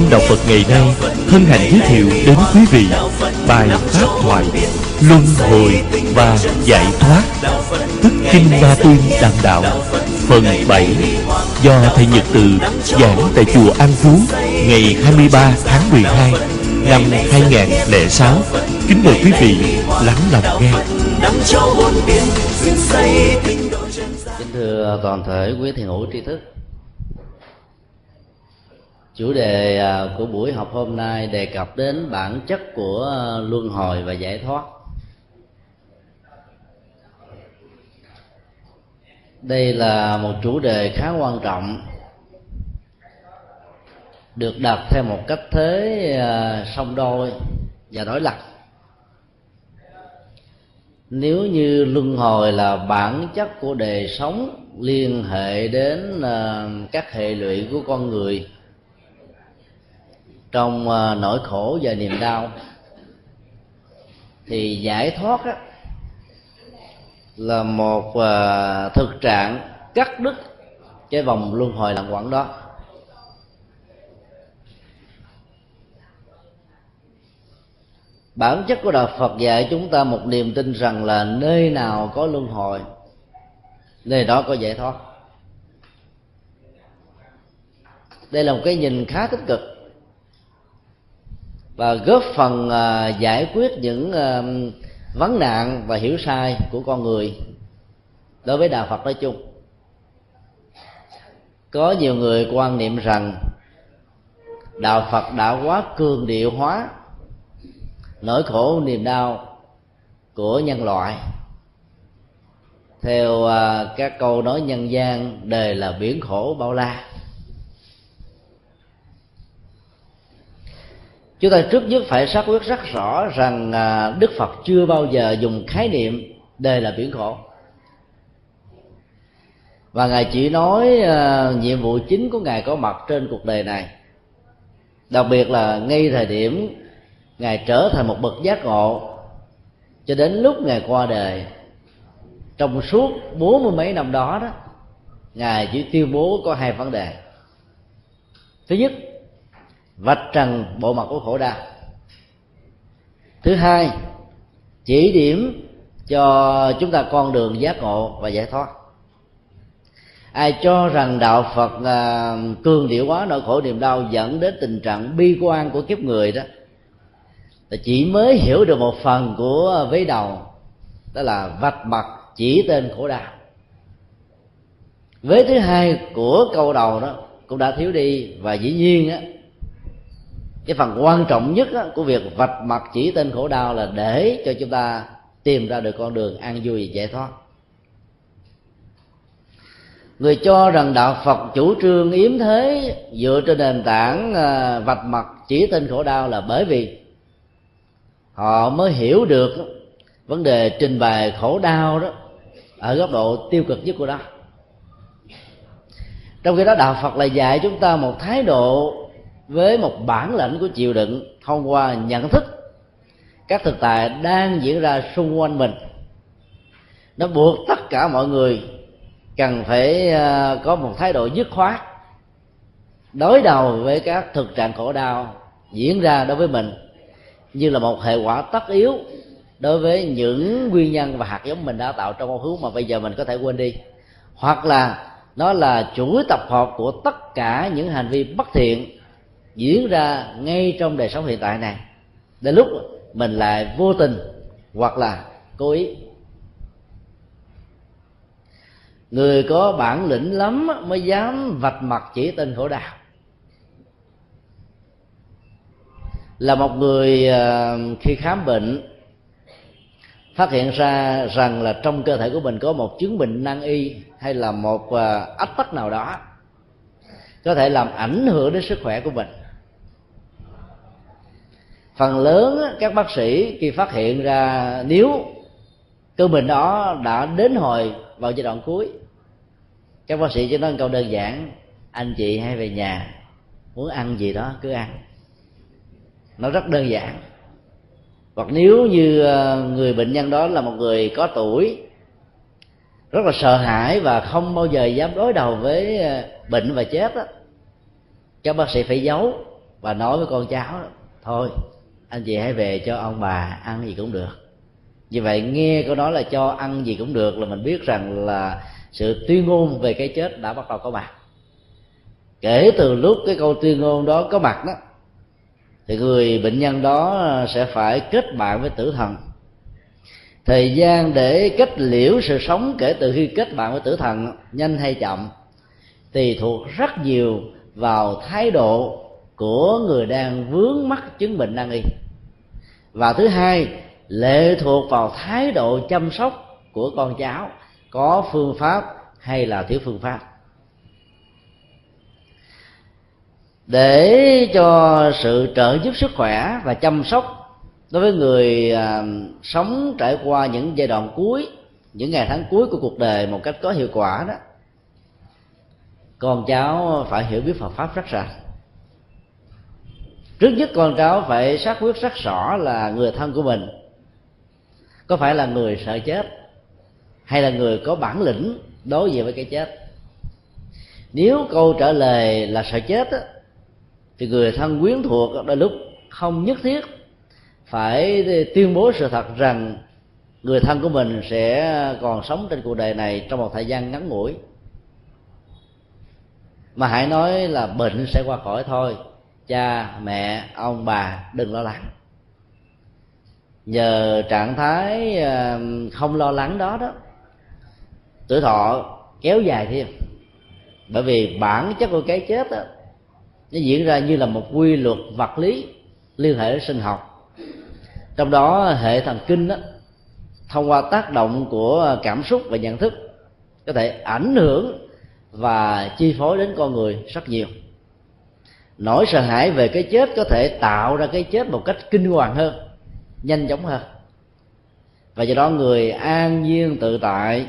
Tâm Đạo Phật ngày nay hân hạnh giới thiệu đến quý vị bài pháp thoại, Luân hồi và giải thoát Tức Kinh Ba Tuyên Đàm Đạo, Phần 7 Do Thầy Nhật Từ giảng tại Chùa An Phú Ngày 23 tháng 12 năm 2006 Kính mời quý vị lắng lòng nghe. Kính thưa toàn thể quý thiền hữu tri thức Chủ đề à, của buổi học hôm nay đề cập đến bản chất của à, luân hồi và giải thoát. Đây là một chủ đề khá quan trọng, Được đặt theo một cách thế à, song đôi và đối lập. Nếu như luân hồi là bản chất của đời sống liên hệ đến các hệ lụy của con người trong à, nỗi khổ và niềm đau thì giải thoát á, là một uh, thực trạng cắt đứt cái vòng luân hồi lặng quẩn đó. Bản chất của đạo phật dạy chúng ta một niềm tin rằng là nơi nào có luân hồi nơi đó có giải thoát. Đây là một cái nhìn khá tích cực và góp phần à, giải quyết những à, vấn nạn và hiểu sai của con người đối với đạo phật nói chung. Có nhiều người quan niệm rằng đạo phật đã quá cường điệu hóa nỗi khổ niềm đau của nhân loại. Theo uh, các câu nói nhân gian đời là biển khổ bao la. Chúng ta trước nhất phải xác quyết rất rõ rằng à, đức phật chưa bao giờ dùng khái niệm đây là biển khổ. Và ngài chỉ nói uh, nhiệm vụ chính của ngài có mặt trên cuộc đời này. Đặc biệt là ngay thời điểm ngài trở thành một bậc giác ngộ cho đến lúc ngài qua đời trong suốt bốn mươi mấy năm đó đó ngài chỉ tuyên bố có hai vấn đề. Thứ nhất vạch trần bộ mặt của khổ đau. Thứ hai, chỉ điểm cho chúng ta con đường giác ngộ và giải thoát. Ai cho rằng đạo phật là cương điệu quá, nỗi khổ niềm đau dẫn đến tình trạng bi quan của kiếp người đó là chỉ mới hiểu được một phần của vế đầu, đó là vạch mặt chỉ tên khổ đau. Vế thứ hai của câu đầu đó cũng đã thiếu đi và dĩ nhiên á cái phần quan trọng nhất của việc vạch mặt chỉ tên khổ đau là để cho chúng ta tìm ra được con đường an vui và giải thoát. Người cho rằng đạo phật chủ trương yếm thế dựa trên nền tảng à, vạch mặt chỉ tên khổ đau là bởi vì họ mới hiểu được vấn đề trình bày khổ đau đó ở góc độ tiêu cực nhất của nó. Trong khi đó, đạo phật là dạy chúng ta một thái độ với một bản lệnh của chịu đựng thông qua nhận thức. Các thực tại đang diễn ra xung quanh mình. Nó buộc tất cả mọi người cần phải à, có một thái độ dứt khoát, đối đầu với các thực trạng khổ đau diễn ra đối với mình như là một hệ quả tất yếu đối với những nguyên nhân và hạt giống mình đã tạo trong quá khứ mà bây giờ mình có thể quên đi. Hoặc là nó là chuỗi tập hợp của tất cả những hành vi bất thiện diễn ra ngay trong đời sống hiện tại này. Đến lúc mình lại vô tình hoặc là cố ý. Người có bản lĩnh lắm mới dám vạch mặt chỉ tên khổ đau là một người ờ, khi khám bệnh, phát hiện ra rằng là trong cơ thể của mình có một chứng bệnh nan y hay là một ờ, ách tắc nào đó, có thể làm ảnh hưởng đến sức khỏe của mình phần lớn các bác sĩ khi phát hiện ra nếu cơ bệnh đó đã đến hồi vào giai đoạn cuối các bác sĩ chỉ nói một câu đơn giản anh chị hay về nhà muốn ăn gì đó cứ ăn. Nó rất đơn giản. Hoặc nếu như ờ, người bệnh nhân đó là một người có tuổi rất là sợ hãi và không bao giờ dám đối đầu với ờ, bệnh và chết đó các bác sĩ phải giấu và nói với con cháu đó, thôi anh chị hãy về cho ông bà ăn gì cũng được. Như vậy, nghe câu nói là cho ăn gì cũng được là mình biết rằng là sự tuyên ngôn về cái chết đã bắt đầu có mặt. Kể từ lúc cái câu tuyên ngôn đó có mặt đó, thì người bệnh nhân đó sẽ phải kết bạn với tử thần. Thời gian để kết liễu sự sống kể từ khi kết bạn với tử thần, nhanh hay chậm, thì thuộc rất nhiều vào thái độ của người đang vướng mắc chứng bệnh nan y. Và thứ hai lệ thuộc vào thái độ chăm sóc của con cháu có phương pháp hay là thiếu phương pháp. Để cho sự trợ giúp sức khỏe và chăm sóc đối với người à, sống trải qua những giai đoạn cuối những ngày tháng cuối của cuộc đời một cách có hiệu quả đó con cháu phải hiểu biết Phật pháp rất rành trước nhất con cháu phải xác quyết rất rõ là người thân của mình. Có phải là người sợ chết hay là người có bản lĩnh đối diện với cái chết? Nếu câu trả lời là sợ chết á, thì người thân quyến thuộc đôi lúc không nhất thiết phải tuyên bố sự thật rằng người thân của mình sẽ còn sống trên cuộc đời này trong một thời gian ngắn ngủi. Mà hãy nói là bệnh sẽ qua khỏi thôi cha mẹ ông bà đừng lo lắng. Nhờ trạng thái ờ, không lo lắng đó đó tuổi thọ kéo dài thêm. Bởi vì bản chất của cái chết đó, nó diễn ra như là một quy luật vật lý liên hệ đến sinh học. Trong đó hệ thần kinh đó, thông qua tác động của cảm xúc và nhận thức có thể ảnh hưởng và chi phối đến con người rất nhiều nỗi sợ hãi về cái chết có thể tạo ra cái chết một cách kinh hoàng hơn nhanh chóng hơn. Và do đó người an nhiên tự tại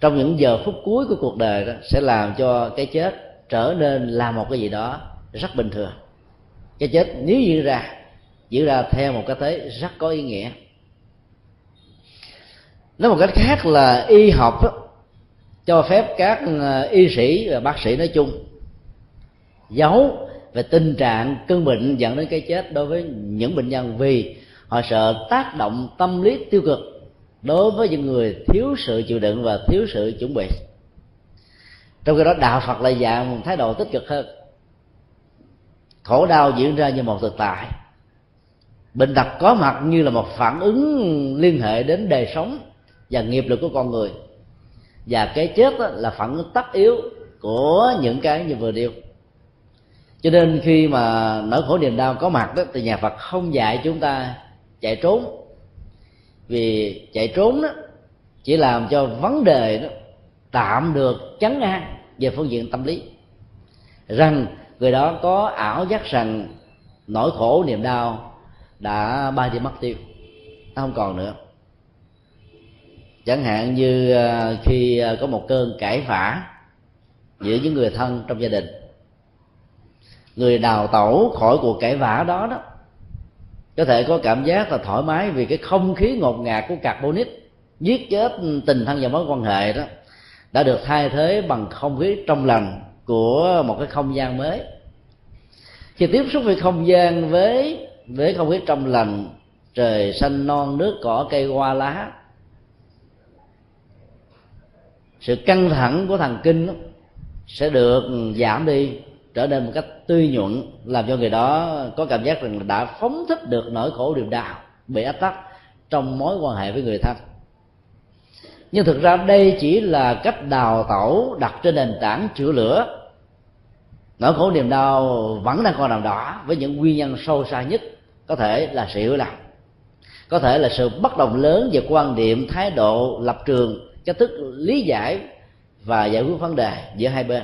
trong những giờ phút cuối của cuộc đời đó sẽ làm cho cái chết trở nên là một cái gì đó rất bình thường. Cái chết nếu diễn ra diễn ra theo một cái thế rất có ý nghĩa. Nói một cách khác là y học đó, cho phép các ờ, y sĩ và bác sĩ nói chung giấu về tình trạng cơn bệnh dẫn đến cái chết đối với những bệnh nhân vì họ sợ tác động tâm lý tiêu cực đối với những người thiếu sự chịu đựng và thiếu sự chuẩn bị. Trong khi đó, đạo phật lại dạng một thái độ tích cực hơn. Khổ đau diễn ra như một thực tại. Bệnh tật có mặt như là một phản ứng liên hệ đến đời sống và nghiệp lực của con người. Và cái chết là phản ứng tất yếu của những cái như vừa điêu cho nên khi mà nỗi khổ niềm đau có mặt đó, thì nhà phật không dạy chúng ta chạy trốn. Vì chạy trốn đó, chỉ làm cho vấn đề đó tạm được chấn an về phương diện tâm lý. Rằng người đó có ảo giác rằng nỗi khổ niềm đau đã bay đi mất tiêu, nó không còn nữa. Chẳng hạn như à, khi à, có một cơn cãi vã giữa những người thân trong gia đình người đào tẩu khỏi cuộc cãi vã đó đó, có thể có cảm giác là thoải mái vì cái không khí ngột ngạt của carbonic, giết chết tình thân và mối quan hệ đó, đã được thay thế bằng không khí trong lành của một cái không gian mới. Khi tiếp xúc với không gian với với không khí trong lành, trời xanh non, nước cỏ, cây hoa lá, sự căng thẳng của thần kinh sẽ được giảm đi trở nên một cách tươi nhuận, làm cho người đó có cảm giác rằng đã phóng thích được nỗi khổ niềm đau bị ách tắc trong mối quan hệ với người thân. Nhưng thực ra đây chỉ là cách đào tẩu đặt trên nền tảng chữa lửa. Nỗi khổ niềm đau vẫn đang còn nằm đó với những nguyên nhân sâu xa nhất, có thể là sự hiểu lầm, có thể là sự bất đồng lớn về quan điểm, thái độ, lập trường, cách thức lý giải và giải quyết vấn đề giữa hai bên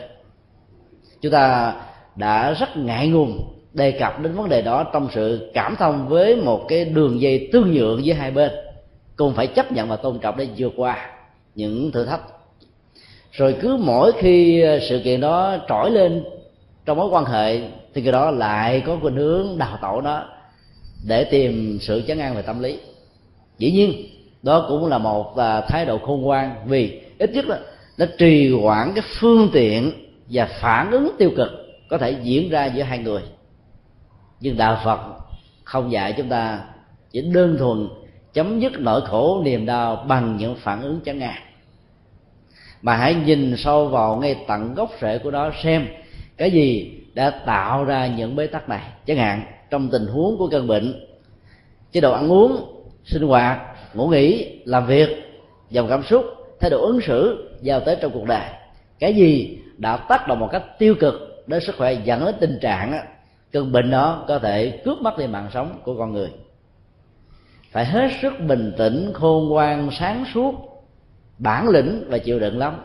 chúng ta đã rất ngại ngùng đề cập đến vấn đề đó trong sự cảm thông với một cái đường dây tương nhượng giữa hai bên, cùng phải chấp nhận và tôn trọng để vượt qua những thử thách. Rồi cứ mỗi khi sự kiện đó trỗi lên trong mối quan hệ, thì cái đó lại có khuynh hướng đào tạo nó để tìm sự chấn an về tâm lý. Dĩ nhiên, đó cũng là một à, thái độ khôn ngoan vì ít nhất là nó trì hoãn cái phương tiện và phản ứng tiêu cực có thể diễn ra giữa hai người. Nhưng đạo phật không dạy chúng ta chỉ đơn thuần chấm dứt nỗi khổ niềm đau bằng những phản ứng chẳng ngang mà hãy nhìn sâu vào ngay tận gốc rễ của nó xem cái gì đã tạo ra những bế tắc này. Chẳng hạn, trong tình huống của căn bệnh, chế độ ăn uống, sinh hoạt, ngủ nghỉ, làm việc, dòng cảm xúc, thái độ ứng xử giao tế trong cuộc đời. Cái gì đã tác động một cách tiêu cực đến sức khỏe, dẫn đến tình trạng cơn bệnh đó có thể cướp mất đi mạng sống của con người. Phải hết sức bình tĩnh, khôn ngoan, sáng suốt, bản lĩnh và chịu đựng lắm.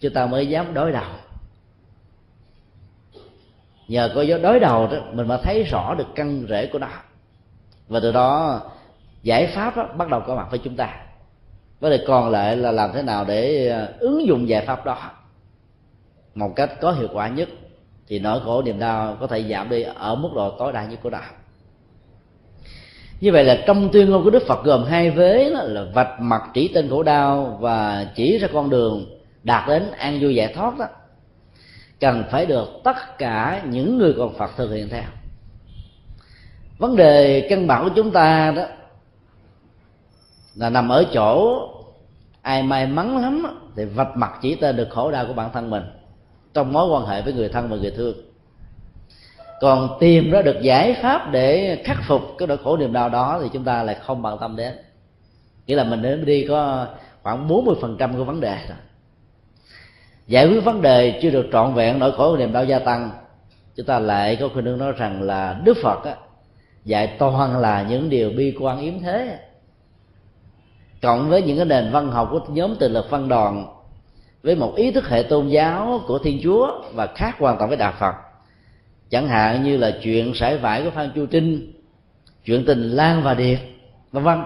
Chúng ta mới dám đối đầu. Nhờ có gió đối đầu đó, mình mới thấy rõ được căn rễ của nó. Và từ đó, giải pháp đó bắt đầu có mặt với chúng ta. Vấn đề còn lại là làm thế nào để ờ, ứng dụng giải pháp đó một cách có hiệu quả nhất thì nỗi khổ niềm đau có thể giảm đi ở mức độ tối đa nhất của đạo. Như vậy là trong tuyên ngôn của đức phật gồm hai vế, đó là vạch mặt chỉ tên khổ đau và chỉ ra con đường, đạt đến an vui giải thoát đó. Cần phải được tất cả những người còn phật thực hiện theo. Vấn đề căn bản của chúng ta đó là nằm ở chỗ ai may mắn lắm thì vạch mặt chỉ tên được khổ đau của bản thân mình trong mối quan hệ với người thân và người thương. Còn tìm ra được giải pháp để khắc phục cái nỗi khổ niềm đau đó thì chúng ta lại không bằng tâm đến. Nghĩa là mình đến đi có khoảng 40% của vấn đề rồi. Giải quyết vấn đề chưa được trọn vẹn nỗi khổ niềm đau gia tăng chúng ta lại có khuyên hướng nói rằng là đức phật á, dạy toàn là những điều bi quan yếm thế. Cộng với những cái nền văn học của nhóm từ lực văn đoàn với một ý thức hệ tôn giáo của thiên chúa và khác hoàn toàn với đạo phật chẳng hạn như là chuyện sải vải của phan chu trinh, chuyện tình lan và điệp, vân vân,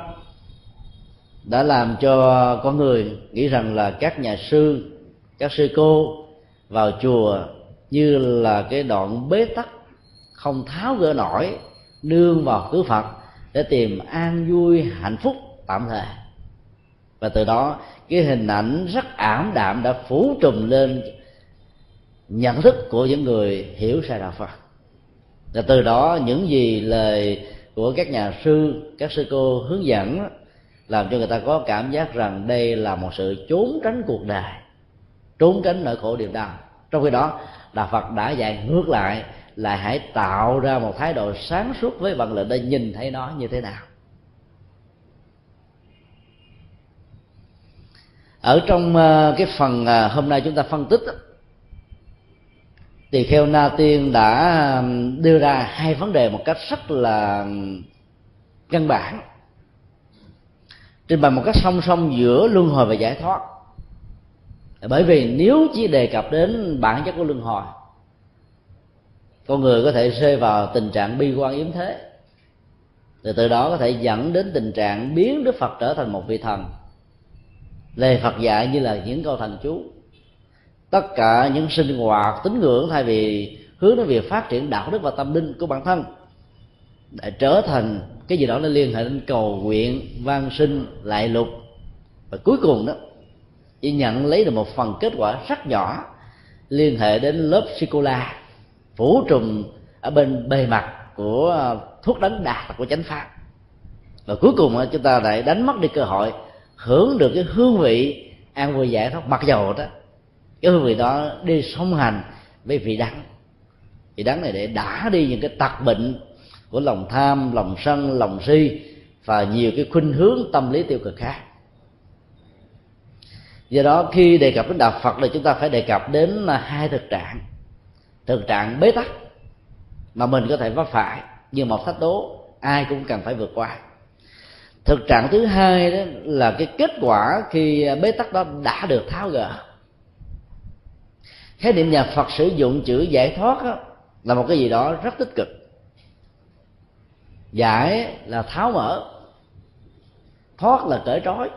đã làm cho con người nghĩ rằng là các nhà sư, các sư cô vào chùa như là cái đoạn bế tắc, không tháo gỡ nổi, nương vào cứu phật để tìm an vui hạnh phúc tạm thời. Và từ đó cái hình ảnh rất ảm đạm đã phủ trùm lên nhận thức của những người hiểu sai đạo phật. Và từ đó, những gì lời của các nhà sư, các sư cô hướng dẫn làm cho người ta có cảm giác rằng đây là một sự trốn tránh cuộc đời, trốn tránh nỗi khổ niềm đau. Trong khi đó, đạo phật đã dạy ngược lại là hãy tạo ra một thái độ sáng suốt với bằng lệnh để nhìn thấy nó như thế nào. Ở trong ờ, cái phần ờ, hôm nay chúng ta phân tích thì kheo na tiên đã đưa ra hai vấn đề một cách rất là căn bản. Trình bày một cách song song giữa luân hồi và giải thoát. Bởi vì nếu chỉ đề cập đến bản chất của luân hồi, con người có thể rơi vào tình trạng bi quan yếm thế. Từ từ đó có thể dẫn đến tình trạng biến đức phật trở thành một vị thần lời phật dạy như là những câu thần chú. Tất cả những sinh hoạt tín ngưỡng thay vì hướng đến việc phát triển đạo đức và tâm linh của bản thân, để trở thành cái gì đó nó liên hệ đến cầu nguyện, van sinh lại lục. Và cuối cùng đó, chỉ nhận lấy được một phần kết quả rất nhỏ, liên hệ đến lớp sô phủ trùm ở bên bề mặt của thuốc đánh đạt của chánh pháp. Và cuối cùng chúng ta lại đánh mất đi cơ hội hưởng được cái hương vị an vui giải thoát mặc dầu đó, cái hương vị đó đi song hành với vị đắng. Vị đắng này để đả đi những cái tật bệnh của lòng tham, lòng sân, lòng si và nhiều cái khuynh hướng tâm lý tiêu cực khác. Do đó khi đề cập đến đạo phật thì chúng ta phải đề cập đến hai thực trạng. Thực trạng bế tắc mà mình có thể vấp phải như một thách đố, ai cũng cần phải vượt qua thực trạng thứ hai đó là cái kết quả khi bế tắc đó đã được tháo gỡ. Khái niệm nhà phật sử dụng chữ giải thoát đó, là một cái gì đó rất tích cực. Giải là tháo mở thoát là cởi trói.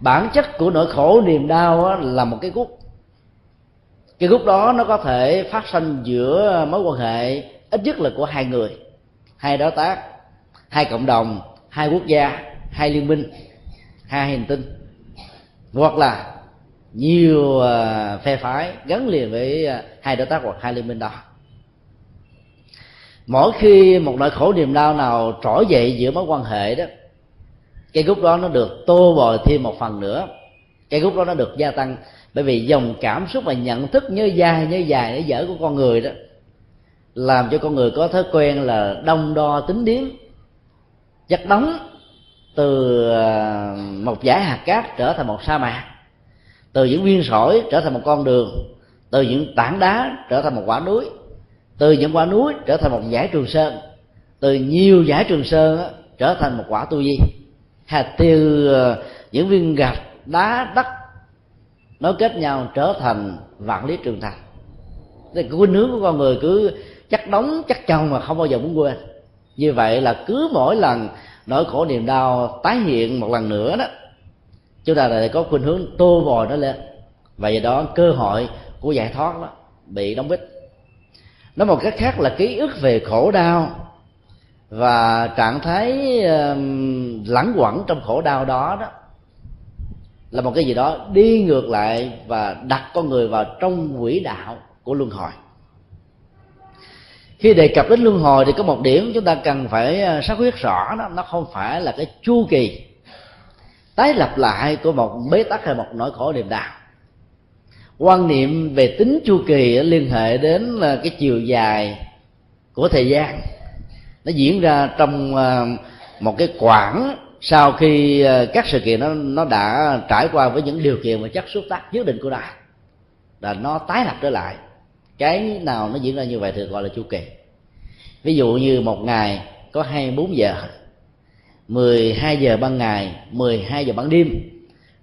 Bản chất của nỗi khổ niềm đau là một cái gút. Cái gút đó nó có thể phát sinh giữa mối quan hệ ít nhất là của hai người hai đối tác hai cộng đồng, hai quốc gia, hai liên minh, hai hành tinh. Hoặc là nhiều ờ, phe phái gắn liền với ờ, hai đối tác hoặc hai liên minh đó. Mỗi khi một nỗi khổ niềm đau nào trỗi dậy giữa mối quan hệ đó, cái gốc đó nó được tô bồi thêm một phần nữa. Cái gốc đó nó được gia tăng bởi vì dòng cảm xúc và nhận thức nhớ dài nhớ dài, nhớ dở của con người đó, làm cho con người có thói quen là đông đo tính điếm chất đóng từ ờ, một giải hạt cát trở thành một sa mạc. Từ những viên sỏi trở thành một con đường. Từ những tảng đá trở thành một quả núi. Từ những quả núi trở thành một giải trường sơn. Từ nhiều giải trường sơn á, trở thành một quả tu di. Hay từ ờ, những viên gạch đá đất nối kết nhau trở thành vạn lý trường thành. Cái khuynh hướng của con người cứ chắc đóng chắc chồng mà không bao giờ muốn quên như vậy là cứ mỗi lần nỗi khổ niềm đau tái hiện một lần nữa đó chúng ta lại có khuynh hướng tô vòi nó lên. Và do đó cơ hội của giải thoát đó bị đóng bít nói một cách khác là ký ức về khổ đau và trạng thái uh, lẳng quẩn trong khổ đau đó đó là một cái gì đó đi ngược lại và đặt con người vào trong quỹ đạo của luân hồi khi đề cập đến luân hồi thì có một điểm chúng ta cần phải ờ, xác quyết rõ đó, nó không phải là cái chu kỳ tái lập lại của một bế tắc hay một nỗi khổ niềm đau. Quan niệm về tính chu kỳ liên hệ đến là cái chiều dài của thời gian. Nó diễn ra trong ờ, một cái quãng sau khi ờ, các sự kiện nó nó đã trải qua với những điều kiện và chất xúc tác nhất định của nó, là nó tái lập trở lại cái nào nó diễn ra như vậy thì gọi là chu kỳ. Ví dụ như một ngày có 24 giờ 12 giờ ban ngày 12 giờ ban đêm.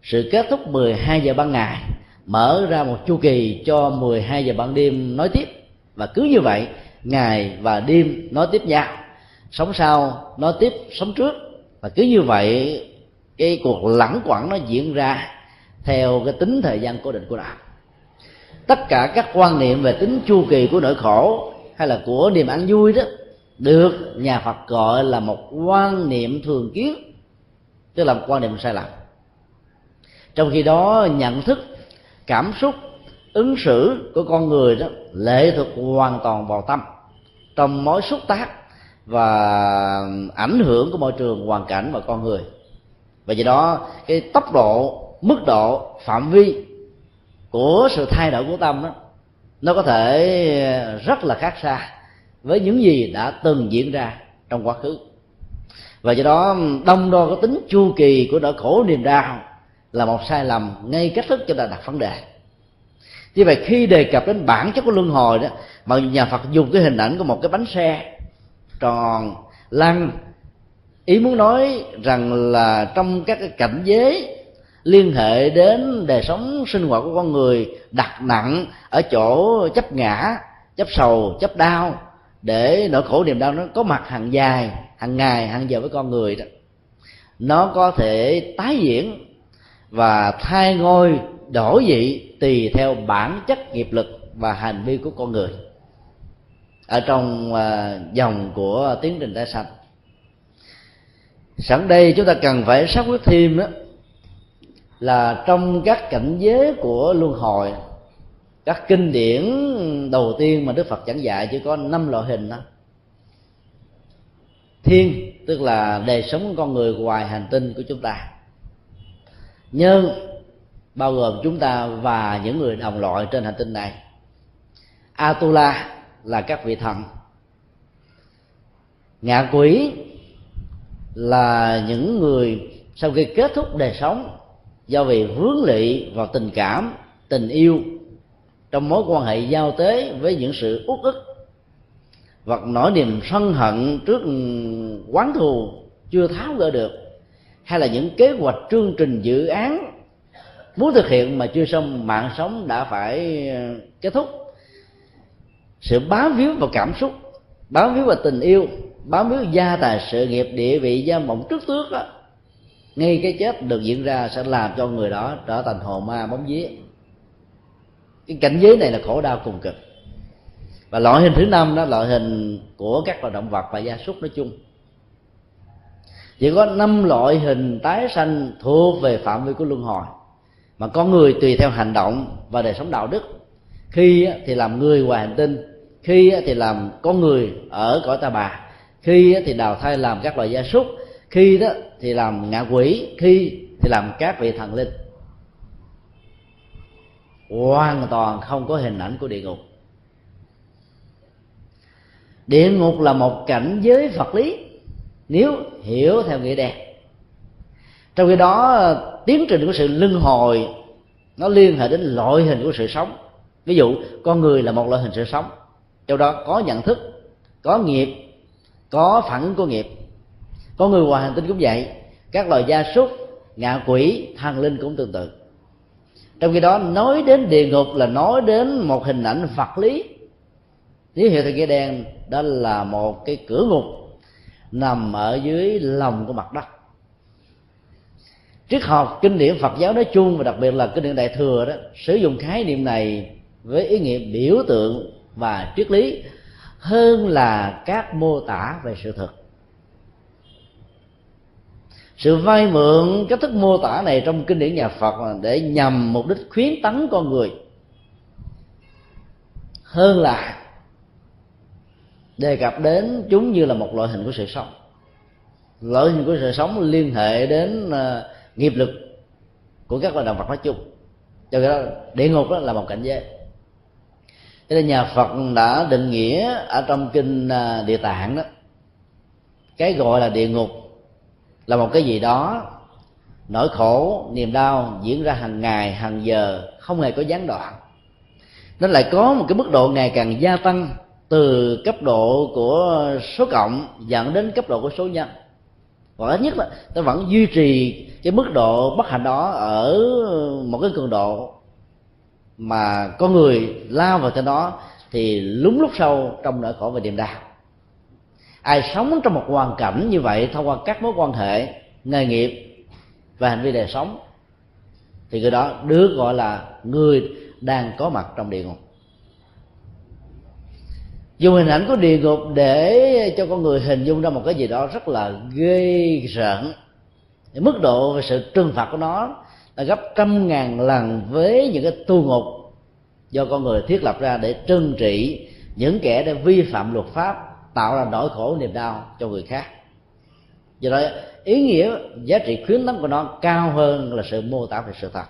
Sự kết thúc 12 giờ ban ngày mở ra một chu kỳ cho 12 giờ ban đêm nói tiếp. Và cứ như vậy, ngày và đêm nói tiếp nhau. Sống sau nói tiếp sống trước. Và cứ như vậy, cái cuộc lẳng quẩn nó diễn ra theo cái tính thời gian cố định của đạo tất cả các quan niệm về tính chu kỳ của nỗi khổ hay là của niềm ăn vui đó được nhà Phật gọi là một quan niệm thường kiến, tức là một quan niệm sai lầm. Trong khi đó, nhận thức, cảm xúc, ứng xử của con người đó lệ thuộc hoàn toàn vào tâm, trong mối xúc tác và ảnh hưởng của môi trường, hoàn cảnh và con người. Và do đó, cái tốc độ, mức độ, phạm vi của sự thay đổi của tâm đó, nó có thể rất là khác xa với những gì đã từng diễn ra trong quá khứ. Và do đó, đông đo có tính chu kỳ của nỗi khổ niềm đau là một sai lầm ngay cách thức cho ta đặt vấn đề. Như vậy, khi đề cập đến bản chất của luân hồi đó, mà nhà phật dùng cái hình ảnh của một cái bánh xe tròn, lăn, ý muốn nói rằng là trong các cái cảnh giới liên hệ đến đời sống sinh hoạt của con người đặt nặng ở chỗ chấp ngã, chấp sầu, chấp đau, để nỗi khổ niềm đau nó có mặt hàng dài, hàng ngày, hàng giờ với con người đó. Nó có thể tái diễn và thay ngôi, đổi vị tùy theo bản chất nghiệp lực và hành vi của con người. Ở trong à, dòng của tiến trình tái sanh sẵn đây chúng ta cần phải xác quyết thêm đó là trong các cảnh giới của luân hồi, các kinh điển đầu tiên mà đức phật giảng dạy chỉ có năm loại hình đó. Thiên, tức là đời sống con người ngoài hành tinh của chúng ta. Nhân, bao gồm chúng ta và những người đồng loại trên hành tinh này. Atula là các vị thần. Ngạ quỷ là những người sau khi kết thúc đời sống do vì vướng lị vào tình cảm, tình yêu trong mối quan hệ giao tế với những sự uất ức. Hoặc nỗi niềm sân hận trước quán thù chưa tháo gỡ được, hay là những kế hoạch chương trình dự án muốn thực hiện mà chưa xong, mạng sống đã phải ờ, kết thúc. Sự bám víu vào cảm xúc, bám víu vào tình yêu, bám víu gia tài sự nghiệp, địa vị gia mộng trước tước đó ngay cái chết được diễn ra sẽ làm cho người đó trở thành hồn ma bóng vía. Cái cảnh giới này là khổ đau cùng cực. Và loại hình thứ năm đó, loại hình của các loài động vật và gia súc nói chung. Chỉ có năm loại hình tái sanh thuộc về phạm vi của luân hồi. Mà con người tùy theo hành động và đời sống đạo đức. Khi thì làm người ngoài hành tinh, khi thì làm con người ở cõi ta bà, khi thì đào thai làm các loài gia súc khi đó thì làm ngạ quỷ, khi thì làm các vị thần linh. Hoàn toàn không có hình ảnh của địa ngục. Địa ngục là một cảnh giới vật lý, nếu hiểu theo nghĩa đen. Trong khi đó, tiến trình của sự luân hồi, nó liên hệ đến loại hình của sự sống. Ví dụ, con người là một loại hình sự sống. Trong đó có nhận thức, có nghiệp, có phản ứng của nghiệp có người ngoài hành tinh cũng vậy. Các loài gia súc, ngạ quỷ, thần linh cũng tương tự. Trong khi đó, nói đến địa ngục là nói đến một hình ảnh vật lý. Tín hiệu theo nghĩa đen, đó là một cái cửa ngục nằm ở dưới lòng của mặt đất. Triết học, kinh điển phật giáo nói chung và đặc biệt là kinh điển đại thừa đó, sử dụng khái niệm này với ý nghĩa biểu tượng và triết lý hơn là các mô tả về sự thực sự vay mượn cách thức mô tả này trong kinh điển nhà phật để nhằm mục đích khuyến tấn con người. Hơn là đề cập đến chúng như là một loại hình của sự sống. Loại hình của sự sống liên hệ đến à, nghiệp lực của các loài động vật nói chung. Cho nên đó, địa ngục đó là một cảnh giới. Cho nên nhà phật đã định nghĩa ở trong kinh à, địa tạng đó, cái gọi là địa ngục là một cái gì đó nỗi khổ, niềm đau diễn ra hàng ngày, hàng giờ, không hề có gián đoạn. Nó lại có một cái mức độ ngày càng gia tăng từ cấp độ của số cộng dẫn đến cấp độ của số nhân. Và ít nhất là ta vẫn duy trì cái mức độ bất hạnh đó ở một cái cường độ mà con người lao vào trên đó thì lúng lúc sâu trong nỗi khổ và niềm đau ai sống trong một hoàn cảnh như vậy thông qua các mối quan hệ, nghề nghiệp và hành vi đời sống, thì người đó được gọi là người đang có mặt trong địa ngục. Dùng hình ảnh của địa ngục để cho con người hình dung ra một cái gì đó rất là ghê rợn. Mức độ và sự trừng phạt của nó là gấp trăm ngàn lần với những cái tu ngục do con người thiết lập ra để trừng trị những kẻ đã vi phạm luật pháp tạo ra nỗi khổ niềm đau cho người khác. Do đó, ý nghĩa giá trị khuyến tấn của nó cao hơn là sự mô tả về sự thật.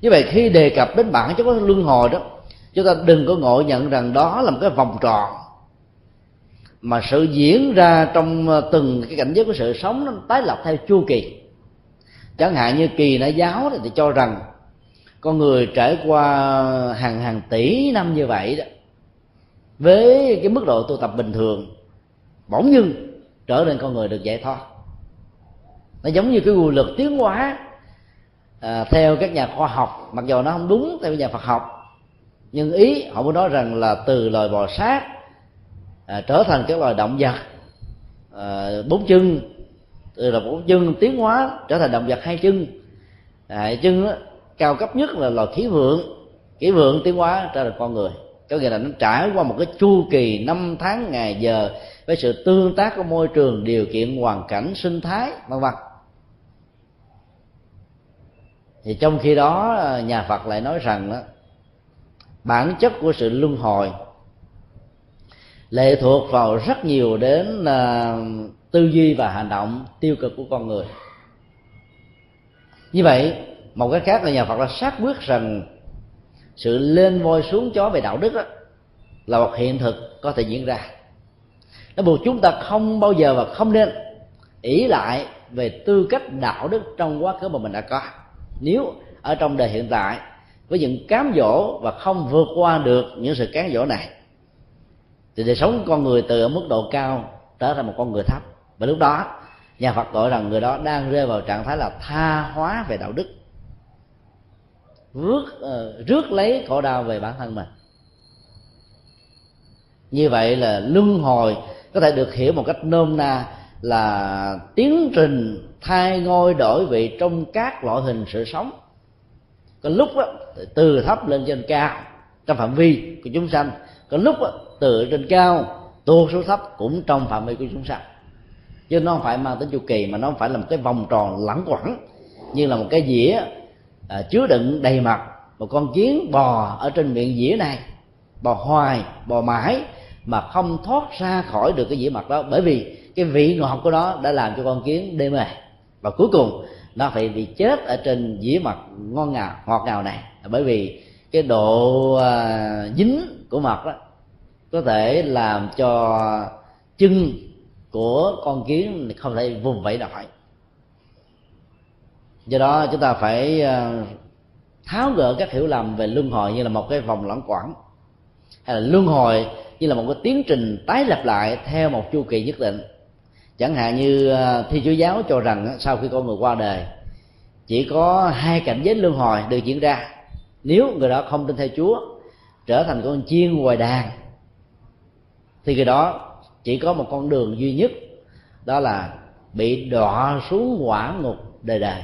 Như vậy, khi đề cập đến bản chất của luân hồi đó, chúng ta đừng có ngộ nhận rằng đó là một cái vòng tròn mà sự diễn ra trong ờ, từng cái cảnh giới của sự sống nó tái lập theo chu kỳ. Chẳng hạn như kỳ nã giáo thì cho rằng con người trải qua hàng hàng tỷ năm như vậy đó với cái mức độ tu tập bình thường bỗng dưng trở nên con người được giải thoát. Nó giống như cái quy luật tiến hóa à, theo các nhà khoa học. Mặc dù nó không đúng theo nhà Phật học nhưng ý họ muốn nói rằng là từ loài bò sát à, trở thành các loài động vật à, bốn chân từ là bốn chân tiến hóa trở thành động vật hai chân. À, hai chân đó, cao cấp nhất là loài khí vượng. Khí vượng tiến hóa trở thành con người có nghĩa là nó trải qua một cái chu kỳ năm tháng ngày giờ với sự tương tác của môi trường điều kiện hoàn cảnh sinh thái vân vân. Thì trong khi đó à, nhà Phật lại nói rằng đó bản chất của sự luân hồi lệ thuộc vào rất nhiều đến uh, tư duy và hành động tiêu cực của con người. Như vậy một cái khác là nhà phật đã xác quyết rằng sự lên voi xuống chó về đạo đức đó, là một hiện thực có thể diễn ra. Nó buộc chúng ta không bao giờ và không nên ỷ lại về tư cách đạo đức trong quá khứ mà mình đã có. Nếu ở trong đời hiện tại với những cám dỗ và không vượt qua được những sự cám dỗ này thì đời sống con người từ ở mức độ cao trở thành một con người thấp. Và lúc đó nhà phật gọi rằng người đó đang rơi vào trạng thái là tha hóa về đạo đức rước uh, rước lấy khổ đau về bản thân mình. Như vậy là luân hồi có thể được hiểu một cách nôm na là tiến trình thay ngôi đổi vị trong các loại hình sự sống. Có lúc đó, từ thấp lên trên cao trong phạm vi của chúng sanh. Có lúc từ trên cao tuột xuống thấp cũng trong phạm vi của chúng sanh. Chứ nó không phải mang tính chu kỳ mà nó không phải là một cái vòng tròn lẳng quẩn như là một cái dĩa à, chứa đựng đầy mặt một con kiến bò ở trên miệng dĩa này. Bò hoài bò mãi mà không thoát ra khỏi được cái dĩa mặt đó. Bởi vì cái vị ngọt của nó đã làm cho con kiến đê mê. Và cuối cùng nó phải bị chết ở trên dĩa mặt ngon ngào ngọt ngào này. Bởi vì cái độ à, dính của mặt đó có thể làm cho chân của con kiến không thể vùng vẫy nổi do đó chúng ta phải ờ, tháo gỡ các hiểu lầm về luân hồi như là một cái vòng lẳng quẩn hay là luân hồi như là một cái tiến trình tái lập lại theo một chu kỳ nhất định. Chẳng hạn như ờ, thi chúa giáo cho rằng sau khi con người qua đời, chỉ có hai cảnh giới luân hồi được diễn ra. Nếu người đó không tin theo chúa, trở thành con chiên ngoài đàn, thì người đó chỉ có một con đường duy nhất, đó là bị đọa xuống quả ngục đời đời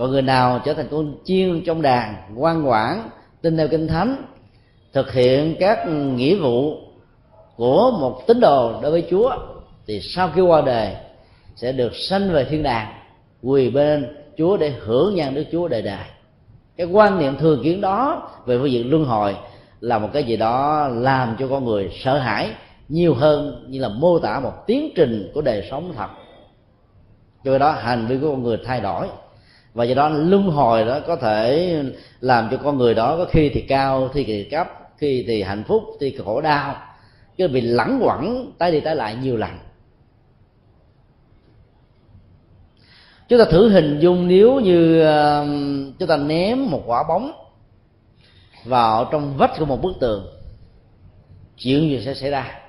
còn người nào trở thành con chiên trong đàn ngoan ngoãn, tin theo kinh thánh, thực hiện các nghĩa vụ của một tín đồ đối với chúa, thì sau khi qua đời, sẽ được sanh về thiên đàng, quỳ bên chúa để hưởng nhan đức chúa đời đời. Cái quan niệm thường kiến đó về phương diện luân hồi là một cái gì đó làm cho con người sợ hãi nhiều hơn như là mô tả một tiến trình của đời sống thật. Do đó, hành vi của con người thay đổi và do đó luân hồi đó có thể làm cho con người đó có khi thì cao, khi thì cấp khi thì hạnh phúc, khi thì khổ đau. Cái bị lẳng quẩn tái đi tái lại nhiều lần. Chúng ta thử hình dung nếu như um, chúng ta ném một quả bóng vào trong vách của một bức tường, chuyện gì sẽ xảy ra?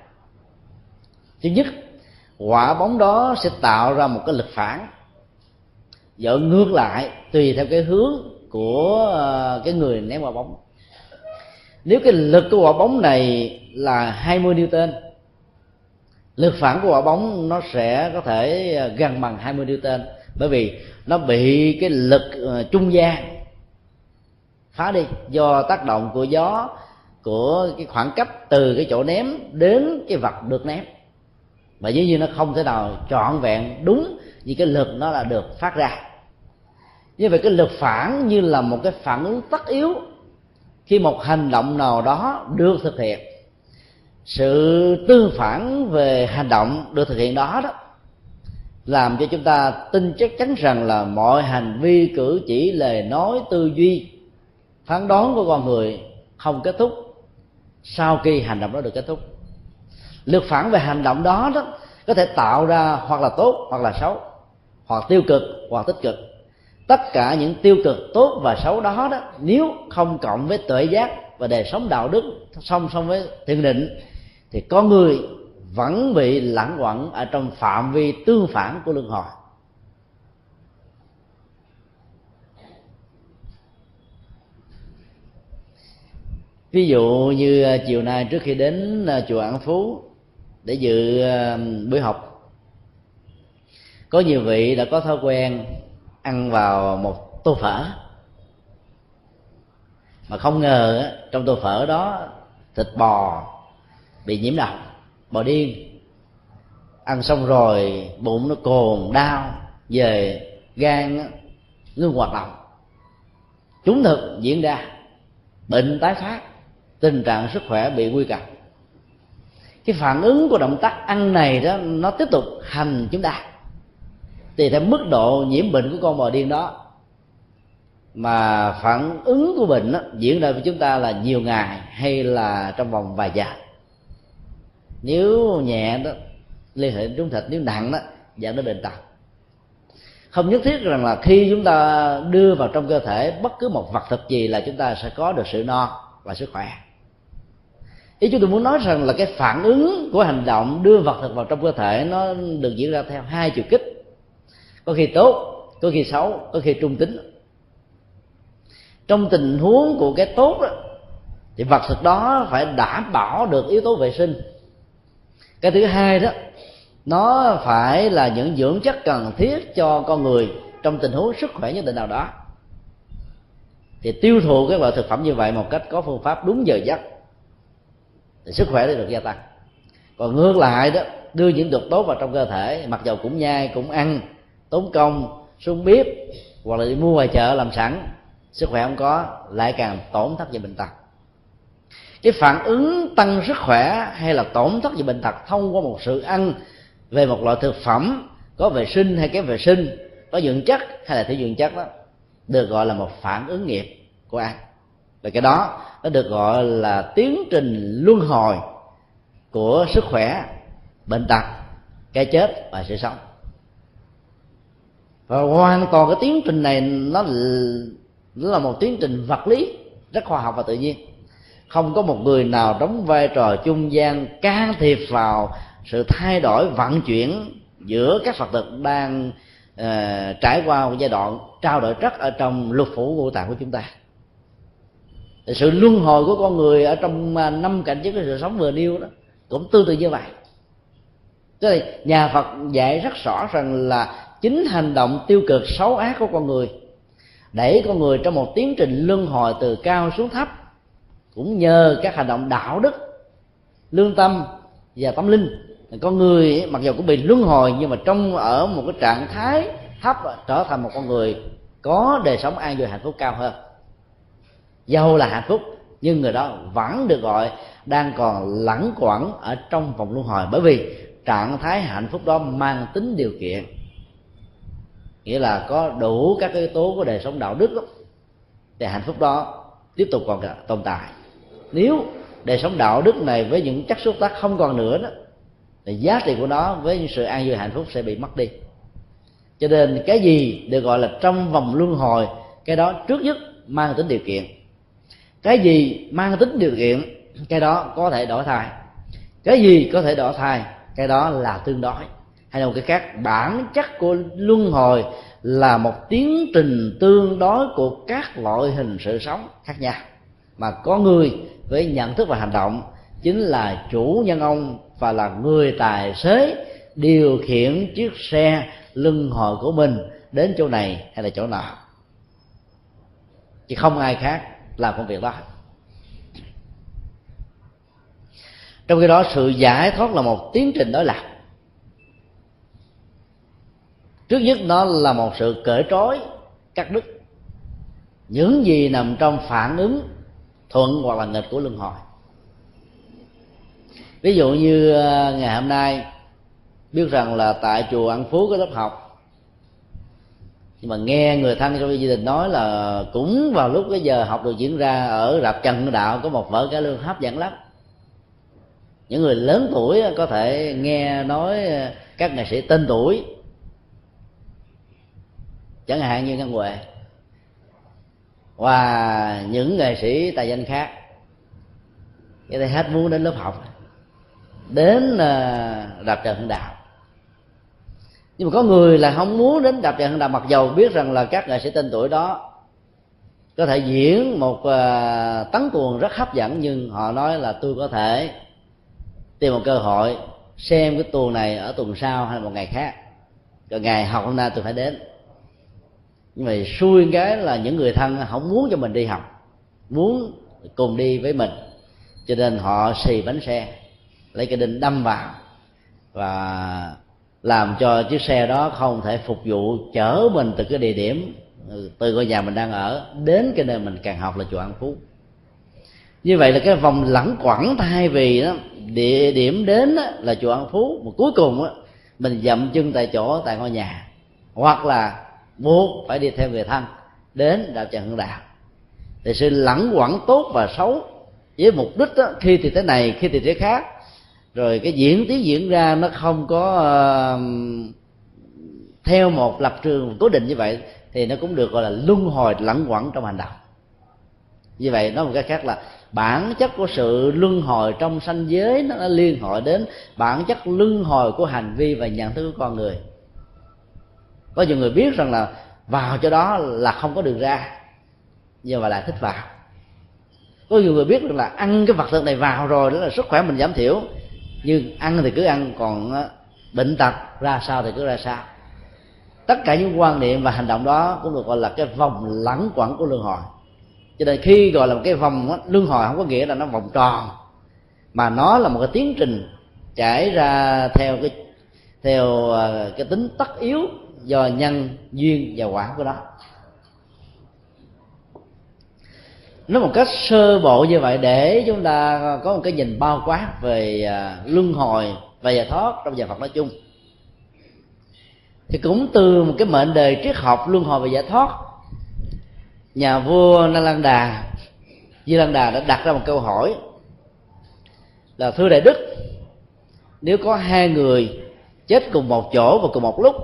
Thứ nhất, quả bóng đó sẽ tạo ra một cái lực phản dở ngược lại tùy theo cái hướng của ờ, cái người ném quả bóng. Nếu cái lực của quả bóng này là 20 Newton, lực phản của quả bóng nó sẽ có thể ờ, gần bằng 20 Newton. Bởi vì nó bị cái lực ờ, trung gian phá đi do tác động của gió, của cái khoảng cách từ cái chỗ ném đến cái vật được ném. Và dĩ như nó không thể nào trọn vẹn đúng như cái lực nó là được phát ra như vậy cái lực phản như là một cái phản ứng tất yếu khi một hành động nào đó được thực hiện. Sự tương phản về hành động được thực hiện đó đó làm cho chúng ta tin chắc chắn rằng là mọi hành vi, cử chỉ, lời nói, tư duy, phán đoán của con người không kết thúc sau khi hành động đó được kết thúc. Lực phản về hành động đó đó có thể tạo ra hoặc là tốt hoặc là xấu, hoặc tiêu cực hoặc tích cực tất cả những tiêu cực tốt và xấu đó đó, nếu không cộng với tuệ giác và đời sống đạo đức, song song với thiền định, thì con người vẫn bị lãng quẩn ở trong phạm vi tương phản của luân hồi. Ví dụ như à, chiều nay trước khi đến à, chùa An Phú để dự à, buổi học, có nhiều vị đã có thói quen ăn vào một tô phở. Mà không ngờ trong tô phở đó, thịt bò bị nhiễm độc, bò điên. Ăn xong rồi, bụng nó cồn đau, về gan ngưng hoạt động. Chúng thực diễn ra bệnh tái phát, tình trạng sức khỏe bị nguy kịch. Cái phản ứng của động tác ăn này đó, nó tiếp tục hành chúng ta tùy theo mức độ nhiễm bệnh của con bò điên đó mà phản ứng của bệnh đó, diễn ra với chúng ta là nhiều ngày hay là trong vòng vài giờ. Nếu nhẹ đó liên hệ trúng thịt nếu nặng đó dẫn đến bệnh tật. Không nhất thiết rằng là khi chúng ta đưa vào trong cơ thể bất cứ một vật thực gì là chúng ta sẽ có được sự no và sức khỏe. Ý chúng tôi muốn nói rằng là cái phản ứng của hành động đưa vật thực vào trong cơ thể nó được diễn ra theo hai chiều kích có khi tốt có khi xấu có khi trung tính. Trong tình huống của cái tốt đó, thì vật thực đó phải đảm bảo được yếu tố vệ sinh. Cái thứ hai đó nó phải là những dưỡng chất cần thiết cho con người trong tình huống sức khỏe nhất định nào đó. Thì tiêu thụ các loại thực phẩm như vậy một cách có phương pháp đúng giờ giấc thì sức khỏe sẽ được gia tăng. Còn ngược lại đó đưa những độc tốt vào trong cơ thể mặc dầu cũng nhai cũng ăn tốn công, xuống bếp, hoặc là đi mua ngoài chợ làm sẵn, sức khỏe không có, lại càng tổn thất về bệnh tật. Cái phản ứng tăng sức khỏe hay là tổn thất về bệnh tật thông qua một sự ăn về một loại thực phẩm, có vệ sinh hay kém vệ sinh, có dưỡng chất hay là thiếu dưỡng chất đó, được gọi là một phản ứng nghiệp của ăn. Và cái đó, nó được gọi là tiến trình luân hồi của sức khỏe, bệnh tật, cái chết và sự sống và hoàn toàn cái tiến trình này nó là một tiến trình vật lý rất khoa học và tự nhiên. Không có một người nào đóng vai trò trung gian can thiệp vào sự thay đổi vận chuyển giữa các phật tử đang uh, trải qua một giai đoạn trao đổi chất ở trong lục phủ ngũ tạng của chúng ta. Sự luân hồi của con người ở trong à, năm cảnh giới của sự sống vừa nêu đó cũng tương tự như vậy. Thế nhà phật dạy rất rõ rằng là chính hành động tiêu cực, xấu ác của con người, đẩy con người trong một tiến trình luân hồi từ cao xuống thấp. Cũng nhờ các hành động đạo đức, lương tâm và tâm linh con người mặc dù cũng bị luân hồi nhưng mà trong ở một cái trạng thái thấp trở thành một con người có đời sống an vui hạnh phúc cao hơn. Dầu là hạnh phúc, nhưng người đó vẫn được gọi đang còn lẳng quẩn ở trong vòng luân hồi bởi vì trạng thái hạnh phúc đó mang tính điều kiện nghĩa là có đủ các yếu tố của đời sống đạo đức đó, thì hạnh phúc đó tiếp tục còn tồn tại. Nếu đời sống đạo đức này với những chất xúc tác không còn nữa đó thì giá trị của nó với những sự an vui hạnh phúc sẽ bị mất đi. Cho nên cái gì được gọi là trong vòng luân hồi cái đó trước nhất mang tính điều kiện. Cái gì mang tính điều kiện cái đó có thể đổi thay. Cái gì có thể đổi thay cái đó là tương đối hay là một cái khác, bản chất của luân hồi là một tiến trình tương đối của các loại hình sự sống khác nhau. Mà có người với nhận thức và hành động chính là chủ nhân ông và là người tài xế điều khiển chiếc xe luân hồi của mình đến chỗ này hay là chỗ nào chứ không ai khác làm công việc đó. Trong khi đó, sự giải thoát là một tiến trình đối lập trước nhất nó là một sự cởi trói, cắt đứt. Những gì nằm trong phản ứng, thuận hoặc là nghịch của luân hồi. Ví dụ như ờ, ngày hôm nay, biết rằng là tại chùa An Phú có lớp học. Nhưng mà nghe người thân trong gia đình nói là cũng vào lúc cái giờ học được diễn ra ở rạp Trần Đạo, có một vở cải lương hấp dẫn lắm. Những người lớn tuổi có thể nghe nói ờ, các nghệ sĩ tên tuổi chẳng hạn như ngân huệ. Và những nghệ sĩ tài danh khác. Cái này hết muốn đến lớp học. Đến ờ, đạp trần hưng đạo. Nhưng mà có người là không muốn đến đạp trần hưng đạo, mặc dầu biết rằng là các nghệ sĩ tên tuổi đó có thể diễn một ờ, tấn tuồng rất hấp dẫn, nhưng họ nói là tôi có thể tìm một cơ hội xem cái tuần này ở tuần sau hay một ngày khác. Rồi ngày học hôm nay tôi phải đến nhưng mà xui cái là những người thân không muốn cho mình đi học muốn cùng đi với mình. Cho nên họ xì bánh xe lấy cái đinh đâm vào và làm cho chiếc xe đó không thể phục vụ chở mình từ cái địa điểm ừ, từ ngôi nhà mình đang ở đến cái nơi mình càng học là chùa An Phú. Như vậy là cái vòng lẳng quẩn thay vì đó, địa điểm đến đó, là chùa An Phú. Mà cuối cùng đó, mình dậm chân tại chỗ tại ngôi nhà. Hoặc là buộc phải đi theo người thân đến đạo tràng hưng đạo. Thì sự lẳng quẩn tốt và xấu với mục đích đó, khi thì thế này khi thì thế khác. Rồi cái diễn tiến diễn ra nó không có uh, theo một lập trường cố định như vậy thì nó cũng được gọi là luân hồi lẳng quẩn trong hành động. Như vậy nói một cách khác là bản chất của sự luân hồi trong sanh giới nó liên hệ đến bản chất luân hồi của hành vi và nhận thức của con người có nhiều người biết rằng là vào cho đó là không có đường ra nhưng mà lại thích vào. Có nhiều người biết rằng là ăn cái vật thực này vào rồi đó là sức khỏe mình giảm thiểu nhưng ăn thì cứ ăn còn ờ, bệnh tật ra sao thì cứ ra sao. Tất cả những quan niệm và hành động đó cũng được gọi là cái vòng lẳng quẩn của luân hồi. Cho nên khi gọi là một cái vòng đó, luân hồi không có nghĩa là nó vòng tròn mà nó là một cái tiến trình trải ra theo cái theo ờ, cái tính tất yếu do nhân, duyên và quả của nó. Nói một cách sơ bộ như vậy để chúng ta có một cái nhìn bao quát về à, luân hồi và giải thoát trong nhà Phật nói chung. Thì cũng từ một cái mệnh đề triết học luân hồi và giải thoát, nhà vua Na Lan Đà, Di Lan Đà đã đặt ra một câu hỏi là, thưa đại đức, nếu có hai người chết cùng một chỗ và cùng một lúc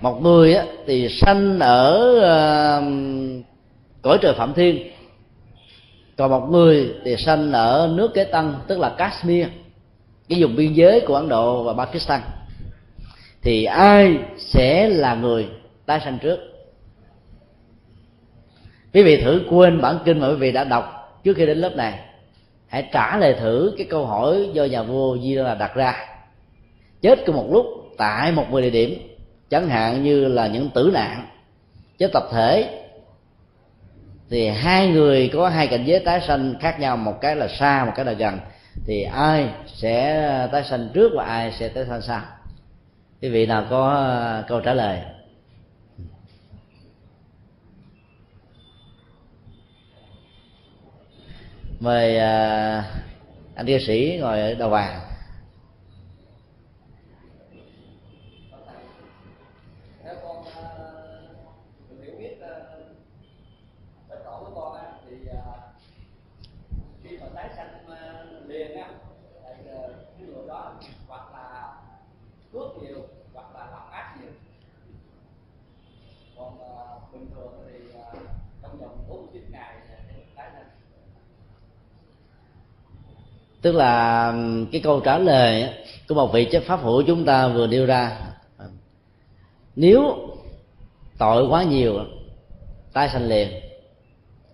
một người á, thì sanh ở uh, cõi trời phạm thiên. Còn một người thì sanh ở nước kế tăng tức là kashmir cái vùng biên giới của ấn độ và pakistan. Thì ai sẽ là người tái sanh trước? Quý vị thử quên bản kinh mà quý vị đã đọc trước khi đến lớp này. Hãy trả lời thử cái câu hỏi do nhà vua di là đặt ra. Chết cùng một lúc tại một địa điểm chẳng hạn như là những tử nạn chết tập thể, thì hai người có hai cảnh giới tái sanh khác nhau, một cái là xa, một cái là gần, thì ai sẽ tái sanh trước và ai sẽ tái sanh sau? Quý vị nào có uh, câu trả lời? Mời uh, anh ca sĩ ngồi ở đầu vàng tức là, cái câu trả lời của một vị chấp pháp hữu chúng ta vừa nêu ra. Nếu tội quá nhiều tái sanh liền.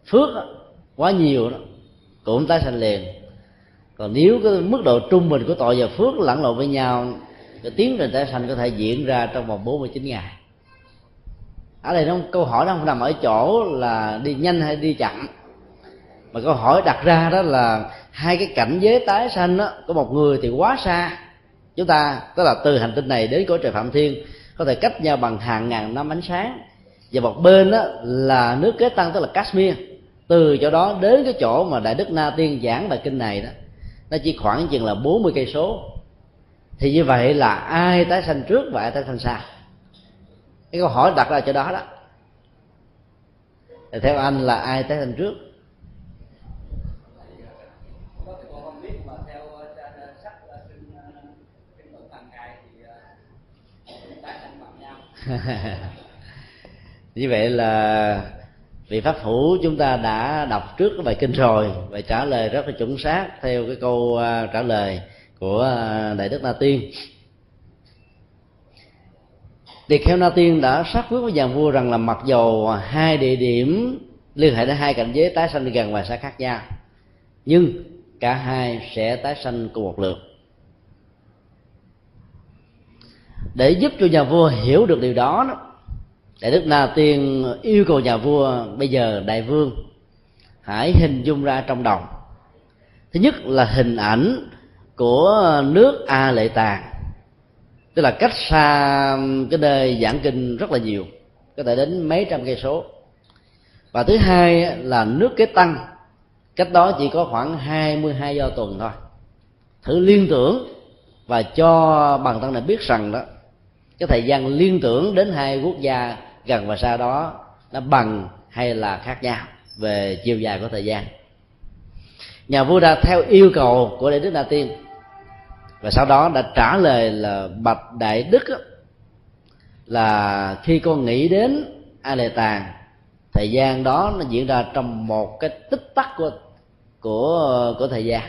Phước quá nhiều cũng tái sanh liền. Còn nếu cái mức độ trung bình của tội và phước lẫn lộn với nhau, cái tiến trình tái sanh có thể diễn ra trong vòng 49 ngày ở đây nó câu hỏi nó không nằm ở chỗ là đi nhanh hay đi chậm. Mà câu hỏi đặt ra đó là hai cái cảnh giới tái sanh đó, của một người thì quá xa. Chúng ta tức là từ hành tinh này đến cõi trời phạm thiên có thể cách nhau bằng hàng ngàn năm ánh sáng. Và một bên đó là nước kế tăng tức là Kashmir. Từ chỗ đó đến cái chỗ mà đại đức Na Tiên giảng bài kinh này đó nó chỉ khoảng chừng là 40 cây số. Thì như vậy là ai tái sanh trước và ai tái sanh sau? Cái câu hỏi đặt ra chỗ đó đó. Thì theo anh là ai tới thành trước? Như vậy là vị pháp phủ chúng ta đã đọc trước cái bài kinh rồi và trả lời rất là chuẩn xác theo cái câu à, trả lời của à, đại đức na tiên. Tỳ kheo Na Tiên đã xác quyết với nhà vua rằng là mặc dầu hai địa điểm liên hệ đến hai cảnh giới tái sanh gần và xa khác nhau nhưng cả hai sẽ tái sanh cùng một lượt. Để giúp cho nhà vua hiểu được điều đó, đó đại đức na tiên yêu cầu nhà vua bây giờ đại vương hãy hình dung ra trong đầu. Thứ nhất là hình ảnh của nước a lệ tàng tức là cách xa cái nơi giảng kinh rất là nhiều, có thể đến mấy trăm cây số. Và thứ hai là nước kế tăng, cách đó chỉ có khoảng 22 do tuần thôi. Thử liên tưởng và cho bằng tăng này biết rằng đó, cái thời gian liên tưởng đến hai quốc gia gần và xa đó nó bằng hay là khác nhau về chiều dài của thời gian. Nhà vua đã theo yêu cầu của đại đức na tiên và sau đó đã trả lời là bạch đại đức là khi con nghĩ đến a lệ tàng, thời gian đó nó diễn ra trong một cái tích tắc của của của thời gian.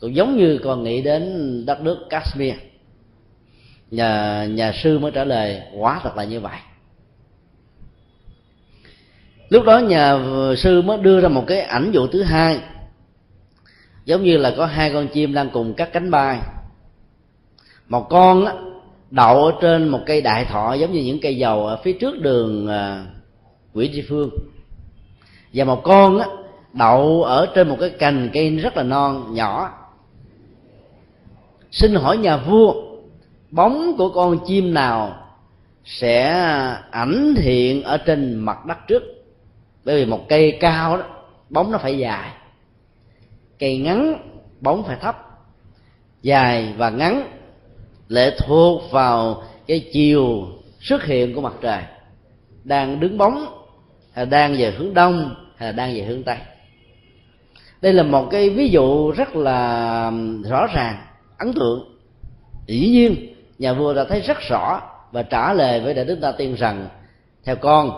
Cũng giống như con nghĩ đến đất nước Kashmir. Nhà nhà sư mới trả lời, quá thật là như vậy. Lúc đó nhà sư mới đưa ra một cái ảnh dụ thứ hai, giống như là có hai con chim đang cùng cắt cánh bay một con á, đậu ở trên một cây đại thọ giống như những cây dầu ở phía trước đường à, quỷ tri phương. Và một con á, đậu ở trên một cái cành cây rất là non nhỏ. Xin hỏi nhà vua bóng của con chim nào sẽ ảnh hiện ở trên mặt đất trước? Bởi vì một cây cao đó bóng nó phải dài. Cây ngắn bóng phải thấp. Dài và ngắn lệ thuộc vào cái chiều xuất hiện của mặt trời. Đang đứng bóng, hay đang về hướng đông, hay là đang về hướng tây. Đây là một cái ví dụ rất là rõ ràng, ấn tượng. Dĩ nhiên, nhà vua đã thấy rất rõ và trả lời với đại đức ta tiên rằng, theo con,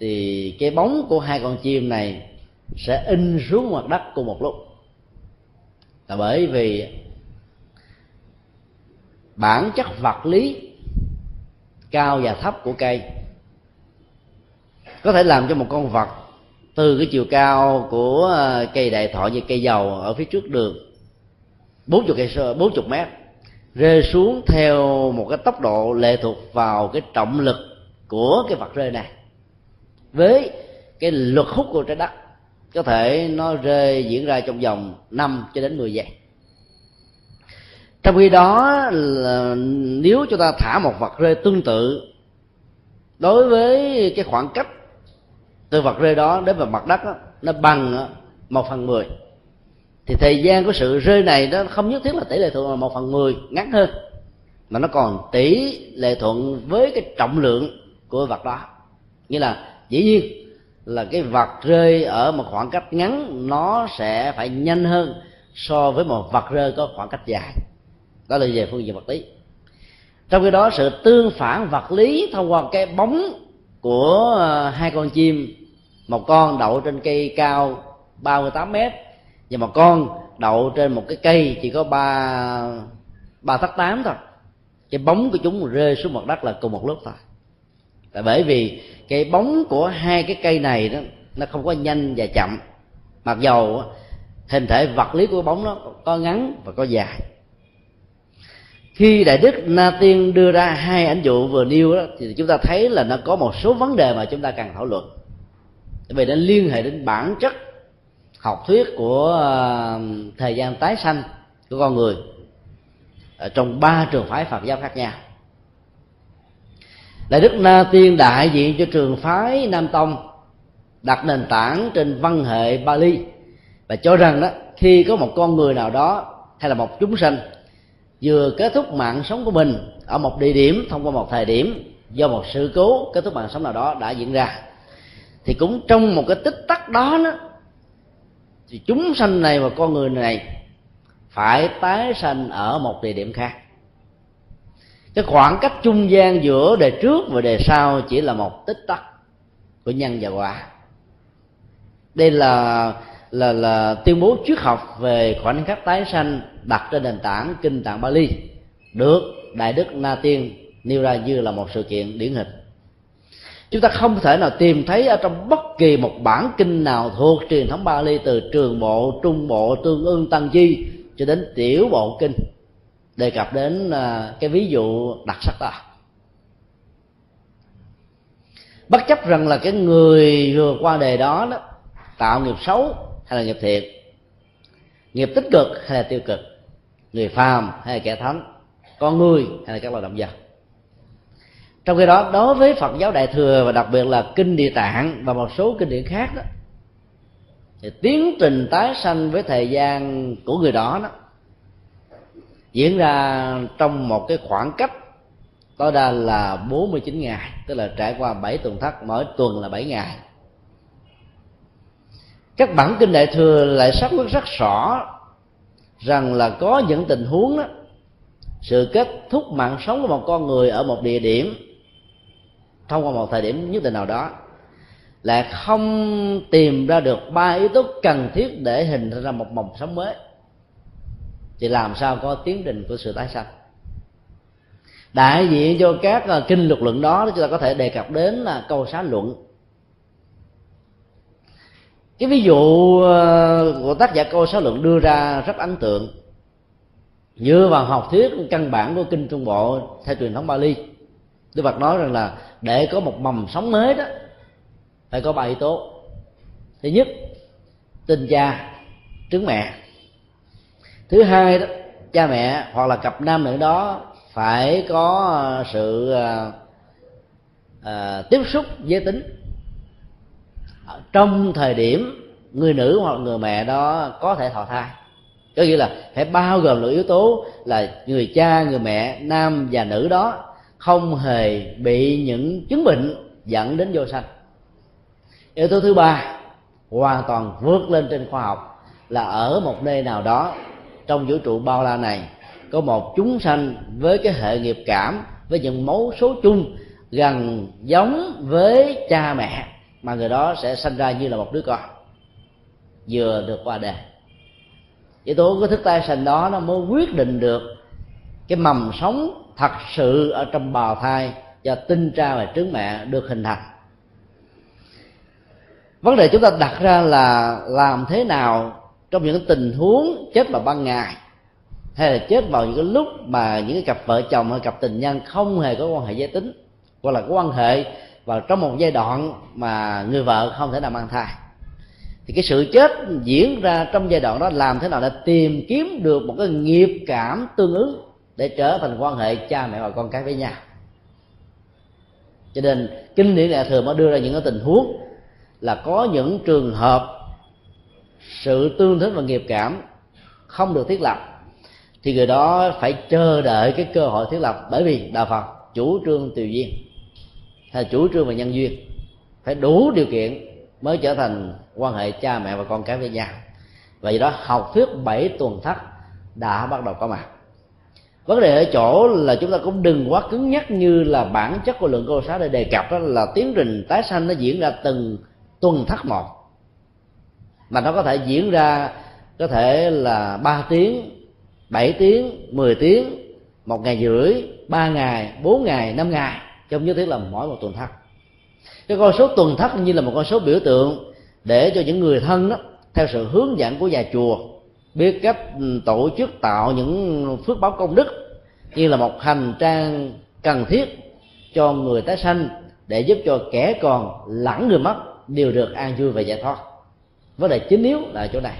thì cái bóng của hai con chim này sẽ in xuống mặt đất cùng một lúc. Là bởi vì bản chất vật lý cao và thấp của cây. Có thể làm cho một con vật từ cái chiều cao của ờ, cây đại thọ như cây dầu ở phía trước đường 40 cây 40 mét, rơi xuống theo một cái tốc độ lệ thuộc vào cái trọng lực của cái vật rơi này. Với cái luật hút của trái đất, có thể nó rơi diễn ra trong vòng 5 cho đến 10 giây trong khi đó là nếu chúng ta thả một vật rơi tương tự đối với cái khoảng cách từ vật rơi đó đến vào mặt đất đó, nó bằng một phần mười thì thời gian của sự rơi này nó không nhất thiết là tỷ lệ thuận là một phần mười ngắn hơn mà nó còn tỷ lệ thuận với cái trọng lượng của vật đó. Như là dĩ nhiên là cái vật rơi ở một khoảng cách ngắn nó sẽ phải nhanh hơn so với một vật rơi có khoảng cách dài đó là về phương diện vật lý. Trong khi đó, sự tương phản vật lý thông qua cái bóng của ờ, hai con chim, một con đậu trên cây cao 38 mét và một con đậu trên một cái cây chỉ có ba ba thắt tám thôi, cái bóng của chúng rơi xuống mặt đất là cùng một lúc thôi. Là bởi vì cái bóng của hai cái cây này đó, nó không có nhanh và chậm, mặc dầu hình thể vật lý của bóng nó có ngắn và có dài khi đại đức na tiên đưa ra hai ảnh dụ vừa nêu đó, thì chúng ta thấy là nó có một số vấn đề mà chúng ta cần thảo luận. Vì nó liên hệ đến bản chất học thuyết của ờ, thời gian tái sanh của con người ở trong ba trường phái Phật giáo khác nhau. Đại Đức Na Tiên đại diện cho trường phái Nam Tông đặt nền tảng trên văn hệ Bali và cho rằng đó, khi có một con người nào đó hay là một chúng sanh vừa kết thúc mạng sống của mình ở một địa điểm thông qua một thời điểm do một sự cố kết thúc mạng sống nào đó đã diễn ra. Thì cũng trong một cái tích tắc đó đó, thì chúng sanh này và con người này phải tái sanh ở một địa điểm khác. Cái khoảng cách trung gian giữa đề trước và đề sau chỉ là một tích tắc của nhân và quả. Đây là là là tuyên bố triết học về khoảnh khắc tái sanh đặt trên nền tảng kinh tạng Bali, được đại đức Na Tiên nêu ra như là một sự kiện điển hình. Chúng ta không thể nào tìm thấy ở trong bất kỳ một bản kinh nào thuộc truyền thống Bali từ trường bộ, trung bộ, tương ương, tăng chi cho đến tiểu bộ kinh, đề cập đến à, cái ví dụ đặc sắc đó. Bất chấp rằng là cái người vừa qua đề đó đó, tạo nghiệp xấu hay là nghiệp thiện nghiệp tích cực hay là tiêu cực người phàm hay là kẻ thánh, con người hay là các loài động vật. Trong khi đó, đối với phật giáo đại thừa và đặc biệt là kinh địa tạng và một số kinh điển khác đó, thì tiến trình tái sanh với thời gian của người đó đó diễn ra trong một cái khoảng cách tối đa là 49 ngày, tức là trải qua 7 tuần thất, mỗi tuần là 7 ngày. Các bản kinh đại thừa lại xác quyết rất rõ rằng là có những tình huống đó sự kết thúc mạng sống của một con người ở một địa điểm, thông qua một thời điểm nhất định nào đó, là không tìm ra được ba yếu tố cần thiết để hình thành ra một mầm sống mới. Thì làm sao có tiến trình của sự tái sanh? Đại diện cho các à, kinh luật luận đó, chúng ta có thể đề cập đến là câu xá luận cái ví dụ ờ, của tác giả câu xá lượng đưa ra rất ấn tượng. Dựa vào học thuyết căn bản của kinh trung bộ theo truyền thống Bali. Đức Phật nói rằng là để có một mầm sống mới đó phải có ba yếu tố. Thứ nhất tình cha trứng mẹ. Thứ hai đó cha mẹ hoặc là cặp nam nữ đó phải có sự à, tiếp xúc giới tính trong thời điểm người nữ hoặc người mẹ đó có thể thọ thai, có nghĩa là phải bao gồm được yếu tố là người cha, người mẹ, nam và nữ đó không hề bị những chứng bệnh dẫn đến vô sanh. Yếu tố thứ ba, hoàn toàn vượt lên trên khoa học là ở một nơi nào đó trong vũ trụ bao la này có một chúng sanh với cái hệ nghiệp cảm, với những mấu số chung gần giống với cha mẹ mà người đó sẽ sanh ra như là một đứa con, vừa được qua đời. Yếu tố của thức tay sanh đó nó mới quyết định được cái mầm sống thật sự ở trong bào thai do tinh tra và trứng mẹ được hình thành. Vấn đề chúng ta đặt ra là làm thế nào trong những tình huống chết vào ban ngày hay là chết vào những cái lúc mà những cái cặp vợ chồng hay cặp tình nhân không hề có quan hệ giới tính hoặc là có quan hệ và trong một giai đoạn mà người vợ không thể nào mang thai, thì cái sự chết diễn ra trong giai đoạn đó làm thế nào để tìm kiếm được một cái nghiệp cảm tương ứng để trở thành quan hệ cha mẹ và con cái với nhau. Cho nên kinh điển đại thừa mới đưa ra những cái tình huống là có những trường hợp sự tương thích và nghiệp cảm không được thiết lập, thì người đó phải chờ đợi cái cơ hội thiết lập. Bởi vì đạo phật chủ trương tùy duyên hay chủ trương về nhân duyên. Phải đủ điều kiện mới trở thành quan hệ cha mẹ và con cái với nhau. Và do đó học thuyết bảy tuần thất đã bắt đầu có mặt. Vấn đề ở chỗ là chúng ta cũng đừng quá cứng nhắc như là bản chất của lượng câu sáu để đề cập đó là tiến trình tái sanh nó diễn ra từng tuần thất một. Mà nó có thể diễn ra có thể là 3 tiếng 7 tiếng 10 tiếng, một ngày rưỡi, ba ngày, bốn ngày, năm ngày trong như thế là mỗi một tuần thất cái con số tuần thất như là một con số biểu tượng để cho những người thân đó theo sự hướng dẫn của nhà chùa, biết cách ừ, tổ chức tạo những phước báo công đức như là một hành trang cần thiết cho người tái sanh để giúp cho kẻ còn lẫn người mất đều được an vui và giải thoát. Vấn đề chính yếu là ở chỗ này.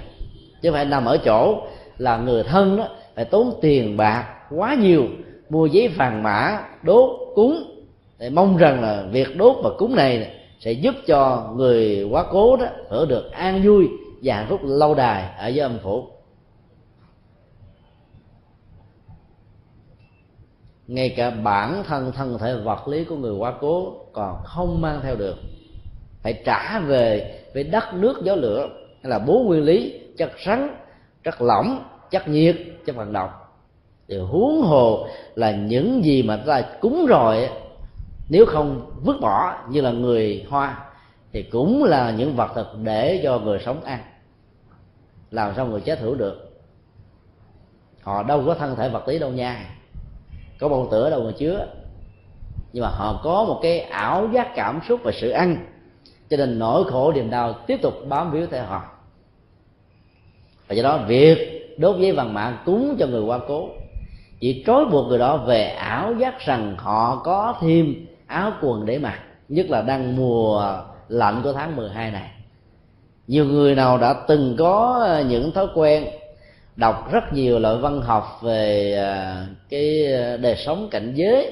Chứ phải nằm ở chỗ là người thân đó phải tốn tiền bạc quá nhiều, mua giấy vàng mã, đốt, cúng để mong rằng là việc đốt và cúng này sẽ giúp cho người quá cố đó hưởng được an vui và hạnh phúc lâu đài ở dưới âm phủ. Ngay cả bản thân thân thể vật lý của người quá cố còn không mang theo được. Phải trả về với đất nước gió lửa hay là bốn nguyên lý, chất rắn, chất lỏng, chất nhiệt, chất vận động. Thì huống hồ là những gì mà ta cúng rồi nếu không vứt bỏ như là người hoa, thì cũng là những vật thực để cho người sống ăn. Làm sao người chết hữu được? Họ đâu có thân thể vật lý đâu nha. Có bông tửa đâu mà chứa. Nhưng mà họ có một cái ảo giác cảm xúc về sự ăn. Cho nên nỗi khổ niềm đau tiếp tục bám víu theo họ. Và do đó, việc đốt giấy vàng mã cúng cho người qua cố, chỉ trói buộc người đó về ảo giác rằng họ có thêm áo quần để mặc, nhất là đang mùa lạnh của tháng 12 này. Nhiều người nào đã từng có ờ, những thói quen đọc rất nhiều loại văn học về ờ, cái ờ, đời sống cảnh giới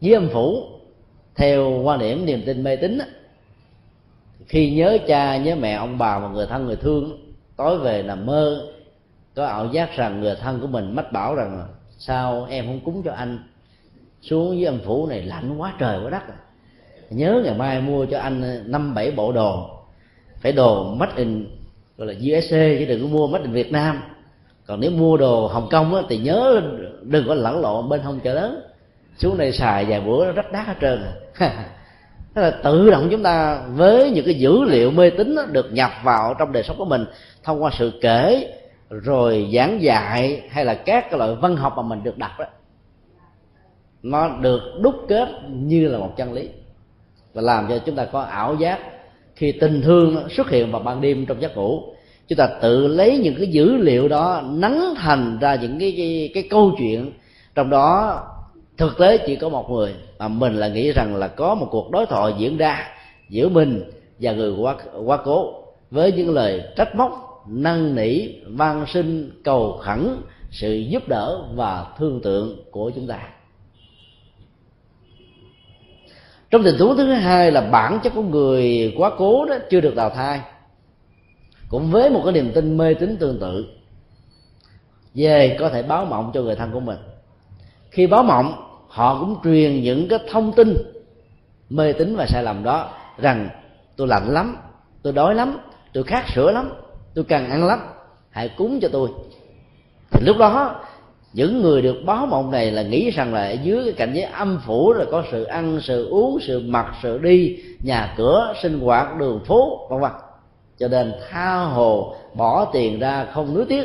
dưới âm phủ theo quan điểm niềm tin mê tín khi nhớ cha, nhớ mẹ, ông bà và người thân, người thương, tối về nằm mơ, có ảo giác rằng người thân của mình mách bảo rằng sao em không cúng cho anh? Xuống dưới âm phủ này lạnh quá trời quá đất à. nhớ ngày mai mua cho anh ờ, năm bảy bộ đồ. Phải đồ made in gọi là USA chứ đừng có mua made in Việt Nam. Còn nếu mua đồ Hồng Kông á, thì nhớ đừng có lẫn lộn bên hông chợ lớn. Xuống đây xài vài bữa rất đắt hết trơn à. Thế là tự động chúng ta với những cái dữ liệu mê tín được nhập vào trong đời sống của mình thông qua sự kể rồi giảng dạy hay là các cái loại văn học mà mình được đọc đó nó được đúc kết như là một chân lý. Và làm cho chúng ta có ảo giác khi tình thương xuất hiện vào ban đêm trong giấc ngủ. Chúng ta tự lấy những cái dữ liệu đó nắn thành ra những cái cái, cái câu chuyện. Trong đó thực tế chỉ có một người mà mình là nghĩ rằng là có một cuộc đối thoại diễn ra giữa mình và người quá quá cố với những lời trách móc năn nỉ van xin cầu khẩn sự giúp đỡ và thương tượng của chúng ta. Trong tình huống thứ hai là bản chất của người quá cố đó chưa được đào thai. Cũng với một cái niềm tin mê tín tương tự. Về có thể báo mộng cho người thân của mình. Khi báo mộng, họ cũng truyền những cái thông tin mê tín và sai lầm đó rằng, tôi lạnh lắm, tôi đói lắm, tôi khát sữa lắm, tôi cần ăn lắm, hãy cúng cho tôi. Thì lúc đó những người được báo mộng này là nghĩ rằng là dưới cái cảnh giới âm phủ là có sự ăn, sự uống, sự mặc, sự đi, nhà cửa, sinh hoạt, đường phố, vân vân. Cho nên tha hồ bỏ tiền ra không nuối tiếc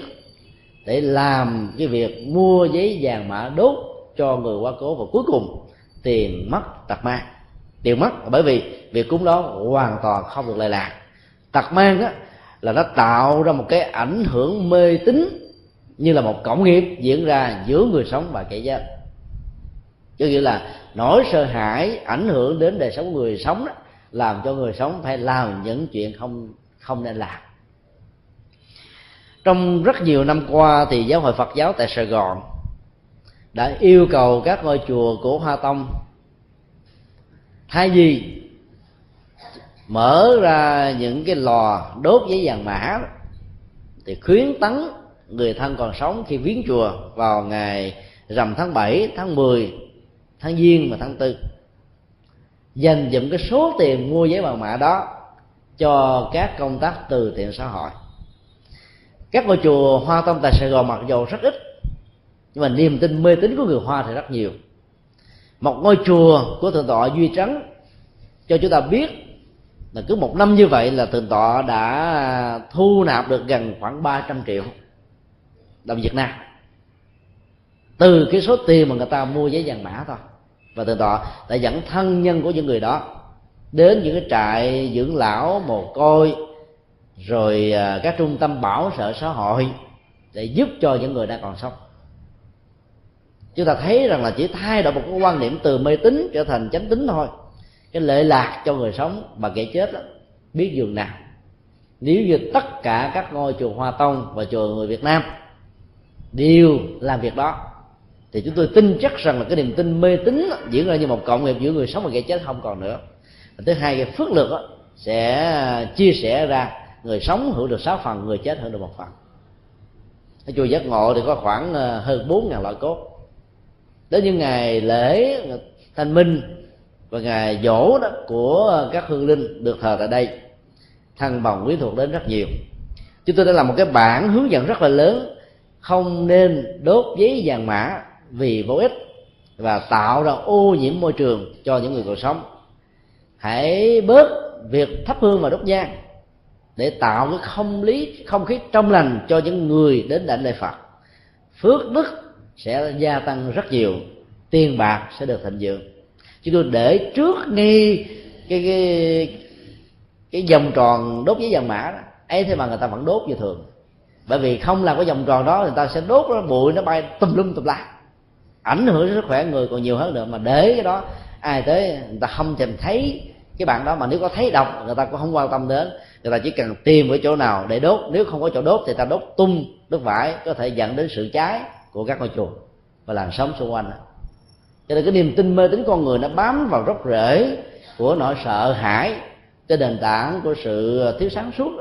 để làm cái việc mua giấy vàng mã đốt cho người quá cố và cuối cùng. Tiền mất, tật mang. Tiền mất, bởi vì việc cúng đó hoàn toàn không được lệ lạc. Tật mang á, là nó tạo ra một cái ảnh hưởng mê tín như là một cổng nghiệp diễn ra giữa người sống và kẻ chết. Cho nghĩa là nỗi sợ hãi ảnh hưởng đến đời sống người sống đó, làm cho người sống phải làm những chuyện không không nên làm. Trong rất nhiều năm qua thì giáo hội Phật giáo tại Sài Gòn đã yêu cầu các ngôi chùa của Hoa Tông thay vì mở ra những cái lò đốt giấy vàng mã thì khuyến tấn người thân còn sống khi viếng chùa vào ngày rằm tháng 7, tháng 10, tháng giêng và tháng tư. Dành dụm cái số tiền mua giấy vàng mã đó cho các công tác từ thiện xã hội. Các ngôi chùa hoa tâm tại sài gòn mặc dù rất ít nhưng mà niềm tin mê tín của người hoa thì rất nhiều. Một ngôi chùa của thượng tọa duy trắng cho chúng ta biết là cứ một năm như vậy là thượng tọa đã thu nạp được gần khoảng 300 triệu đồng Việt Nam. Từ cái số tiền mà người ta mua giấy vàng mã thôi. Và từ đó đã dẫn thân nhân của những người đó đến những cái trại dưỡng lão mồ côi rồi à, các trung tâm bảo trợ xã hội để giúp cho những người đang còn sống. Chúng ta thấy rằng là chỉ thay đổi một cái quan niệm từ mê tín trở thành chánh tín thôi. Cái lệ lạc cho người sống và kẻ chết đó, biết dường nào. Nếu như tất cả các ngôi chùa hoa tông và chùa người việt nam đều làm việc đó. Thì chúng tôi tin chắc rằng là cái niềm tin mê tín diễn ra như một cộng nghiệp giữa người sống và kẻ chết không còn nữa. Thứ hai cái phước lực đó, sẽ chia sẻ ra người sống hưởng được sáu phần người chết hưởng được một phần. Ở chùa giác ngộ thì có khoảng ờ, hơn bốn ngàn loại cốt. Đến những ngày lễ thanh minh và ngày dỗ đó của các hương linh được thờ tại đây thân bằng quý thuộc đến rất nhiều. Chúng tôi đã làm một cái bản hướng dẫn rất là lớn không nên đốt giấy vàng mã vì vô ích và tạo ra ô nhiễm môi trường cho những người còn sống. Hãy bớt việc thắp hương và đốt nhang để tạo cái không lý, không khí trong lành cho những người đến đảnh lễ phật. Phước đức sẽ gia tăng rất nhiều, tiền bạc sẽ được thịnh vượng. Chúng tôi để trước ngay cái cái cái vòng tròn đốt giấy vàng mã đó. Ấy thế mà người ta vẫn đốt như thường bởi vì không làm cái vòng tròn đó, người ta sẽ đốt nó bụi nó bay tùm lum tùm la ảnh hưởng đến sức khỏe người còn nhiều hơn nữa, mà để cái đó ai tới, người ta không thèm thấy cái bạn đó, mà nếu có thấy độc, người ta cũng không quan tâm đến. Người ta chỉ cần tìm cái chỗ nào để đốt, nếu không có chỗ đốt thì ta đốt tung đốt vải, có thể dẫn đến sự cháy của các ngôi chùa và làn sóng xung quanh. Cho nên cái niềm tin mê tín con người nó bám vào rốc rễ của nỗi sợ hãi cái nền tảng của sự thiếu sáng suốt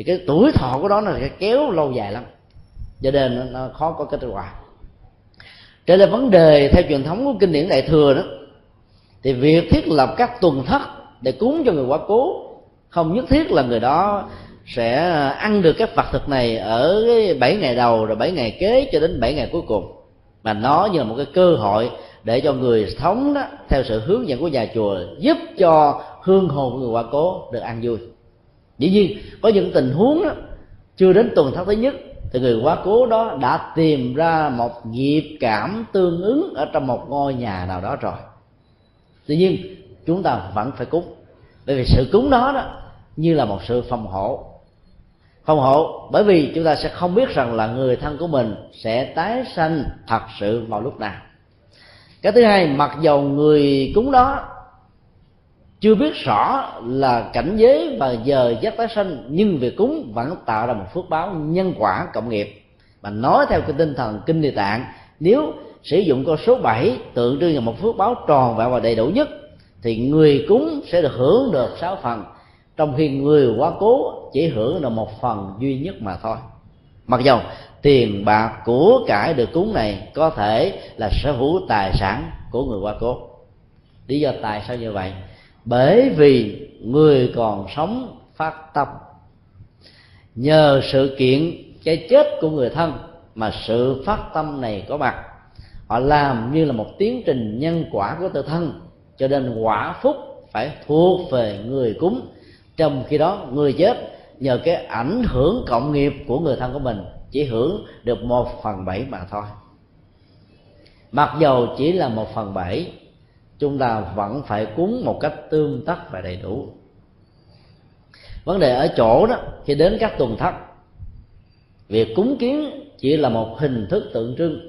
thì cái tuổi thọ của đó nó sẽ kéo lâu dài lắm. Cho nên nó khó có kết quả. Trở lại vấn đề theo truyền thống của kinh điển đại thừa đó, thì việc thiết lập các tuần thất để cúng cho người quá cố, không nhất thiết là người đó sẽ ăn được các vật thực này ở bảy ngày đầu rồi bảy ngày kế cho đến bảy ngày cuối cùng. Mà nó như là một cái cơ hội để cho người thống đó, theo sự hướng dẫn của nhà chùa, giúp cho hương hồn của người quá cố được ăn vui dĩ nhiên có những tình huống đó, chưa đến tuần thất thứ nhất thì người quá cố đó đã tìm ra một nghiệp cảm tương ứng ở trong một ngôi nhà nào đó rồi. Tuy nhiên chúng ta vẫn phải cúng. Bởi vì sự cúng đó đó như là một sự phòng hộ. Phòng hộ bởi vì chúng ta sẽ không biết rằng là người thân của mình sẽ tái sanh thật sự vào lúc nào. Cái thứ hai mặc dầu người cúng đó chưa biết rõ là cảnh giới và giờ giác tái sanh nhưng việc cúng vẫn tạo ra một phước báo nhân quả cộng nghiệp. Mà nói theo cái tinh thần kinh địa tạng, nếu sử dụng con số 7 tượng trưng là một phước báo tròn vẹn và đầy đủ nhất, thì người cúng sẽ được hưởng được sáu phần, trong khi người quá cố chỉ hưởng được một phần duy nhất mà thôi. Mặc dầu tiền bạc của cải được cúng này có thể là sở hữu tài sản của người quá cố. Lý do tại sao như vậy? Bởi vì người còn sống phát tâm. Nhờ sự kiện cái chết của người thân mà sự phát tâm này có mặt. Họ làm như là một tiến trình nhân quả của tự thân, cho nên quả phúc phải thuộc về người cúng. Trong khi đó, người chết nhờ cái ảnh hưởng cộng nghiệp của người thân của mình, chỉ hưởng được một phần bảy mà thôi. Mặc dầu chỉ là một phần bảy chúng ta vẫn phải cúng một cách tương tất và đầy đủ. Vấn đề ở chỗ đó, khi đến các tuần thất, việc cúng kiến chỉ là một hình thức tượng trưng.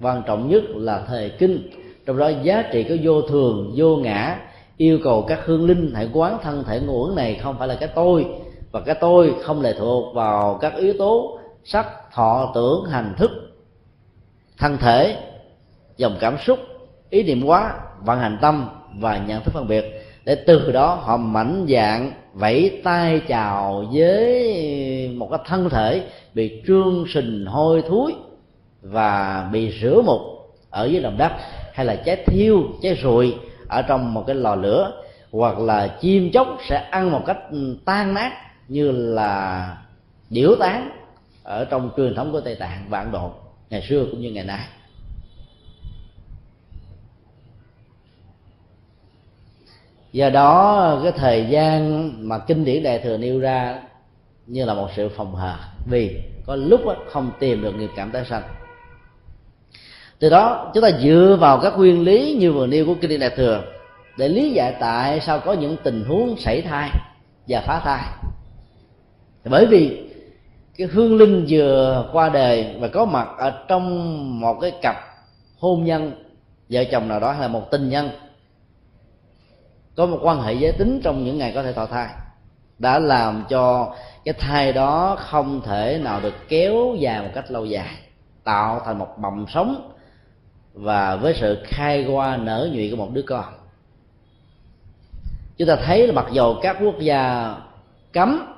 Quan trọng nhất là thời kinh, trong đó giá trị có vô thường, vô ngã, yêu cầu các hương linh hãy quán thân thể ngũ này không phải là cái tôi, và cái tôi không lệ thuộc vào các yếu tố sắc, thọ, tưởng, hành thức, thân thể, dòng cảm xúc, ý niệm quá vận hành tâm và nhận thức phân biệt, để từ đó họ mảnh dạng vẫy tay chào với một cái thân thể, bị trương sình hôi thối và bị rửa mục ở dưới lòng đất, hay là cháy thiêu cháy rụi ở trong một cái lò lửa, hoặc là chim chóc sẽ ăn một cách tan nát như là điểu tán ở trong truyền thống của tây tạng và ấn độ ngày xưa cũng như ngày nay. Do đó, cái thời gian mà kinh điển đại thừa nêu ra như là một sự phòng hờ, vì có lúc không tìm được nghiệp cảm tái sanh. Từ đó, chúng ta dựa vào các nguyên lý như vừa nêu của kinh điển đại thừa để lý giải tại sao có những tình huống xảy thai và phá thai. Bởi vì cái hương linh vừa qua đời và có mặt ở trong một cái cặp hôn nhân, vợ chồng nào đó hay là một tình nhân có một quan hệ giới tính trong những ngày có thể thọ thai. Đã làm cho cái thai đó không thể nào được kéo dài một cách lâu dài, tạo thành một mầm sống và với sự khai qua nở nhụy của một đứa con. Chúng ta thấy là mặc dù các quốc gia cấm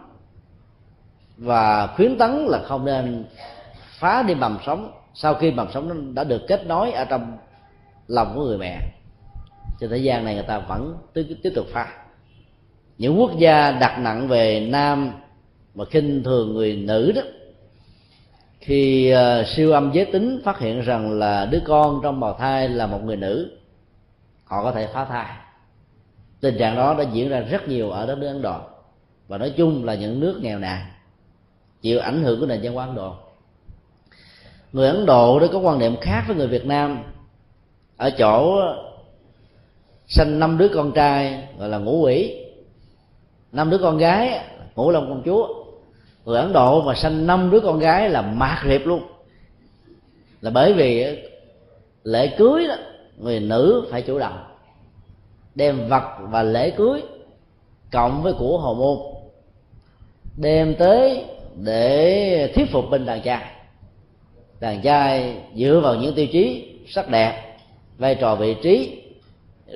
và khuyến tấn là không nên phá đi mầm sống sau khi mầm sống đã được kết nối ở trong lòng của người mẹ trên thế gian này người ta vẫn tiếp tục phá. Những quốc gia đặt nặng về nam mà khinh thường người nữ đó khi uh, siêu âm giới tính phát hiện rằng là đứa con trong bào thai là một người nữ họ có thể phá thai. Tình trạng đó đã diễn ra rất nhiều ở đất nước ấn độ. Và nói chung là những nước nghèo nàn chịu ảnh hưởng của nền văn hóa ấn độ. Người ấn độ đó có quan niệm khác với người việt nam. Ở chỗ sinh năm đứa con trai, gọi là ngũ quỷ. Năm đứa con gái, ngũ long công chúa. Người ấn độ mà sinh năm đứa con gái là mạt hiệp luôn. Là bởi vì ờ, lễ cưới đó, người nữ phải chủ động. Đem vật và lễ cưới cộng với của hồ môn. Đem tới để thuyết phục bên đàn trai. Đàn trai dựa vào những tiêu chí sắc đẹp, vai trò vị trí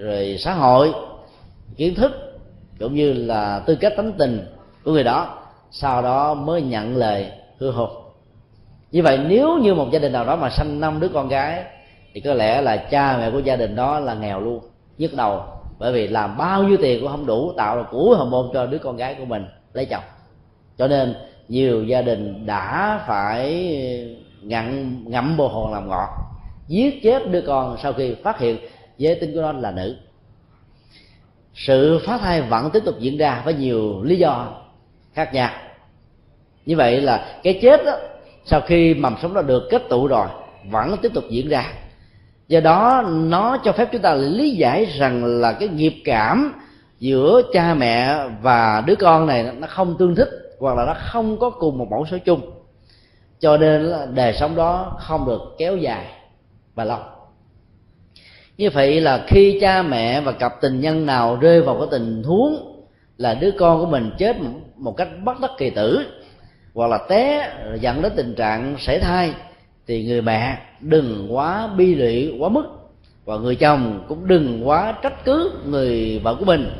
rồi xã hội, kiến thức, cũng như là tư cách tánh tình của người đó, sau đó mới nhận lời hư hụt như vậy nếu như một gia đình nào đó mà sanh năm đứa con gái, thì có lẽ là cha mẹ của gia đình đó là nghèo luôn, nhức đầu. Bởi vì làm bao nhiêu tiền cũng không đủ tạo ra của hồng môn cho đứa con gái của mình lấy chồng. Cho nên nhiều gia đình đã phải ngậm ngậm bồ hòn làm ngọt, giết chết đứa con sau khi phát hiện giới tính của nó là nữ. Sự phá thai vẫn tiếp tục diễn ra với nhiều lý do khác nhau. Như vậy là cái chết đó, sau khi mầm sống đã được kết tụ rồi vẫn tiếp tục diễn ra. Do đó nó cho phép chúng ta lý giải rằng là cái nghiệp cảm giữa cha mẹ và đứa con này nó không tương thích hoặc là nó không có cùng một mẫu số chung. Cho nên là đời sống đó không được kéo dài và lâu như vậy là khi cha mẹ và cặp tình nhân nào rơi vào cái tình huống là đứa con của mình chết một cách bất đắc kỳ tử, hoặc là té dẫn đến tình trạng sảy thai, thì người mẹ đừng quá bi lụy quá mức, và người chồng cũng đừng quá trách cứ người vợ của mình,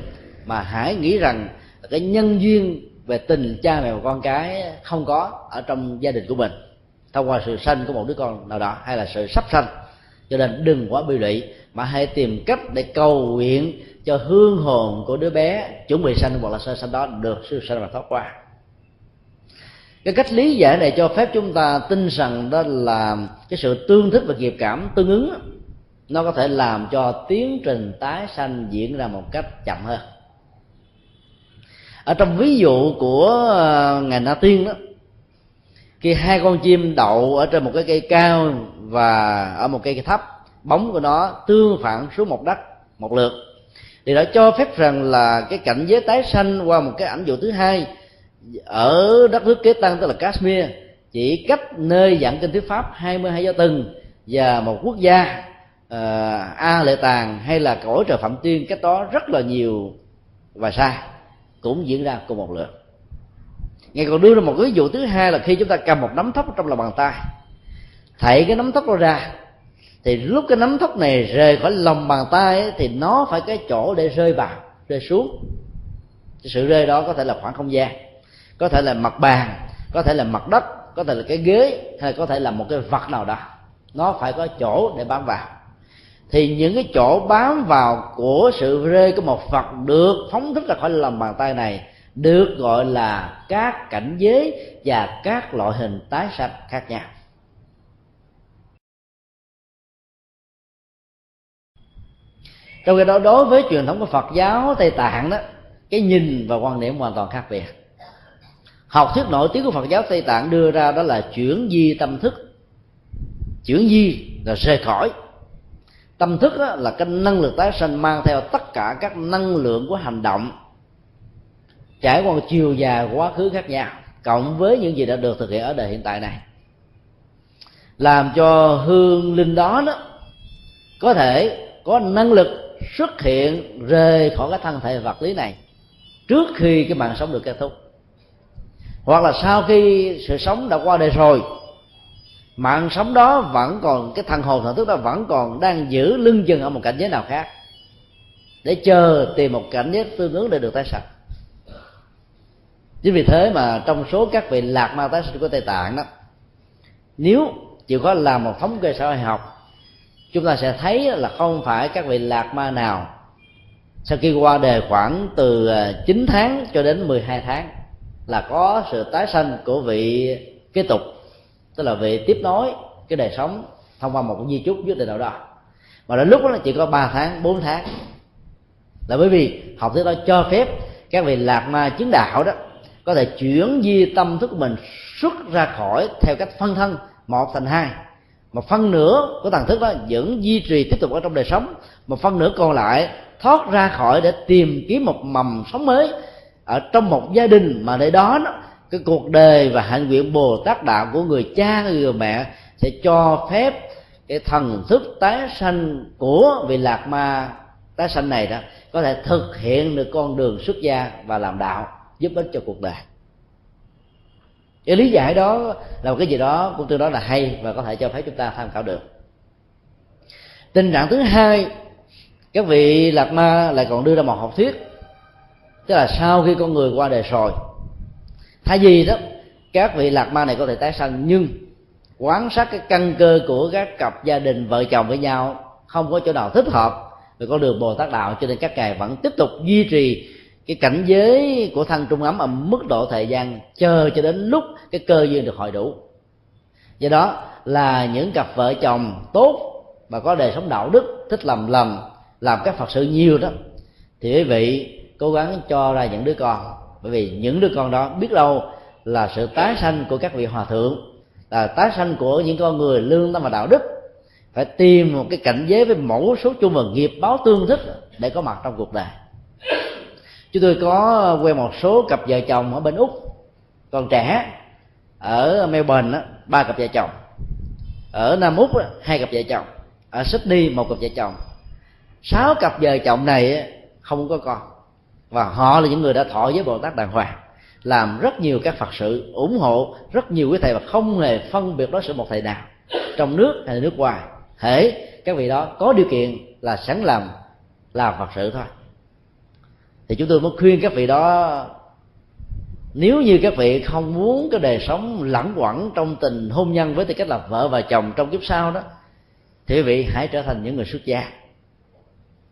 mà hãy nghĩ rằng cái nhân duyên về tình cha mẹ và con cái không có ở trong gia đình của mình, thông qua sự sanh của một đứa con nào đó, hay là sự sắp sanh. Cho nên đừng quá bi lụy mà hãy tìm cách để cầu nguyện cho hương hồn của đứa bé chuẩn bị sanh hoặc là sơ sanh đó được siêu sanh và thoát qua. Cái cách lý giải này cho phép chúng ta tin rằng đó là cái sự tương thích và nghiệp cảm tương ứng nó có thể làm cho tiến trình tái sanh diễn ra một cách chậm hơn. Ở trong ví dụ của ờ, ngài na tiên đó, khi hai con chim đậu ở trên một cái cây cao và ở một cây thấp bóng của nó tương phản xuống một đất một lượt. Thì đã cho phép rằng là cái cảnh giới tái sanh qua một cái ảnh dụ thứ hai ở đất nước kế tăng tức là Kashmir chỉ cách nơi giảng kinh thuyết pháp 22 giáo từng và một quốc gia uh, A Lệ Tàng hay là cõi trời Phạm Tiên cách đó rất là nhiều và xa cũng diễn ra cùng một lượt. Ngài còn đưa ra một ví dụ thứ hai là khi chúng ta cầm một nắm thóc trong lòng bàn tay. Thảy cái nắm thóc đó ra thì lúc cái nắm thóc này rời khỏi lòng bàn tay ấy, thì nó phải cái chỗ để rơi vào rơi xuống. Cái sự rơi đó có thể là khoảng không gian có thể là mặt bàn có thể là mặt đất có thể là cái ghế hay có thể là một cái vật nào đó. Nó phải có chỗ để bám vào. Thì những cái chỗ bám vào của sự rơi của một vật được phóng thích ra khỏi lòng bàn tay này được gọi là các cảnh giới và các loại hình tái sanh khác nhau. Trong khi đó, đối với truyền thống của phật giáo tây tạng đó, cái nhìn và quan điểm hoàn toàn khác biệt. Học thuyết nổi tiếng của phật giáo tây tạng đưa ra đó là chuyển di tâm thức. Chuyển di là rời khỏi. Tâm thức là cái năng lực tái sanh mang theo tất cả các năng lượng của hành động, trải qua một chiều dài quá khứ khác nhau, cộng với những gì đã được thực hiện ở đời hiện tại này. Làm cho hương linh đó đó có thể có năng lực xuất hiện rời khỏi cái thân thể vật lý này trước khi cái mạng sống được kết thúc. Hoặc là sau khi sự sống đã qua đời rồi, mạng sống đó vẫn còn, cái thân hồn, thần thức đó vẫn còn đang giữ lưng chừng ở một cảnh giới nào khác để chờ tìm một cảnh giới tương ứng để được tái sanh. Chính vì thế mà trong số các vị lạc ma tái sinh của tây tạng đó, nếu chịu khó làm một thống kê xã hội học chúng ta sẽ thấy là không phải các vị lạc ma nào sau khi qua đề khoảng từ à, 9 tháng cho đến 12 tháng là có sự tái sanh của vị kế tục, tức là vị tiếp nối cái đời sống thông qua một di chúc nhất định nào đó. Mà đến lúc đó chỉ có 3 tháng 4 tháng. Là bởi vì học thuyết đó cho phép các vị lạc ma chứng đạo đó có thể chuyển di tâm thức của mình xuất ra khỏi theo cách phân thân một thành hai mà phân nửa của tầng thức đó vẫn duy trì tiếp tục ở trong đời sống. Mà phân nửa còn lại thoát ra khỏi để tìm kiếm một mầm sống mới ở trong một gia đình mà để đó, đó cái cuộc đời và hạnh nguyện bồ tát đạo của người cha người mẹ sẽ cho phép cái thần thức tái sanh của vị lạc ma tái sanh này đó có thể thực hiện được con đường xuất gia và làm đạo giúp ích cho cuộc đời cái lý giải đó là một cái gì đó cũng tương đối là hay và có thể cho phép chúng ta tham khảo được. Tình trạng thứ hai, các vị lạc ma lại còn đưa ra một học thuyết, tức là sau khi con người qua đời rồi, thay vì đó, các vị lạc ma này có thể tái sanh, nhưng quan sát cái căn cơ của các cặp gia đình, vợ chồng với nhau, không có chỗ nào thích hợp về con đường bồ tát đạo cho nên các ngài vẫn tiếp tục duy trì cái cảnh giới của thân trung ấm ở mức độ thời gian chờ cho đến lúc cái cơ duyên được hội đủ. Do đó là những cặp vợ chồng tốt và có đời sống đạo đức, thích làm lầm, làm các phật sự nhiều đó, thì quý vị cố gắng cho ra những đứa con. Bởi vì những đứa con đó biết đâu là sự tái sanh của các vị hòa thượng, là tái sanh của những con người lương tâm và đạo đức. Phải tìm một cái cảnh giới với mẫu số chung và nghiệp báo tương thích để có mặt trong cuộc đời chúng tôi có ờ, quen một số cặp vợ chồng ở bên úc. Còn trẻ ở melbourne ba cặp vợ chồng. Ở nam úc hai cặp vợ chồng. Ở sydney, một cặp vợ chồng. Sáu cặp vợ chồng này không có con. Và họ là những người đã thọ với bồ tát đàng hoàng, làm rất nhiều các phật sự, ủng hộ rất nhiều quý thầy và không hề phân biệt đối xử một thầy nào. Trong nước hay nước ngoài thể các vị đó có điều kiện là sẵn làm làm phật sự thôi thì chúng tôi muốn khuyên các vị đó, nếu như các vị không muốn cái đời sống lẳng quẩn trong tình hôn nhân với tư cách là vợ và chồng trong kiếp sau đó, thì quý vị hãy trở thành những người xuất gia.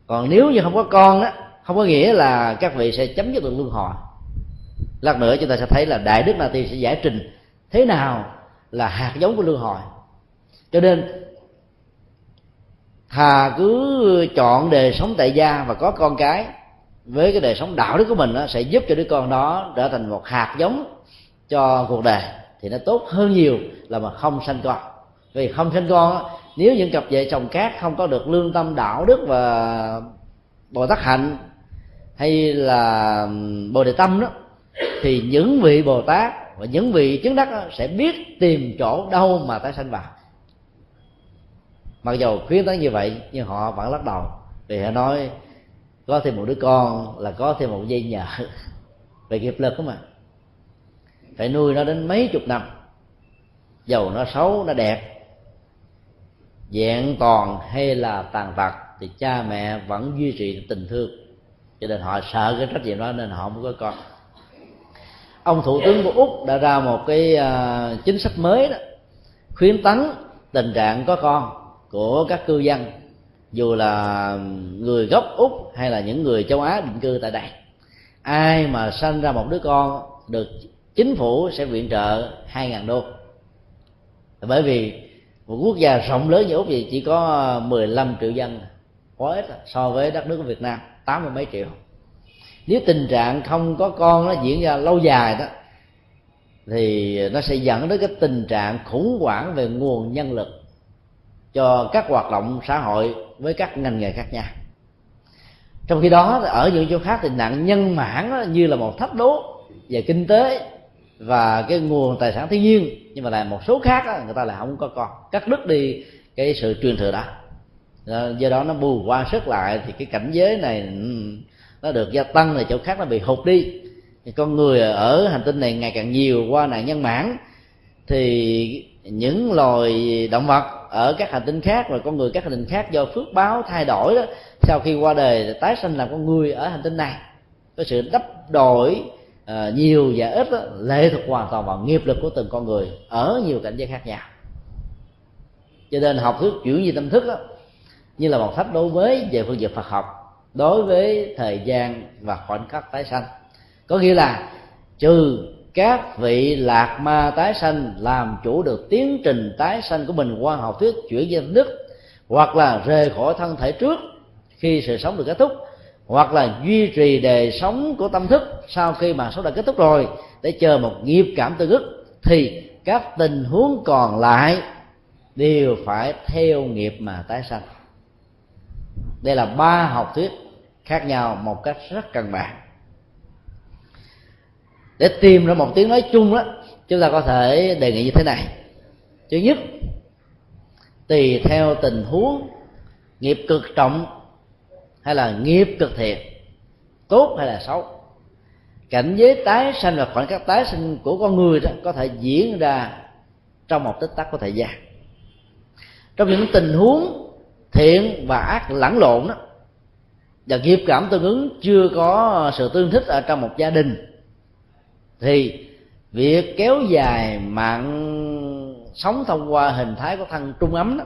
Còn nếu như không có con á, không có nghĩa là các vị sẽ chấm dứt được luân hồi. Lát nữa chúng ta sẽ thấy là đại đức na tiên sẽ giải trình thế nào là hạt giống của luân hồi. Cho nên, thà cứ chọn đời sống tại gia và có con cái với cái đời sống đạo đức của mình đó, sẽ giúp cho đứa con đó trở thành một hạt giống cho cuộc đời. Thì nó tốt hơn nhiều là mà không sanh con. Vì không sanh con nếu những cặp vợ chồng khác không có được lương tâm đạo đức và bồ tát hạnh hay là bồ đề tâm đó thì những vị bồ tát và những vị chứng đắc đó, sẽ biết tìm chỗ đâu mà tái sanh vào. Mặc dầu khuyến tấn như vậy nhưng họ vẫn lắc đầu. Vì họ nói có thêm một đứa con là có thêm một dây nhợ về nghiệp lực đó mà. Phải nuôi nó đến mấy chục năm. Dầu nó xấu, nó đẹp. Dạng toàn hay là tàn tật thì cha mẹ vẫn duy trì tình thương. Cho nên họ sợ cái trách nhiệm đó nên họ không có con. Ông thủ tướng của úc đã ra một cái à, chính sách mới đó. Khuyến tấn tình trạng có con của các cư dân dù là người gốc úc hay là những người châu á định cư tại đây, ai mà sanh ra một đứa con được chính phủ sẽ viện trợ 2.000 đô. Bởi vì một quốc gia rộng lớn như úc thì chỉ có 15 triệu dân, quá ít so với đất nước của việt nam, tám mươi mấy triệu. Nếu tình trạng không có con nó diễn ra lâu dài đó, thì nó sẽ dẫn đến cái tình trạng khủng hoảng về nguồn nhân lực cho các hoạt động xã hội với các ngành nghề khác nhau. Trong khi đó ở những chỗ khác thì nạn nhân mãn như là một thách đố về kinh tế và cái nguồn tài sản thiên nhiên nhưng mà là một số khác đó, người ta lại không có con. Cắt đứt đi cái sự truyền thừa đó. Ờ, do đó nó bù qua sức lại thì cái cảnh giới này ừ, nó được gia tăng là chỗ khác nó bị hụt đi. Thì con người ở hành tinh này ngày càng nhiều qua nạn nhân mãn thì những loài động vật ở các hành tinh khác và con người các hành tinh khác do phước báo thay đổi đó sau khi qua đời tái sinh làm con người ở hành tinh này có sự đắp đổi uh, nhiều và ít đó, lệ thuộc hoàn toàn vào nghiệp lực của từng con người ở nhiều cảnh giới khác nhau. Cho nên học thuyết chuyển di tâm thức đó, như là một thách đối với về phương diện Phật học đối với thời gian và khoảnh khắc tái sanh. Có nghĩa là trừ các vị lạc ma tái sanh làm chủ được tiến trình tái sanh của mình. Qua học thuyết chuyển danh đức, hoặc là rời khỏi thân thể trước khi sự sống được kết thúc, hoặc là duy trì đề sống của tâm thức sau khi mà sống đã kết thúc rồi, để chờ một nghiệp cảm tương ức, thì các tình huống còn lại đều phải theo nghiệp mà tái sanh. Đây là ba học thuyết khác nhau một cách rất căn bản để tìm ra một tiếng nói chung đó chúng ta có thể đề nghị như thế này. Thứ nhất, tùy theo tình huống, nghiệp cực trọng hay là nghiệp cực thiện, tốt hay là xấu. Cảnh giới tái sanh và khoảnh khắc tái sinh của con người đó có thể diễn ra trong một tích tắc của thời gian. Trong những tình huống thiện và ác lẫn lộn đó, và nghiệp cảm tương ứng chưa có sự tương thích ở trong một gia đình thì việc kéo dài mạng sống thông qua hình thái của thân trung ấm đó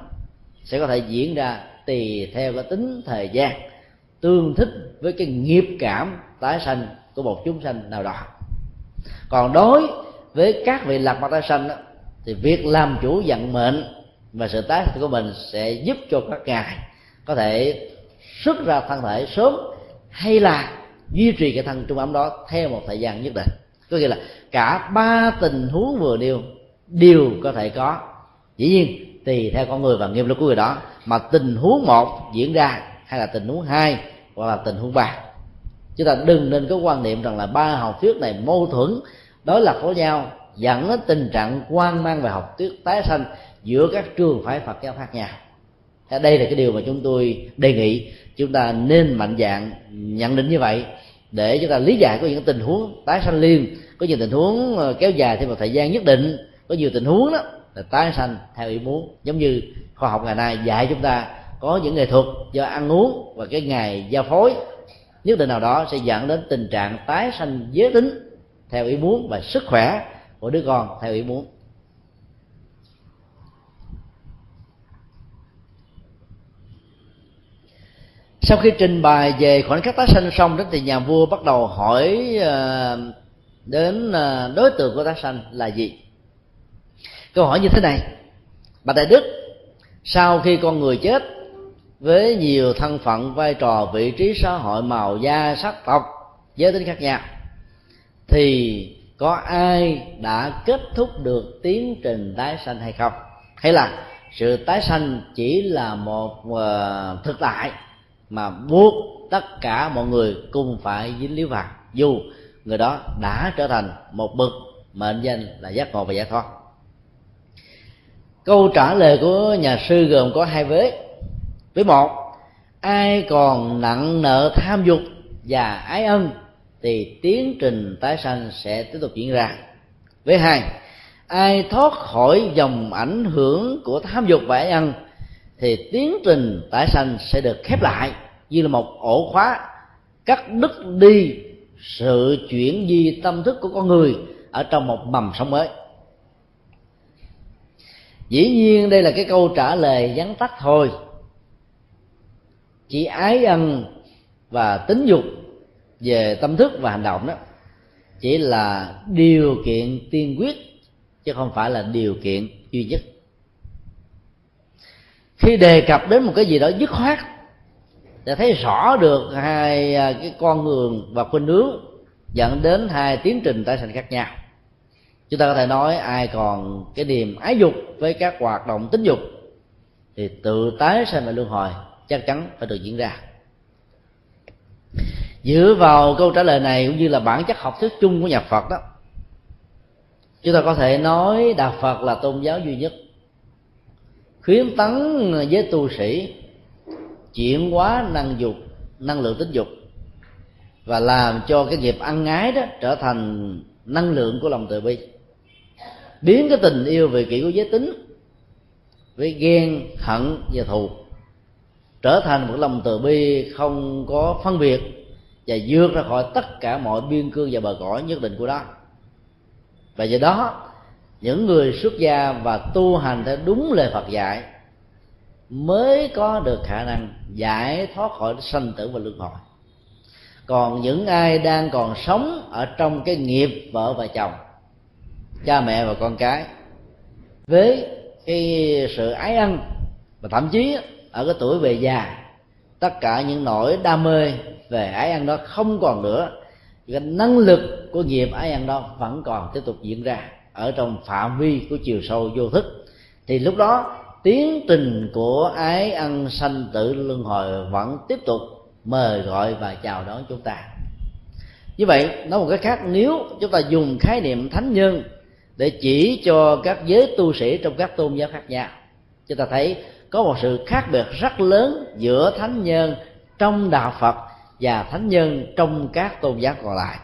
sẽ có thể diễn ra tùy theo cái tính thời gian tương thích với cái nghiệp cảm tái sanh của một chúng sanh nào đó. Còn đối với các vị lạc mặt tái sanh đó, thì việc làm chủ vận mệnh và sự tái sanh của mình sẽ giúp cho các ngài có thể xuất ra thân thể sớm hay là duy trì cái thân trung ấm đó theo một thời gian nhất định có nghĩa là cả ba tình huống vừa nêu đều có thể có. Dĩ nhiên, tùy theo con người và nghiệp lực của người đó, mà tình huống một diễn ra, hay là tình huống hai, hoặc là tình huống ba. Chúng ta đừng nên có quan niệm rằng là ba học thuyết này mâu thuẫn, đối lập với nhau, dẫn đến tình trạng quan mang về học thuyết tái sanh giữa các trường phái Phật giáo khác nhau. Đây là cái điều mà chúng tôi đề nghị, chúng ta nên mạnh dạng nhận định như vậy để chúng ta lý giải có những tình huống tái sanh liên có nhiều tình huống ờ, kéo dài thêm một thời gian nhất định, có nhiều tình huống đó là tái sanh theo ý muốn. Giống như khoa học ngày nay dạy chúng ta có những nghệ thuật do ăn uống và cái ngày giao phối. Nhất định nào đó sẽ dẫn đến tình trạng tái sanh giới tính theo ý muốn và sức khỏe của đứa con theo ý muốn. Sau khi trình bày về khoảnh khắc tái sanh xong đó thì nhà vua bắt đầu hỏi ờ, đến ờ, đối tượng của tái sanh là gì? Câu hỏi như thế này. Bà đại đức sau khi con người chết với nhiều thân phận vai trò vị trí xã hội màu da sắc tộc giới tính khác nhau thì có ai đã kết thúc được tiến trình tái sanh hay không? Hay là sự tái sanh chỉ là một uh, thực tại? Mà buộc tất cả mọi người cùng phải dính líu vào, dù người đó đã trở thành một bậc mệnh danh là giác ngộ và giải thoát. Câu trả lời của nhà sư gồm có hai vế. Với một, ai còn nặng nợ tham dục và ái ân thì tiến trình tái sanh sẽ tiếp tục diễn ra. Với hai, ai thoát khỏi dòng ảnh hưởng của tham dục và ái ân thì tiến trình tái sanh sẽ được khép lại. Như là một ổ khóa, cắt đứt đi sự chuyển di tâm thức của con người ở trong một mầm sống mới. Dĩ nhiên đây là cái câu trả lời vắn tắt thôi. Chỉ ái ân và tính dục về tâm thức và hành động đó chỉ là điều kiện tiên quyết, chứ không phải là điều kiện duy nhất khi đề cập đến một cái gì đó dứt khoát, để thấy rõ được hai à, cái con người và khuynh hướng dẫn đến hai tiến trình tái sanh khác nhau. Chúng ta có thể nói ai còn cái niềm ái dục với các hoạt động tính dục, thì tự tái sanh và luân hồi chắc chắn phải được diễn ra. Dựa vào câu trả lời này cũng như là bản chất học thuyết chung của nhà phật đó, chúng ta có thể nói đạo phật là tôn giáo duy nhất khuyến tấn với tu sĩ chuyển hóa năng dục, năng lượng tính dục và làm cho cái nghiệp ăn ái đó trở thành năng lượng của lòng từ bi. Biến cái tình yêu về kỹ của giới tính với ghen, hận và thù trở thành một lòng từ bi không có phân biệt và vượt ra khỏi tất cả mọi biên cương và bờ cõi nhất định của đó. Và do đó những người xuất gia và tu hành theo đúng lời Phật dạy mới có được khả năng giải thoát khỏi sanh tử và luân hồi. Còn những ai đang còn sống ở trong cái nghiệp vợ và chồng, cha mẹ và con cái, với cái sự ái ân và thậm chí ở cái tuổi về già, tất cả những nỗi đam mê về ái ăn đó không còn nữa, cái năng lực của nghiệp ái ăn đó vẫn còn tiếp tục diễn ra ở trong phạm vi của chiều sâu vô thức, thì lúc đó tiến trình của ái ăn sanh tử luân hồi vẫn tiếp tục mời gọi và chào đón chúng ta. Như vậy, nói một cách khác, nếu chúng ta dùng khái niệm thánh nhân để chỉ cho các giới tu sĩ trong các tôn giáo khác nhau, chúng ta thấy có một sự khác biệt rất lớn giữa thánh nhân trong đạo phật và thánh nhân trong các tôn giáo còn lại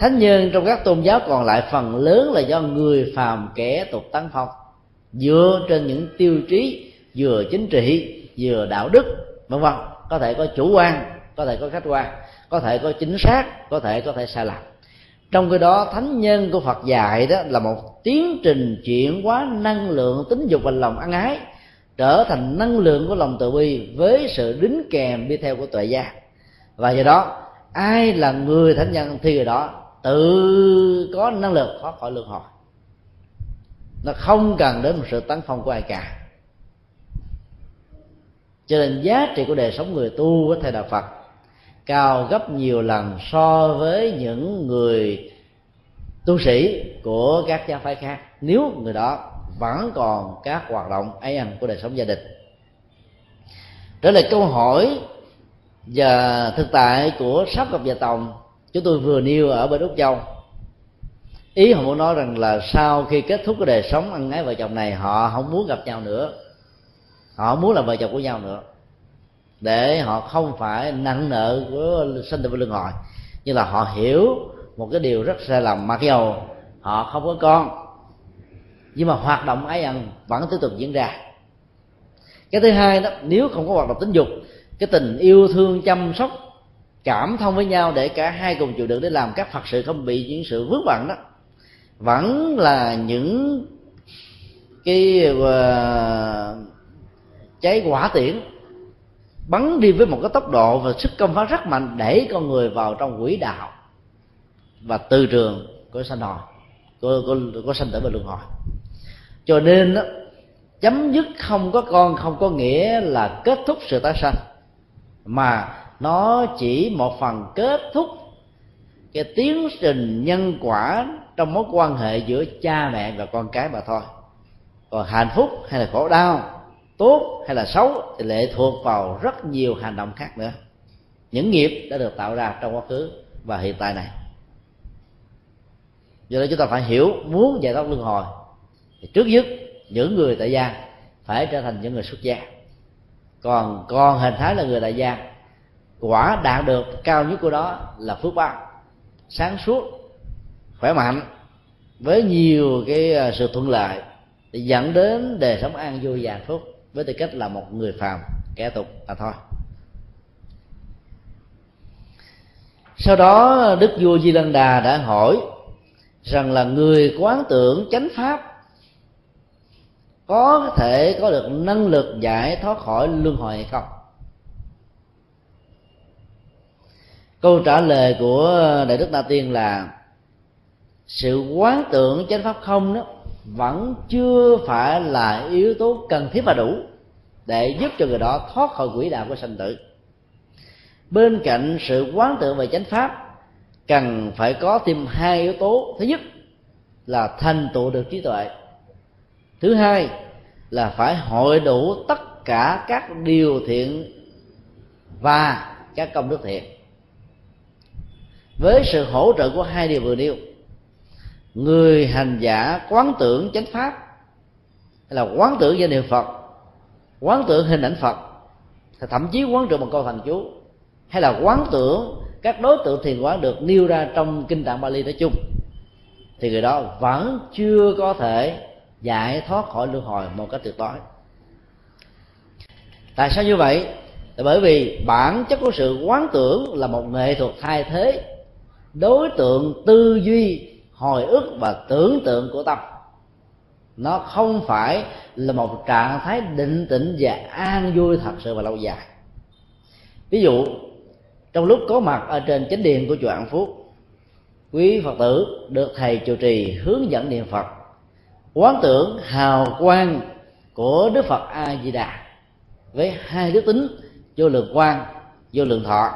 thánh nhân trong các tôn giáo còn lại phần lớn là do người phàm kẻ tục tấn phong. Dựa trên những tiêu chí vừa chính trị, vừa đạo đức, vân vân. Có thể có chủ quan, có thể có khách quan, có thể có chính xác, có thể có thể sai lầm. Trong cái đó, thánh nhân của phật dạy đó là một tiến trình chuyển hóa năng lượng tính dục và lòng ăn ái, trở thành năng lượng của lòng từ bi với sự đính kèm đi theo của tuệ giác và do đó, ai là người thánh nhân thì người đó tự có năng lực thoát khỏi luân hồi. Nó không cần đến một sự tấn phong của ai cả. Cho nên giá trị của đời sống người tu theo đạo phật cao gấp nhiều lần so với những người tu sĩ của các giáo phái khác. Nếu người đó vẫn còn các hoạt động ấy ăn của đời sống gia đình. Trở lại câu hỏi và thực tại của sắp gặp vợ tòng chúng tôi vừa nêu ở bên úc châu. Ý họ muốn nói rằng là sau khi kết thúc cái đời sống ăn ái vợ chồng này, họ không muốn gặp nhau nữa. Họ muốn là vợ chồng của nhau nữa. Để họ không phải nặng nợ của sinh tử và luân hồi. Nhưng là họ hiểu một cái điều rất sai lầm. Mặc dầu họ không có con, nhưng mà hoạt động ái ân vẫn tiếp tục diễn ra. Cái thứ hai đó, nếu không có hoạt động tính dục, cái tình yêu thương chăm sóc cảm thông với nhau để cả hai cùng chịu đựng để làm các phật sự không bị những sự vướng bận đó. Vẫn là những cái uh, cháy quả tiễn bắn đi với một cái tốc độ và sức công phá rất mạnh để con người vào trong quỹ đạo và từ trường của sanh hồi của, của, của sanh tử và luân hồi. Cho nên đó, chấm dứt không có con không có nghĩa là kết thúc sự tái sanh mà nó chỉ một phần kết thúc cái tiến trình nhân quả trong mối quan hệ giữa cha mẹ và con cái mà thôi. Còn hạnh phúc hay là khổ đau, tốt hay là xấu thì lệ thuộc vào rất nhiều hành động khác nữa. Những nghiệp đã được tạo ra trong quá khứ và hiện tại này. Do đó chúng ta phải hiểu muốn giải thoát luân hồi, thì trước nhất những người tại gia phải trở thành những người xuất gia. Còn còn hình thái là người tại gia quả đạt được cao nhất của đó là phước báo. Sáng suốt, khỏe mạnh, với nhiều cái à, sự thuận lợi thì dẫn đến đời sống an vui và hạnh phúc, với tư cách là một người phàm, kẻ tục mà thôi. Sau đó, đức vua di lăng đà đã hỏi rằng là người quán tưởng chánh pháp có thể có được năng lực giải thoát khỏi luân hồi hay không? Câu trả lời của đại đức đa tiên là, sự quán tưởng chánh pháp không đó vẫn chưa phải là yếu tố cần thiết và đủ để giúp cho người đó thoát khỏi quỹ đạo của sanh tử. Bên cạnh sự quán tưởng về chánh pháp, cần phải có thêm hai yếu tố. Thứ nhất là thành tựu được trí tuệ. Thứ hai là phải hội đủ tất cả các điều thiện và các công đức thiện với sự hỗ trợ của hai điều vừa nêu, người hành giả quán tưởng chánh pháp hay là quán tưởng danh hiệu phật, quán tưởng hình ảnh phật thậm chí quán tưởng một câu thần chú hay là quán tưởng các đối tượng thiền quán được nêu ra trong kinh tạng Bali nói chung, thì người đó vẫn chưa có thể giải thoát khỏi luân hồi một cách tuyệt đối. Tại sao như vậy? Là bởi vì bản chất của sự quán tưởng là một nghệ thuật thay thế đối tượng tư duy, hồi ức và tưởng tượng của tâm. Nó không phải là một trạng thái định tĩnh và an vui thật sự và lâu dài. Ví dụ, trong lúc có mặt ở trên chánh điện của chùa An Phúc quý Phật tử được thầy trụ trì hướng dẫn niệm Phật. Quán tưởng hào quang của Đức Phật A Di Đà với hai đức tính, vô lượng quang, vô lượng thọ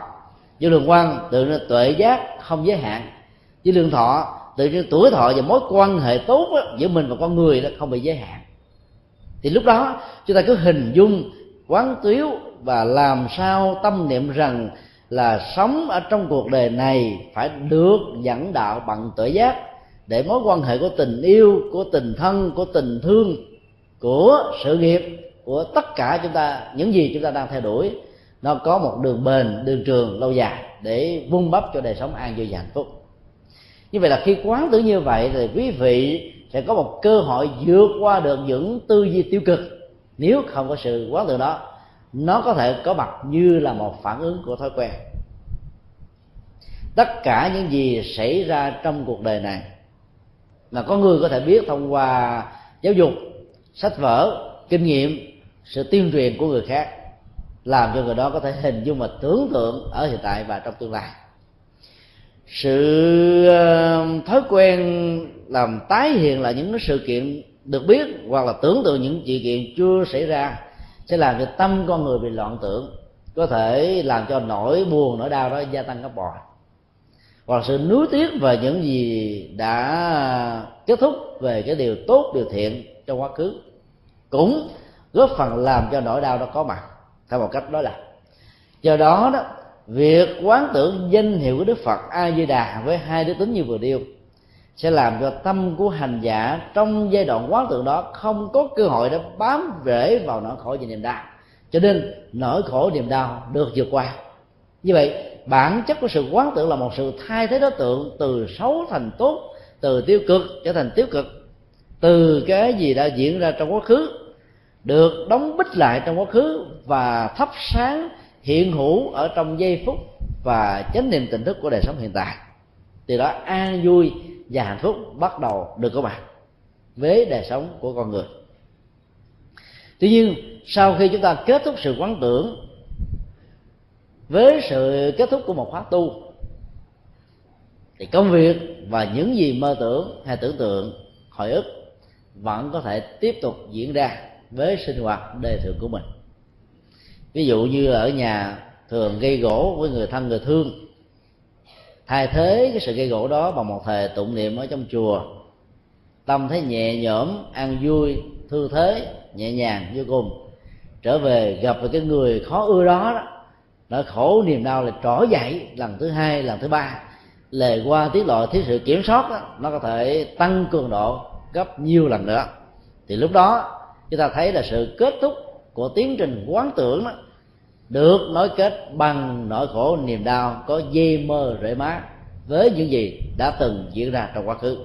vô lượng quan tự là tuệ giác không giới hạn. Vô lượng thọ tự nhiên tuổi thọ và mối quan hệ tốt đó, giữa mình và con người đó không bị giới hạn. Thì lúc đó chúng ta cứ hình dung quán tiếu và làm sao tâm niệm rằng là sống ở trong cuộc đời này phải được dẫn đạo bằng tuệ giác để mối quan hệ của tình yêu của tình thân của tình thương của sự nghiệp của tất cả chúng ta những gì chúng ta đang theo đuổi nó có một đường bền, đường trường lâu dài để vun bắp cho đời sống an vui và hạnh phúc. Như vậy là khi quán tưởng như vậy thì quý vị sẽ có một cơ hội vượt qua được những tư duy tiêu cực. Nếu không có sự quán tưởng đó, nó có thể có mặt như là một phản ứng của thói quen. Tất cả những gì xảy ra trong cuộc đời này mà có người có thể biết thông qua giáo dục, sách vở, kinh nghiệm, sự tuyên truyền của người khác làm cho người đó có thể hình dung và tưởng tượng ở hiện tại và trong tương lai. Sự ờ, thói quen làm tái hiện lại những sự kiện được biết hoặc là tưởng tượng những sự kiện chưa xảy ra sẽ làm cho tâm con người bị loạn tưởng, có thể làm cho nỗi buồn, nỗi đau đó gia tăng gấp bội. Hoặc sự nuối tiếc về những gì đã kết thúc về cái điều tốt, điều thiện trong quá khứ cũng góp phần làm cho nỗi đau đó có mặt theo một cách đó là, do đó đó, việc quán tưởng danh hiệu của đức phật a di đà với hai đức tính như vừa điêu sẽ làm cho tâm của hành giả trong giai đoạn quán tưởng đó không có cơ hội để bám rễ vào nỗi khổ và niềm đau. Cho nên, nỗi khổ niềm đau được vượt qua. Như vậy, bản chất của sự quán tưởng là một sự thay thế đối tượng từ xấu thành tốt, từ tiêu cực trở thành tiêu cực. Từ cái gì đã diễn ra trong quá khứ được đóng bích lại trong quá khứ và thắp sáng hiện hữu ở trong giây phút và chánh niệm tỉnh thức của đời sống hiện tại. Từ đó an vui và hạnh phúc bắt đầu được có mặt với đời sống của con người. Tuy nhiên, sau khi chúng ta kết thúc sự quán tưởng với sự kết thúc của một khóa tu, thì công việc và những gì mơ tưởng hay tưởng tượng, hồi ức vẫn có thể tiếp tục diễn ra với sinh hoạt đời thường của mình. Ví dụ như ở nhà thường gây gỗ với người thân người thương. Thay thế cái sự gây gỗ đó bằng một thời tụng niệm ở trong chùa. Tâm thấy nhẹ nhõm an vui thư thế nhẹ nhàng vô cùng. Trở về gặp được cái người khó ưa đó, đó nó khổ niềm đau là trỏ dậy lần thứ hai lần thứ ba. Lề qua tiết lộ thiếu sự kiểm soát đó, nó có thể tăng cường độ gấp nhiều lần nữa. Thì lúc đó chúng ta thấy là sự kết thúc của tiến trình quán tưởng đó, được nối kết bằng nỗi khổ niềm đau có dây mơ rễ má với những gì đã từng diễn ra trong quá khứ.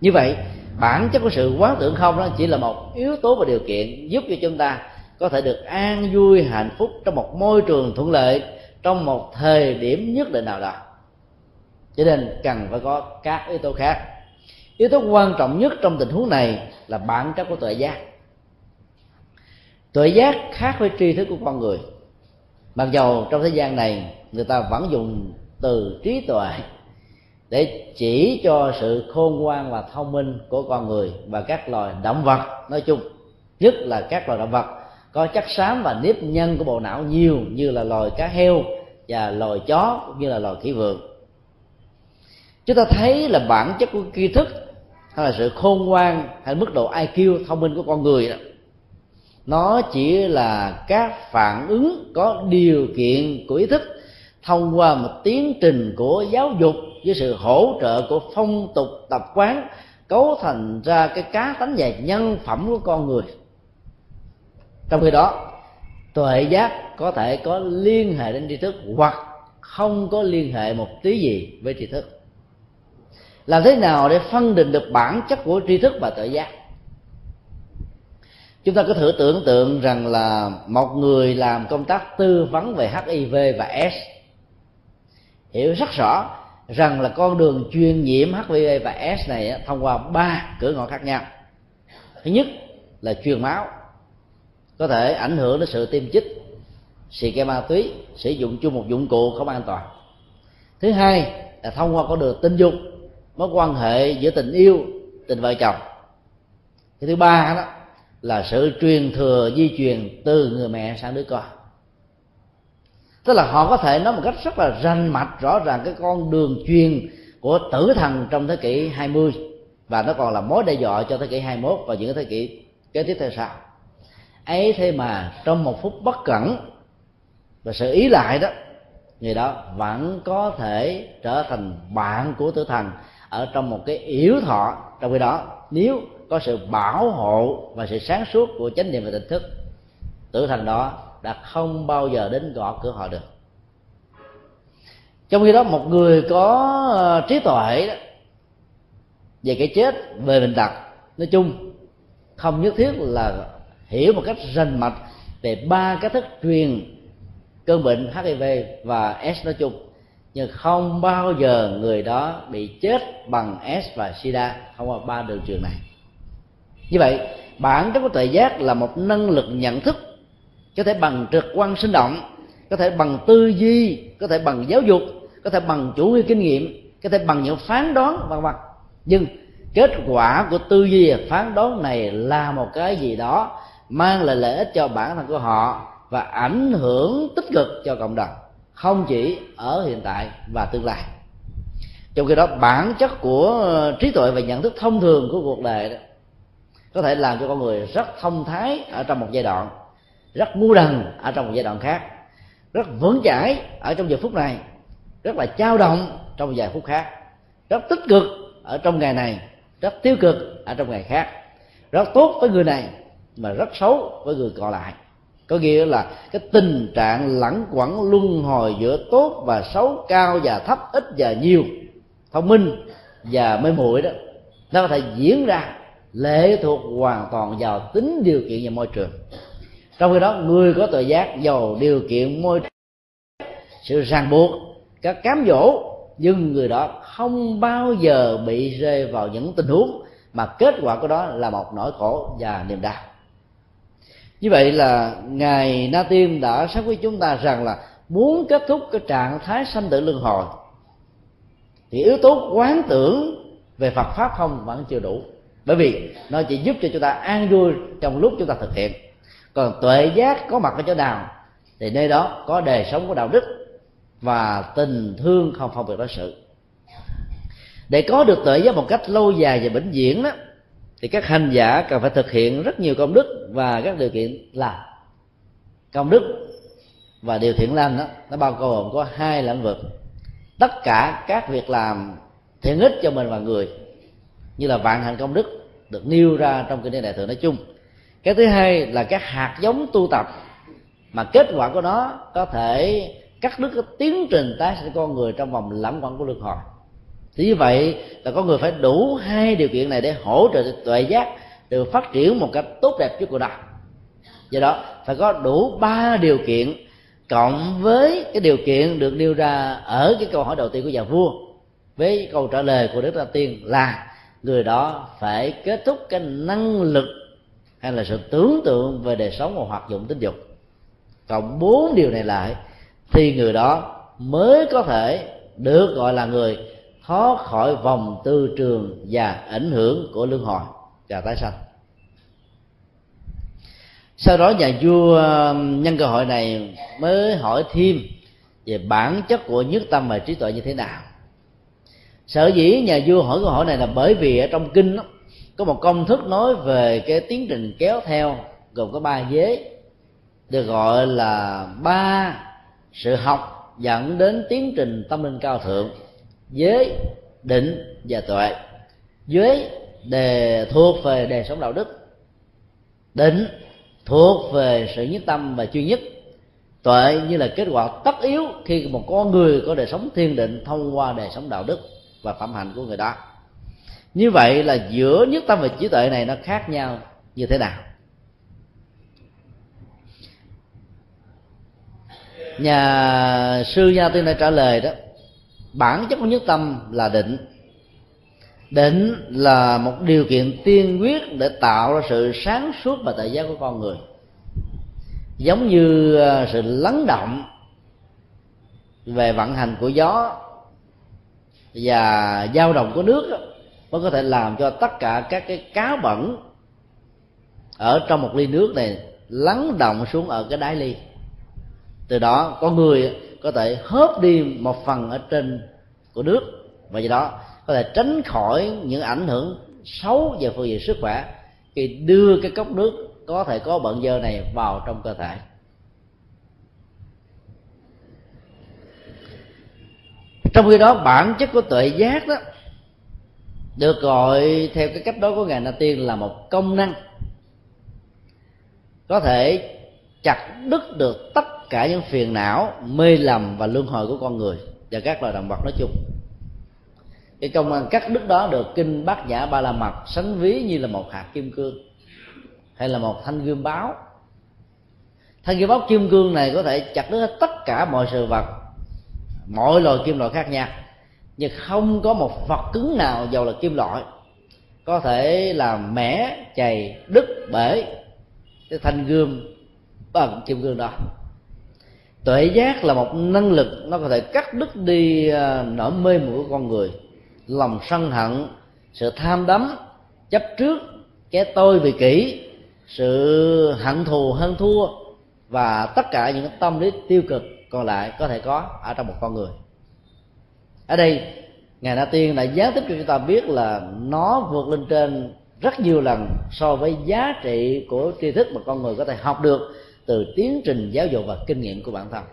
Như vậy bản chất của sự quán tưởng không đó chỉ là một yếu tố và điều kiện giúp cho chúng ta có thể được an vui hạnh phúc trong một môi trường thuận lợi trong một thời điểm nhất định nào đó. Cho nên cần phải có các yếu tố khác. Yếu tố quan trọng nhất trong tình huống này là bản chất của tuệ giác tuệ giác khác với tri thức của con người. Mặc dầu trong thế gian này người ta vẫn dùng từ trí tuệ để chỉ cho sự khôn ngoan và thông minh của con người và các loài động vật nói chung, nhất là các loài động vật có chất xám và nếp nhân của bộ não nhiều như là loài cá heo và loài chó cũng như là loài khỉ vượn. Chúng ta thấy là bản chất của tri thức hay là sự khôn ngoan hay mức độ IQ thông minh của con người đó nó chỉ là các phản ứng có điều kiện của ý thức thông qua một tiến trình của giáo dục với sự hỗ trợ của phong tục tập quán, cấu thành ra cái cá tánh và nhân phẩm của con người. Trong khi đó, tuệ giác có thể có liên hệ đến tri thức hoặc không có liên hệ một tí gì với tri thức. Làm thế nào để phân định được bản chất của tri thức và tuệ giác? Chúng ta có thử tưởng tượng rằng là một người làm công tác tư vấn về hiv và s. Hiểu rất rõ rằng là con đường truyền nhiễm hiv và s này thông qua ba cửa ngõ khác nhau. Thứ nhất là truyền máu, có thể ảnh hưởng đến sự tiêm chích, xì ke ma túy, sử dụng chung một dụng cụ không an toàn. Thứ hai là thông qua con đường tình dục, mối quan hệ giữa tình yêu, tình vợ chồng. Cái thứ ba đó là sự truyền thừa di truyền từ người mẹ sang đứa con. Tức là họ có thể nói một cách rất là rành mạch, rõ ràng cái con đường truyền của tử thần trong thế kỷ 20 và nó còn là mối đe dọa cho thế kỷ 21 và những thế kỷ kế tiếp theo sau. Ấy thế mà trong một phút bất cẩn và sự ý lại đó, người đó vẫn có thể trở thành bạn của tử thần ở trong một cái yếu thọ trong khi đó. Nếu có sự bảo hộ và sự sáng suốt của chánh niệm và tỉnh thức. Tử thành đó đã không bao giờ đến gõ cửa họ được. Trong khi đó một người có ờ, trí tuệ đó, về cái chết về bệnh tật nói chung không nhất thiết là hiểu một cách rành mạch về ba cái thức truyền cơn bệnh hiv và s nói chung nhưng không bao giờ người đó bị chết bằng s và sida. Thông qua ba đường trường này như vậy, bản chất của tuệ giác là một năng lực nhận thức, có thể bằng trực quan sinh động, có thể bằng tư duy, có thể bằng giáo dục, có thể bằng chủ nghĩa kinh nghiệm, có thể bằng những phán đoán, vân vân. Nhưng kết quả của tư duy phán đoán này là một cái gì đó mang lại lợi ích cho bản thân của họ và ảnh hưởng tích cực cho cộng đồng, không chỉ ở hiện tại và tương lai. Trong khi đó, bản chất của trí tuệ và nhận thức thông thường của cuộc đời đó có thể làm cho con người rất thông thái ở trong một giai đoạn, rất ngu đần ở trong một giai đoạn khác, rất vững chãi ở trong giờ phút này, rất là trao động trong vài phút khác, rất tích cực ở trong ngày này, rất tiêu cực ở trong ngày khác, rất tốt với người này mà rất xấu với người còn lại. Có nghĩa là cái tình trạng lẳng quẩn luân hồi giữa tốt và xấu, cao và thấp, ít và nhiều, thông minh và mê muội đó, nó có thể diễn ra lệ thuộc hoàn toàn vào tính điều kiện và môi trường. Trong khi đó, người có tội giác giàu điều kiện, môi trường sự ràng buộc. Các cám dỗ, nhưng người đó không bao giờ bị rơi vào những tình huống mà kết quả của đó là một nỗi khổ và niềm đau. Như vậy là ngài na tiên đã xác với chúng ta rằng là muốn kết thúc cái trạng thái sanh tử luân hồi, thì yếu tố quán tưởng về phật pháp không vẫn chưa đủ bởi vì nó chỉ giúp cho chúng ta an vui trong lúc chúng ta thực hiện. Còn tuệ giác có mặt ở chỗ nào, thì nơi đó có đời sống của đạo đức và tình thương không phân biệt đối xử. Để có được tuệ giác một cách lâu dài và vĩnh viễn đó, thì các hành giả cần phải thực hiện rất nhiều công đức và các điều kiện làm. Công đức và điều thiện lành đó, nó bao gồm có hai lĩnh vực. Tất cả các việc làm thiện ích cho mình và người, như là vạn hạnh công đức được nêu ra trong kinh điển đại thừa nói chung. Cái thứ hai là các hạt giống tu tập mà kết quả của nó có thể cắt đứt cái tiến trình tái sinh con người trong vòng lãng quẩn của luân hồi. Thì như vậy là có người phải đủ hai điều kiện này để hỗ trợ tuệ giác được phát triển một cách tốt đẹp trước cuộc đời do đó, phải có đủ ba điều kiện cộng với cái điều kiện được nêu ra ở cái câu hỏi đầu tiên của nhà vua với câu trả lời của đức la tiên là người đó phải kết thúc cái năng lực hay là sự tưởng tượng về đời sống và hoạt dụng tính dục. Cộng bốn điều này lại, thì người đó mới có thể được gọi là người thoát khỏi vòng tư trường và ảnh hưởng của luân hồi. Và tái sanh. Sau đó nhà vua um, nhân cơ hội này mới hỏi thêm về bản chất của nhất tâm và trí tuệ như thế nào sở dĩ nhà vua hỏi câu hỏi này là bởi vì ở trong kinh đó, có một công thức nói về cái tiến trình kéo theo gồm có ba giới được gọi là ba sự học dẫn đến tiến trình tâm linh cao thượng giới định và tuệ. Giới đề thuộc về đề sống đạo đức định thuộc về sự nhất tâm và chuyên nhất tuệ như là kết quả tất yếu khi một con người có đời sống thiên định thông qua đời sống đạo đức và phẩm hạnh của người đó. Như vậy là giữa nhất tâm và trí tuệ này nó khác nhau như thế nào? Nhà sư gia tiên đã trả lời đó, bản chất của nhất tâm là định. Định là một điều kiện tiên quyết để tạo ra sự sáng suốt và tự giác của con người. Giống như à, sự lắng động về vận hành của gió và dao động của nước mới có thể làm cho tất cả các cái cá bẩn ở trong một ly nước này lắng động xuống ở cái đáy ly. Từ đó, con người có thể hớp đi một phần ở trên của nước và do đó có thể tránh khỏi những ảnh hưởng xấu về phương diện sức khỏe khi đưa cái cốc nước có thể có bận dơ này vào trong cơ thể. Trong khi đó, bản chất của tuệ giác đó, được gọi theo cái cách đó của ngài na tiên là một công năng. Có thể chặt đứt được tất cả những phiền não, mê lầm và luân hồi của con người. Và các loài động vật nói chung. Cái công năng cắt đứt đó được kinh bát nhã ba la mật sánh ví như là một hạt kim cương, hay là một thanh gươm báo. Thanh gươm báo kim cương này có thể chặt đứt hết tất cả mọi sự vật mọi loại kim loại khác nhau. Nhưng không có một vật cứng nào dầu là kim loại. Có thể là mẻ, chày, đứt, bể, cái thanh gươm bằng kim gương đó. Tuệ giác là một năng lực nó có thể cắt đứt đi à, nỗi mê muội của con người. Lòng sân hận, sự tham đắm, chấp trước, cái tôi vì kỹ sự hận thù hơn thua, và tất cả những tâm lý tiêu cực còn lại có thể có ở trong một con người. Ở đây, ngài na tiên đã gián tiếp cho chúng ta biết là nó vượt lên trên rất nhiều lần so với giá trị của tri thức mà con người có thể học được từ tiến trình giáo dục và kinh nghiệm của bản thân.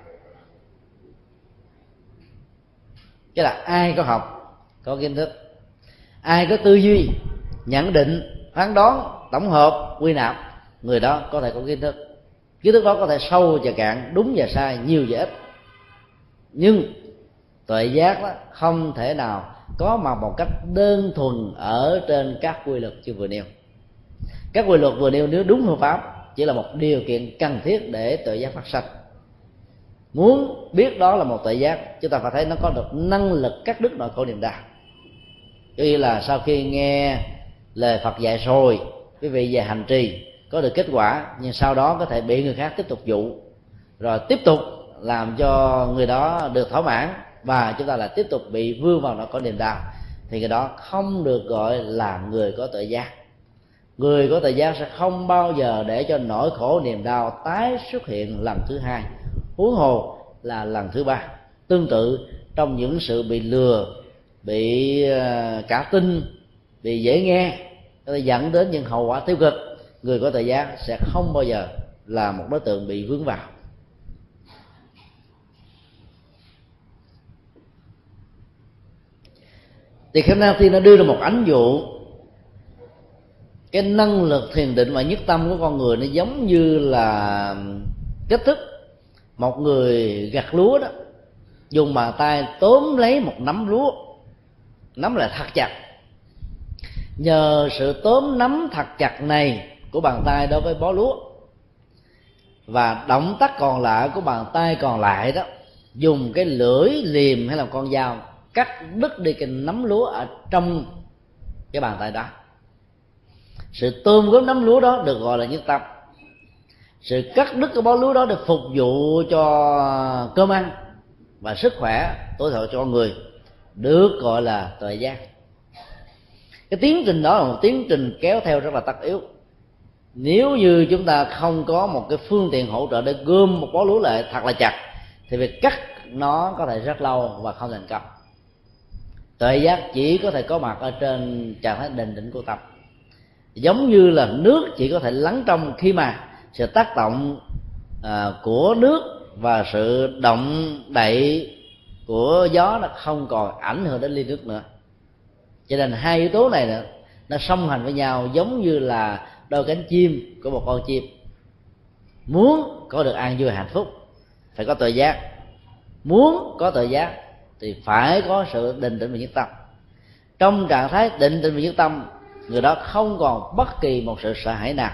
Cái là ai có học, có kiến thức. Ai có tư duy, nhận định, phán đoán, tổng hợp, quy nạp, người đó có thể có kiến thức kiến thức đó có thể sâu và cạn, đúng và sai, nhiều và ít. Nhưng tuệ giác đó không thể nào có mặt một cách đơn thuần ở trên các quy luật như vừa nêu. Các quy luật vừa nêu nếu đúng phương pháp chỉ là một điều kiện cần thiết để tuệ giác phát sinh muốn biết đó là một tuệ giác, chúng ta phải thấy nó có được năng lực cắt đứt nội khổ niềm đạt như là sau khi nghe lời Phật dạy rồi, quý vị về hành trì có được kết quả, nhưng sau đó có thể bị người khác tiếp tục dụ. Rồi tiếp tục làm cho người đó được thỏa mãn và chúng ta lại tiếp tục bị vương vào nó có niềm đau. Thì người đó không được gọi là người có tự giác. Người có tự giác sẽ không bao giờ để cho nỗi khổ niềm đau tái xuất hiện lần thứ hai. Huống hồ là lần thứ ba. Tương tự, trong những sự bị lừa, bị ờ, cả tin, bị dễ nghe dẫn đến những hậu quả tiêu cực người có thời gian sẽ không bao giờ là một đối tượng bị vướng vào. Thì khả năng tiên nó đưa ra một ánh dụ. Cái năng lực thiền định và nhất tâm của con người nó giống như là kết thức. Một người gặt lúa đó, dùng bàn tay tóm lấy một nắm lúa. Nắm lại thật chặt. Nhờ sự tóm nắm thật chặt này của bàn tay đối với bó lúa. Và động tác còn lại của bàn tay còn lại đó, dùng cái lưỡi liềm hay là con dao cắt đứt đi cái nắm lúa ở trong cái bàn tay đó. Sự tôm góp nắm lúa đó được gọi là nhất tâm. Sự cắt đứt cái bó lúa đó để phục vụ cho cơm ăn và sức khỏe, tối thiểu cho con người, được gọi là thời gian cái tiến trình đó là một tiến trình kéo theo rất là tất yếu nếu như chúng ta không có một cái phương tiện hỗ trợ để gom một bó lúa lại thật là chặt thì việc cắt nó có thể rất lâu và không thành công. Tuệ giác chỉ có thể có mặt ở trên trạng thái định định của tâm. Giống như là nước chỉ có thể lắng trong khi mà sự tác động à, của nước và sự động đậy của gió nó không còn ảnh hưởng đến ly nước nữa. Cho nên hai yếu tố này nữa, nó song hành với nhau giống như là đôi cánh chim của một con chim. Muốn có được an vui hạnh phúc, phải có tự giác. Muốn có tự giác thì phải có sự định tĩnh và nhất tâm. Trong trạng thái định tĩnh và nhất tâm, người đó không còn bất kỳ một sự sợ hãi nào.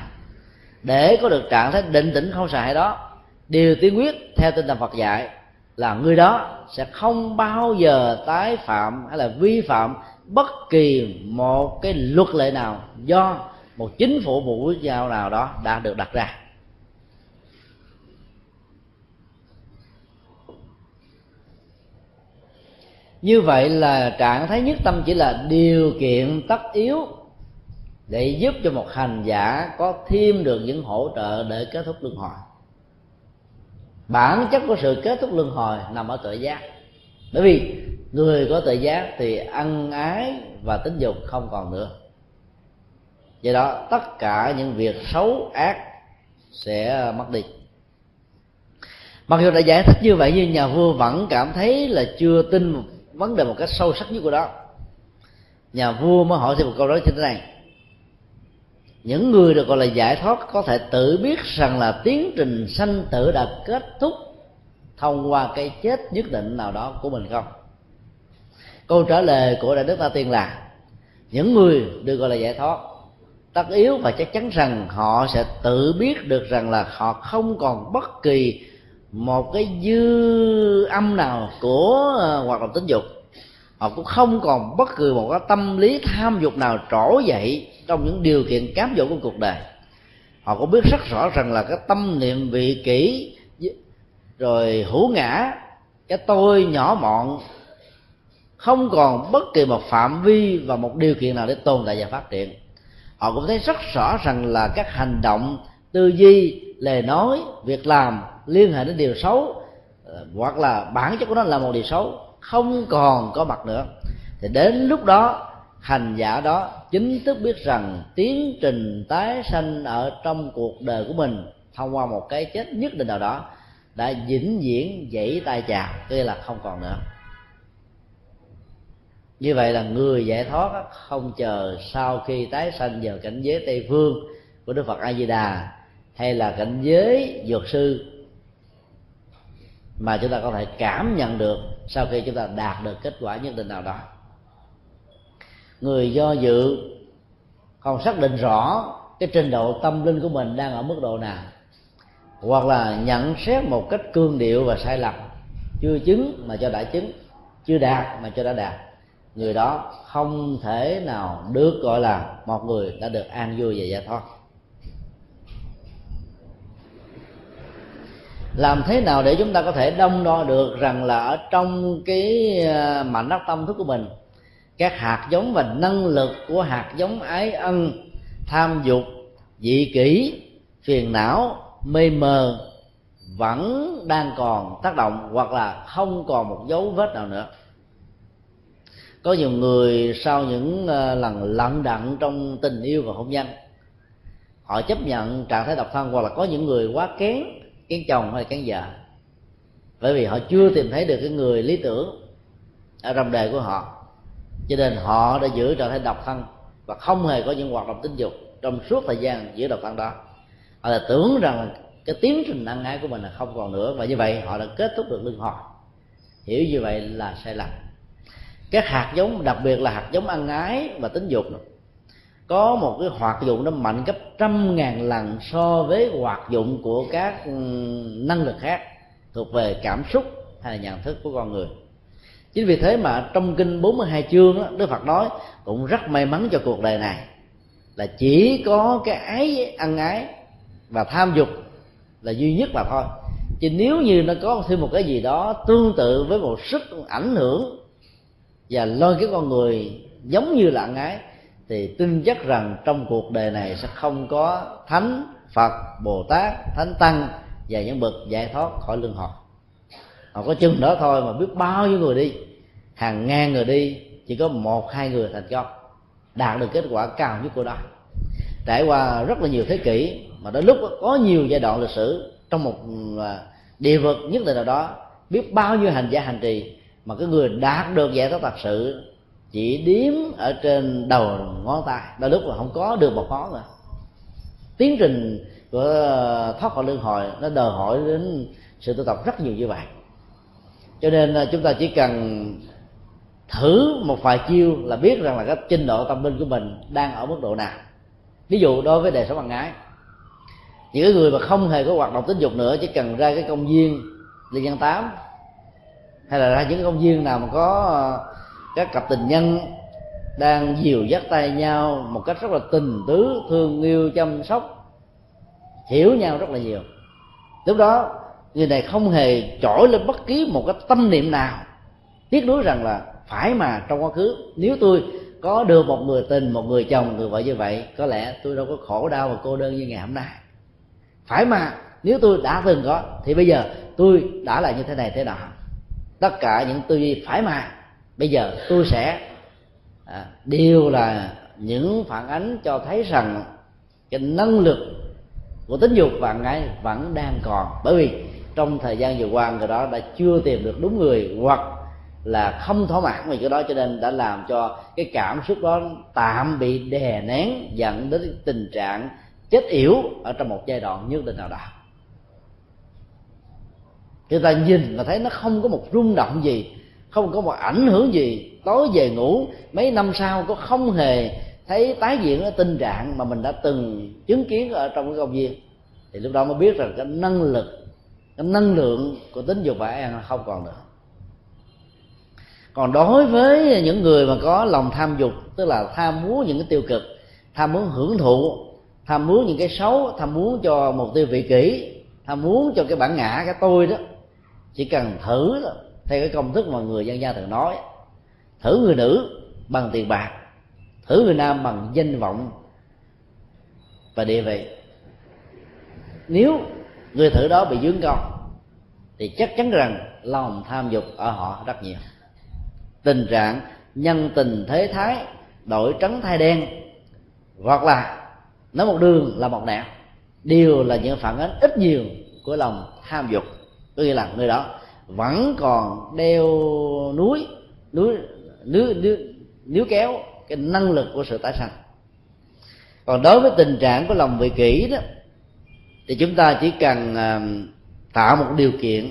Để có được trạng thái định tĩnh không sợ hãi đó, điều tiên quyết theo tinh thần phật dạy là người đó sẽ không bao giờ tái phạm hay là vi phạm bất kỳ một cái luật lệ nào do một chính phủ một quốc gia nào đó đã được đặt ra. Như vậy là trạng thái nhất tâm chỉ là điều kiện tất yếu để giúp cho một hành giả có thêm được những hỗ trợ để kết thúc luân hồi. Bản chất của sự kết thúc luân hồi nằm ở tự giác. Bởi vì người có tự giác thì ăn ái và tính dục không còn nữa do đó, tất cả những việc xấu ác sẽ mất đi. Mặc dù đã giải thích như vậy, nhưng nhà vua vẫn cảm thấy là chưa tin vấn đề một cách sâu sắc nhất của đó. Nhà vua mới hỏi thêm một câu nói như thế này. Những người được gọi là giải thoát có thể tự biết rằng là tiến trình sanh tử đã kết thúc thông qua cái chết nhất định nào đó của mình không? Câu trả lời của đại đức ta tiên là, những người được gọi là giải thoát tất yếu và chắc chắn rằng họ sẽ tự biết được rằng là họ không còn bất kỳ một cái dư âm nào của ờ, hoạt động tính dục. Họ cũng không còn bất cứ một cái tâm lý tham dục nào trỗi dậy trong những điều kiện cám dỗ của cuộc đời. Họ cũng biết rất rõ rằng là cái tâm niệm vị kỷ rồi hữu ngã, cái tôi nhỏ mọn, không còn bất kỳ một phạm vi và một điều kiện nào để tồn tại và phát triển họ cũng thấy rất rõ rằng là các hành động tư duy, lời nói, việc làm liên hệ đến điều xấu ờ, hoặc là bản chất của nó là một điều xấu, không còn có mặt nữa. Thì đến lúc đó, hành giả đó chính thức biết rằng tiến trình tái sanh ở trong cuộc đời của mình thông qua một cái chết nhất định nào đó đã vĩnh viễn dãy tay chào tức là không còn nữa như vậy là người giải thoát không chờ sau khi tái sanh vào cảnh giới tây phương của đức phật a di đà hay là cảnh giới dược sư mà chúng ta có thể cảm nhận được sau khi chúng ta đạt được kết quả nhất định nào đó. Người do dự không xác định rõ cái trình độ tâm linh của mình đang ở mức độ nào, hoặc là nhận xét một cách cương điệu và sai lầm, chưa chứng mà cho đã chứng, chưa đạt mà cho đã đạt người đó không thể nào được gọi là một người đã được an vui và giải thoát làm thế nào để chúng ta có thể đông đo được rằng là ở trong cái ờ, mảnh đất tâm thức của mình, các hạt giống và năng lực của hạt giống ái ân, tham dục, dị kỷ, phiền não, mê mờ vẫn đang còn tác động hoặc là không còn một dấu vết nào nữa có nhiều người sau những ờ, lần lận đận trong tình yêu và hôn nhân, họ chấp nhận trạng thái độc thân hoặc là có những người quá kén kén chồng hay kén vợ. Bởi vì họ chưa tìm thấy được cái người lý tưởng ở trong đời của họ. Cho nên họ đã giữ trạng thái độc thân và không hề có những hoạt động tình dục trong suốt thời gian giữ độc thân đó. Họ là tưởng rằng cái tiến trình ăn ái của mình là không còn nữa và như vậy họ đã kết thúc được luân hồi. Hiểu như vậy là sai lầm các hạt giống đặc biệt là hạt giống ăn ái và tính dục có một cái hoạt dụng nó mạnh gấp trăm ngàn lần so với hoạt dụng của các ừ, năng lực khác thuộc về cảm xúc hay là nhận thức của con người. Chính vì thế mà trong kinh 42 chương đó, Đức Phật nói cũng rất may mắn cho cuộc đời này là chỉ có cái ái ăn ái và tham dục là duy nhất mà thôi. Chứ nếu như nó có thêm một cái gì đó tương tự với một sức ảnh hưởng và lôi cái con người giống như là ái, thì tin chắc rằng trong cuộc đời này sẽ không có thánh phật, bồ tát, thánh tăng và những bậc giải thoát khỏi luân hồi họ có chừng đó thôi mà biết bao nhiêu người đi, hàng ngàn người đi, chỉ có một, hai người thành công, đạt được kết quả cao nhất của đó. Trải qua rất là nhiều thế kỷ mà đến lúc có nhiều giai đoạn lịch sử trong một à, địa vực nhất định nào đó, biết bao nhiêu hành giả hành trì mà cái người đạt được giải thoát thật sự chỉ điếm ở trên đầu ngón tay. Đôi lúc là không có được một ngón nữa. Tiến trình của thoát khỏi luân hồi nó đòi hỏi đến sự tu tập rất nhiều như vậy. Cho nên à, chúng ta chỉ cần thử một vài chiêu là biết rằng là cái trình độ tâm linh của mình đang ở mức độ nào. Ví dụ đối với đời sống bằng ái những người mà không hề có hoạt động tính dục nữa, chỉ cần ra cái công viên liên dân tám hay là ra những công viên nào mà có ờ, các cặp tình nhân đang dìu dắt tay nhau một cách rất là tình tứ, thương yêu, chăm sóc, hiểu nhau rất là nhiều. Lúc đó, người này không hề trỗi lên bất kỳ một cái tâm niệm nào. Tiếc nuối rằng là phải mà trong quá khứ, nếu tôi có được một người tình, một người chồng, người vợ như vậy, có lẽ tôi đâu có khổ đau và cô đơn như ngày hôm nay. Phải mà, nếu tôi đã từng có, thì bây giờ tôi đã là như thế này, thế nào tất cả những tư duy phải mà bây giờ tôi sẽ à, đều là những phản ánh cho thấy rằng cái năng lực của tính dục và ngay vẫn đang còn. Bởi vì trong thời gian vừa qua người đó đã chưa tìm được đúng người hoặc là không thỏa mãn vì cái đó cho nên đã làm cho cái cảm xúc đó tạm bị đè nén dẫn đến tình trạng chết yểu ở trong một giai đoạn nhất định nào đó người ta nhìn và thấy nó không có một rung động gì, không có một ảnh hưởng gì. Tối về ngủ, mấy năm sau có không hề thấy tái diễn cái tình trạng mà mình đã từng chứng kiến ở trong cái công viên. Thì lúc đó mới biết rằng cái năng lực, cái năng lượng của tính dục và an không còn nữa. Còn đối với những người mà có lòng tham dục, tức là tham muốn những cái tiêu cực, tham muốn hưởng thụ, tham muốn những cái xấu, tham muốn cho một tiêu vị kỷ, tham muốn cho cái bản ngã, cái tôi đó chỉ cần thử thôi. Theo cái công thức mà người dân gian thường nói, thử người nữ bằng tiền bạc, thử người nam bằng danh vọng và địa vị. Nếu người thử đó bị dướng công thì chắc chắn rằng lòng tham dục ở họ rất nhiều. Tình trạng nhân tình thế thái đổi trắng thay đen, hoặc là nói một đường là một nẻo, đều là những phản ánh ít nhiều của lòng tham dục có nghĩa là người đó vẫn còn đeo núi núi nếu, nếu, kéo cái năng lực của sự tái sanh. Còn đối với tình trạng của lòng vị kỷ đó thì chúng ta chỉ cần à, tạo một điều kiện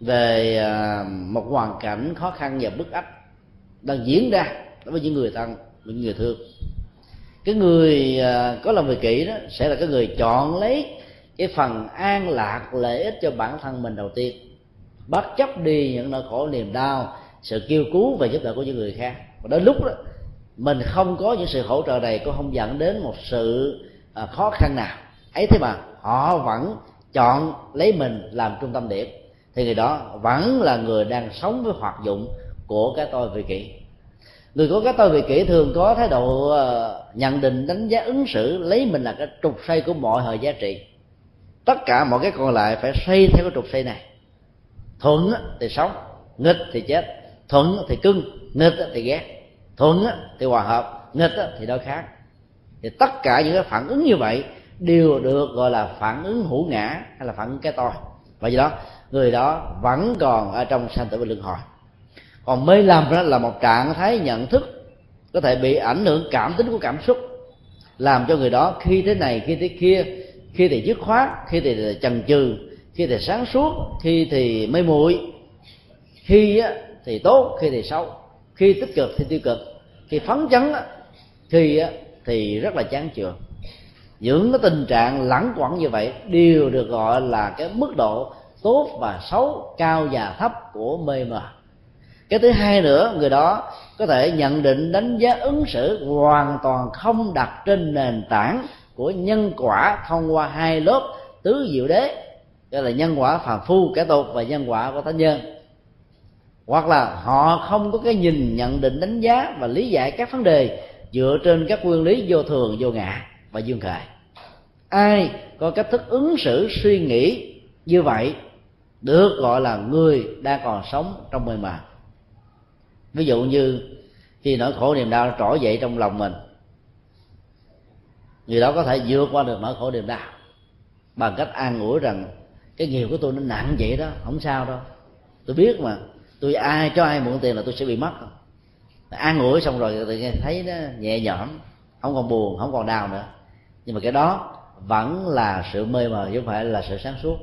về à, một hoàn cảnh khó khăn và bức ách đang diễn ra đối với những người thân những người thương. Cái người à, có lòng vị kỷ đó sẽ là cái người chọn lấy cái phần an lạc lợi ích cho bản thân mình đầu tiên. Bất chấp đi những nỗi khổ, niềm đau, sự kêu cứu và giúp đỡ của những người khác. Và đến lúc đó, mình không có những sự hỗ trợ này cũng không dẫn đến một sự à, khó khăn nào. Ấy thế mà họ vẫn chọn lấy mình làm trung tâm điểm. Thì người đó vẫn là người đang sống với hoạt dụng của cái tôi vị kỷ. Người có cái tôi vị kỷ thường có thái độ à, nhận định, đánh giá ứng xử, lấy mình là cái trục xoay của mọi thời giá trị tất cả mọi cái còn lại phải xây theo cái trục xây này. Thuận thì sống, nghịch thì chết, thuận thì cưng, nghịch thì ghét, thuận thì hòa hợp, nghịch thì đối khác thì tất cả những cái phản ứng như vậy đều được gọi là phản ứng hữu ngã hay là phản ứng cái tôi. Và do đó, người đó vẫn còn ở trong sanh tử và luân hồi. Còn mê lầm đó là một trạng thái nhận thức có thể bị ảnh hưởng cảm tính của cảm xúc, làm cho người đó khi thế này, khi thế kia khi thì dứt khoát, khi thì chần chừ, khi thì sáng suốt, khi thì mê muội. Khi thì tốt, khi thì xấu. Khi tích cực thì tiêu cực. Khi phấn chấn khi thì rất là chán chường. Những cái tình trạng lẳng quẩn như vậy đều được gọi là cái mức độ tốt và xấu, cao và thấp của mê mờ. Cái thứ hai nữa, người đó có thể nhận định đánh giá ứng xử hoàn toàn không đặt trên nền tảng của nhân quả thông qua hai lớp tứ diệu đế gọi là nhân quả phàm phu, kẻ tục và nhân quả của thánh nhân. Hoặc là họ không có cái nhìn, nhận định, đánh giá và lý giải các vấn đề dựa trên các nguyên lý vô thường, vô ngã và dương khởi ai có cách thức ứng xử, suy nghĩ như vậy được gọi là người đang còn sống trong mê màng ví dụ như khi nỗi khổ niềm đau trỗi dậy trong lòng mình người đó có thể vượt qua được nỗi khổ niềm đau. Bằng cách an ủi rằng cái nghiệp của tôi nó nặng vậy đó, không sao đâu. Tôi biết mà, tôi ai cho ai mượn tiền là tôi sẽ bị mất. An ủi xong rồi tự nhiên thấy nó nhẹ nhõm, không còn buồn, không còn đau nữa. Nhưng mà cái đó vẫn là sự mê mờ chứ không phải là sự sáng suốt.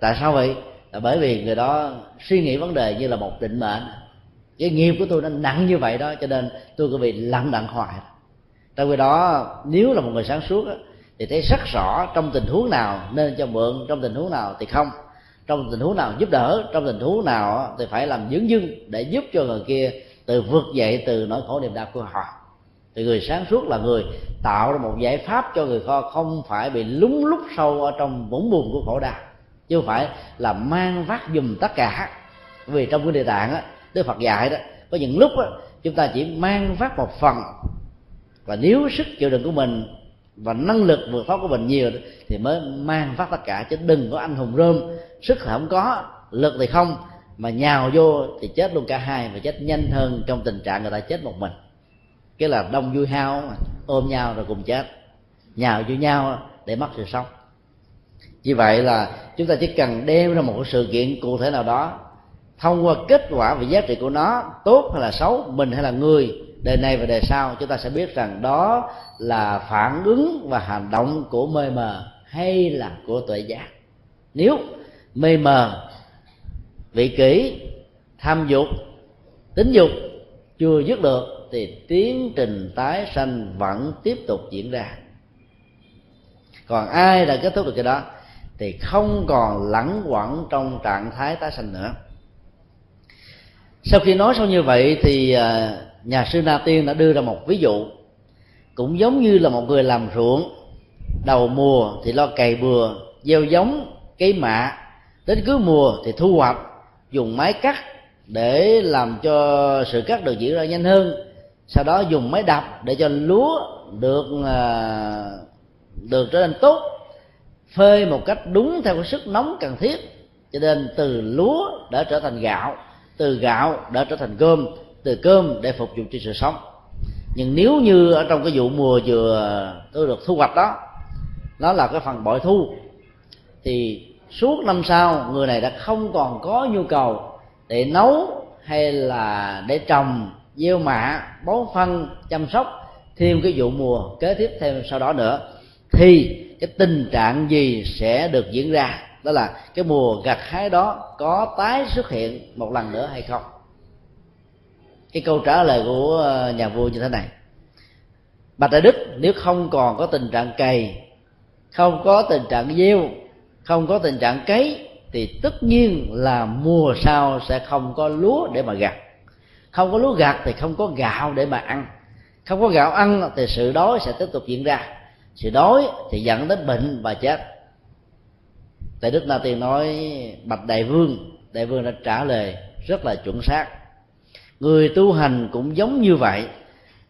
Tại sao vậy? Là bởi vì người đó suy nghĩ vấn đề như là một định mệnh. Cái nghiệp của tôi nó nặng như vậy đó, cho nên tôi cứ bị lặng đặng hoài trong khi đó nếu là một người sáng suốt á, thì thấy rất rõ trong tình huống nào nên cho mượn trong tình huống nào thì không. Trong tình huống nào giúp đỡ trong tình huống nào thì phải làm dướng dưng để giúp cho người kia từ vượt dậy từ nỗi khổ niềm đau của họ. Thì người sáng suốt là người tạo ra một giải pháp cho người kho không phải bị lúng lúc sâu ở trong vũng bùn của khổ đau chứ không phải là mang vác dùm tất cả. Vì trong cái địa tạng á đức phật dạy đó có những lúc á chúng ta chỉ mang vác một phần và nếu sức chịu đựng của mình và năng lực vượt thoát của mình nhiều thì mới mang phát tất cả, chứ đừng có anh hùng rơm. Sức thì không có, lực thì không. Mà nhào vô thì chết luôn cả hai và chết nhanh hơn trong tình trạng người ta chết một mình. Cái là đông vui hao mà ôm nhau rồi cùng chết. Nhào vô nhau để mất sự sống. Như vậy là chúng ta chỉ cần đem ra một sự kiện cụ thể nào đó, thông qua kết quả và giá trị của nó, tốt hay là xấu, mình hay là người đời này và đời sau, chúng ta sẽ biết rằng đó là phản ứng và hành động của mê mờ hay là của tuệ giác. Nếu mê mờ, vị kỷ, tham dục, tính dục chưa dứt được thì tiến trình tái sanh vẫn tiếp tục diễn ra. Còn ai đã kết thúc được cái đó thì không còn lẳng quẩn trong trạng thái tái sanh nữa. Sau khi nói xong như vậy thì à, nhà sư na tiên đã đưa ra một ví dụ, cũng giống như là một người làm ruộng. Đầu mùa thì lo cày bừa, gieo giống cây mạ. Đến cứ mùa thì thu hoạch, dùng máy cắt để làm cho sự cắt được diễn ra nhanh hơn. Sau đó dùng máy đập để cho lúa được à, được trở nên tốt, phơi một cách đúng theo cái sức nóng cần thiết. Cho nên từ lúa đã trở thành gạo, từ gạo đã trở thành cơm từ cơm để phục vụ cho sự sống. Nhưng nếu như ở trong cái vụ mùa vừa tôi được thu hoạch đó, nó là cái phần bội thu, thì suốt năm sau người này đã không còn có nhu cầu để nấu hay là để trồng, gieo mạ, bón phân, chăm sóc thêm cái vụ mùa kế tiếp thêm sau đó nữa, thì cái tình trạng gì sẽ được diễn ra? Đó là cái mùa gặt hái đó có tái xuất hiện một lần nữa hay không? Cái câu trả lời của ờ, nhà vua như thế này. Bạch đại đức, nếu không còn có tình trạng cày, không có tình trạng gieo, không có tình trạng cấy, thì tất nhiên là mùa sau sẽ không có lúa để mà gặt. Không có lúa gặt thì không có gạo để mà ăn. Không có gạo ăn thì sự đói sẽ tiếp tục diễn ra. Sự đói thì dẫn đến bệnh và chết. Tại đức na tiên nói, bạch đại vương. Đại vương đã trả lời rất là chuẩn xác người tu hành cũng giống như vậy,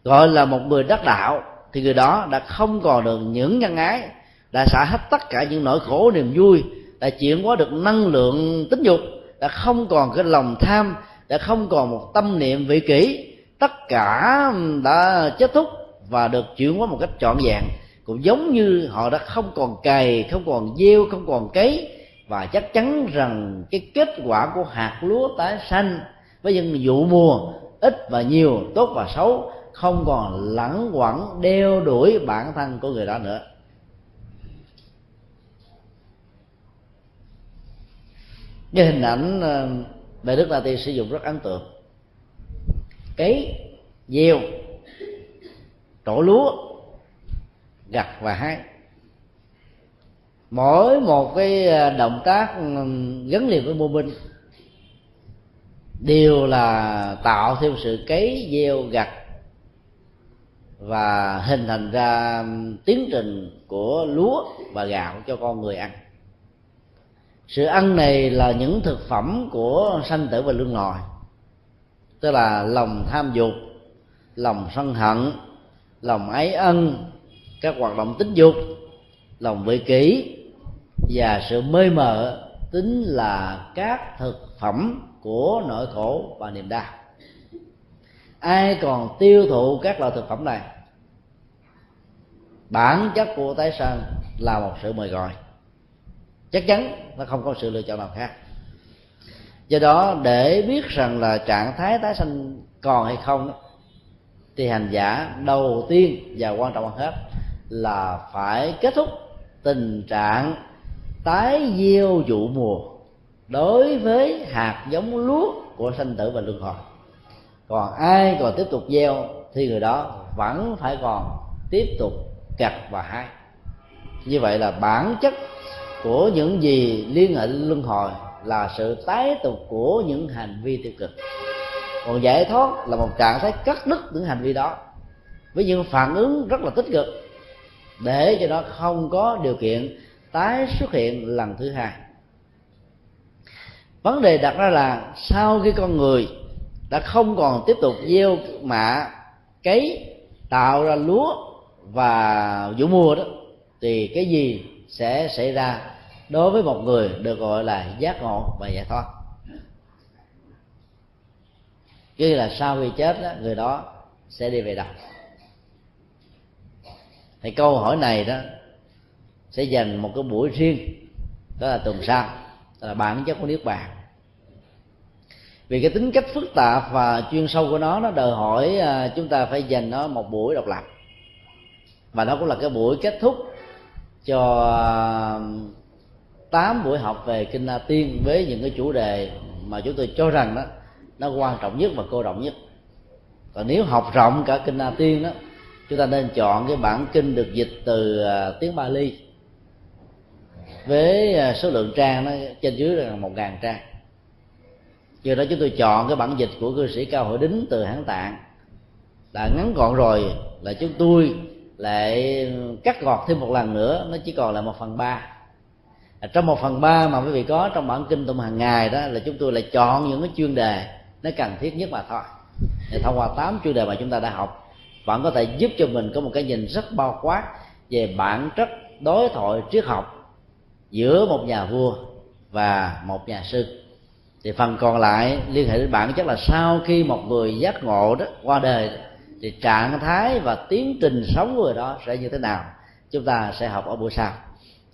gọi là một người đắc đạo, thì người đó đã không còn được những nhân ái, đã xả hết tất cả những nỗi khổ niềm vui, đã chuyển hóa được năng lượng tính dục, đã không còn cái lòng tham, đã không còn một tâm niệm vị kỷ. Tất cả đã kết thúc và được chuyển hóa một cách trọn vẹn, cũng giống như họ đã không còn cày, không còn gieo, không còn cấy. Và chắc chắn rằng cái kết quả của hạt lúa tái xanh với những vụ mùa ít và nhiều, tốt và xấu, không còn lẳng quẩn đeo đuổi bản thân của người đó nữa. Cái hình ảnh ờ, về đức la ti sử dụng rất ấn tượng. Cấy gieo trổ lúa, gặt và hái. Mỗi một cái ờ, động tác gắn liền với mô minh đều là tạo thêm sự cấy gieo gặt và hình thành ra tiến trình của lúa và gạo cho con người ăn. Sự ăn này là những thực phẩm của sanh tử và lương hồi, tức là lòng tham dục lòng sân hận lòng ái ân các hoạt động tính dục lòng vị kỷ và sự mê mờ tính là các thực phẩm của nỗi khổ và niềm đau. Ai còn tiêu thụ các loại thực phẩm này? Bản chất của tái sanh là một sự mời gọi. Chắc chắn nó không có sự lựa chọn nào khác. Do đó, để biết rằng là trạng thái tái sanh còn hay không, thì hành giả đầu tiên và quan trọng hơn hết là phải kết thúc tình trạng tái gieo vụ mùa đối với hạt giống lúa của sanh tử và luân hồi. Còn ai còn tiếp tục gieo thì người đó vẫn phải còn tiếp tục gặt và hái. Như vậy là bản chất của những gì liên hệ luân hồi là sự tái tục của những hành vi tiêu cực. Còn giải thoát là một trạng thái cắt đứt những hành vi đó với những phản ứng rất là tích cực để cho nó không có điều kiện tái xuất hiện lần thứ hai vấn đề đặt ra là sau khi con người đã không còn tiếp tục gieo mạ cấy tạo ra lúa và vụ mùa đó thì cái gì sẽ xảy ra đối với một người được gọi là giác ngộ và giải thoát? Chứ là sau khi chết đó, người đó sẽ đi về đâu thì câu hỏi này đó sẽ dành một cái buổi riêng đó là tuần sau. Ờ, là bản chất của niết bàn vì cái tính cách phức tạp và chuyên sâu của nó nó đòi hỏi ờ, chúng ta phải dành nó một buổi độc lập. Và nó cũng là cái buổi kết thúc cho à, tám buổi học về kinh La Tiên với những cái chủ đề mà chúng tôi cho rằng đó nó quan trọng nhất và cô động nhất. Còn nếu học rộng cả kinh La Tiên đó chúng ta nên chọn cái bản kinh được dịch từ tiếng Bali với à, số lượng trang nó trên dưới là một ngàn trang. Do đó chúng tôi chọn cái bản dịch của cư sĩ cao hội đính từ hán tạng. Đã ngắn gọn rồi là chúng tôi lại cắt gọt thêm một lần nữa, nó chỉ còn là một phần ba. À, trong một phần ba mà quý vị có trong bản kinh tụng hàng ngày đó là chúng tôi lại chọn những cái chuyên đề nó cần thiết nhất mà thôi. Để thông qua tám chuyên đề mà chúng ta đã học, vẫn có thể giúp cho mình có một cái nhìn rất bao quát về bản chất đối thoại triết học giữa một nhà vua và một nhà sư. Thì phần còn lại liên hệ đến bản chất là sau khi một người giác ngộ đó qua đời thì trạng thái và tiến trình sống của người đó sẽ như thế nào chúng ta sẽ học ở buổi sau.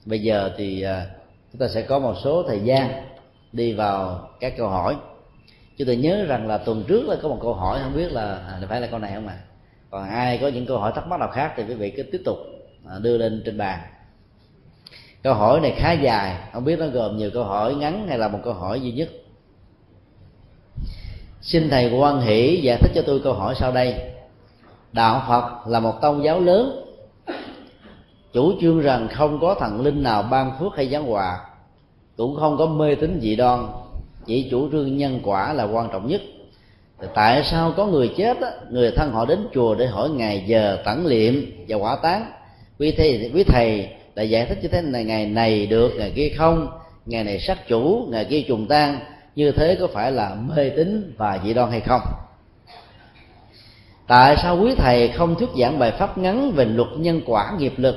Bây giờ thì à, chúng ta sẽ có một số thời gian đi vào các câu hỏi. Chúng tôi nhớ rằng là tuần trước là có một câu hỏi không biết là à, phải là câu này không ạ? À? còn ai có những câu hỏi thắc mắc nào khác thì quý vị cứ tiếp tục à, đưa lên trên bàn câu hỏi này khá dài. Không biết nó gồm nhiều câu hỏi ngắn hay là một câu hỏi duy nhất. Xin thầy quan hỷ giải thích cho tôi câu hỏi sau đây. Đạo phật là một tôn giáo lớn. Chủ trương rằng không có thần linh nào ban phước hay giáng hòa. Cũng không có mê tín dị đoan. Chỉ chủ trương nhân quả là quan trọng nhất. Tại sao có người chết á, người thân họ đến chùa để hỏi ngày giờ tẩn liệm và quả tán? Quý thầy quý thầy đã giải thích như thế này, ngày này được, ngày kia không. Ngày này sát chủ, ngày kia trùng tan. Như thế có phải là mê tín và dị đoan hay không? Tại sao quý thầy không thuyết giảng bài pháp ngắn về luật nhân quả nghiệp lực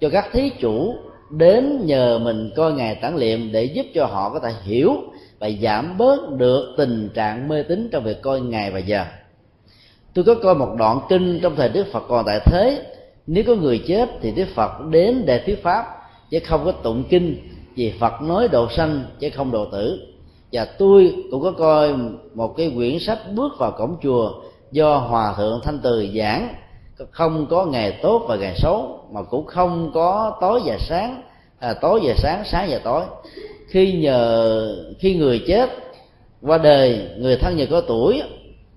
cho các thí chủ đến nhờ mình coi ngày tản liệm để giúp cho họ có thể hiểu và giảm bớt được tình trạng mê tín trong việc coi ngày và giờ? Tôi có coi một đoạn kinh trong thời đức phật còn tại thế nếu có người chết thì đức phật đến để thuyết pháp chứ không có tụng kinh vì phật nói độ sanh chứ không độ tử. Và tôi cũng có coi một cái quyển sách bước vào cổng chùa do hòa thượng thanh từ giảng. Không có ngày tốt và ngày xấu mà cũng không có tối và sáng à, tối và sáng sáng và tối. Khi nhờ khi người chết qua đời người thân nhờ có tuổi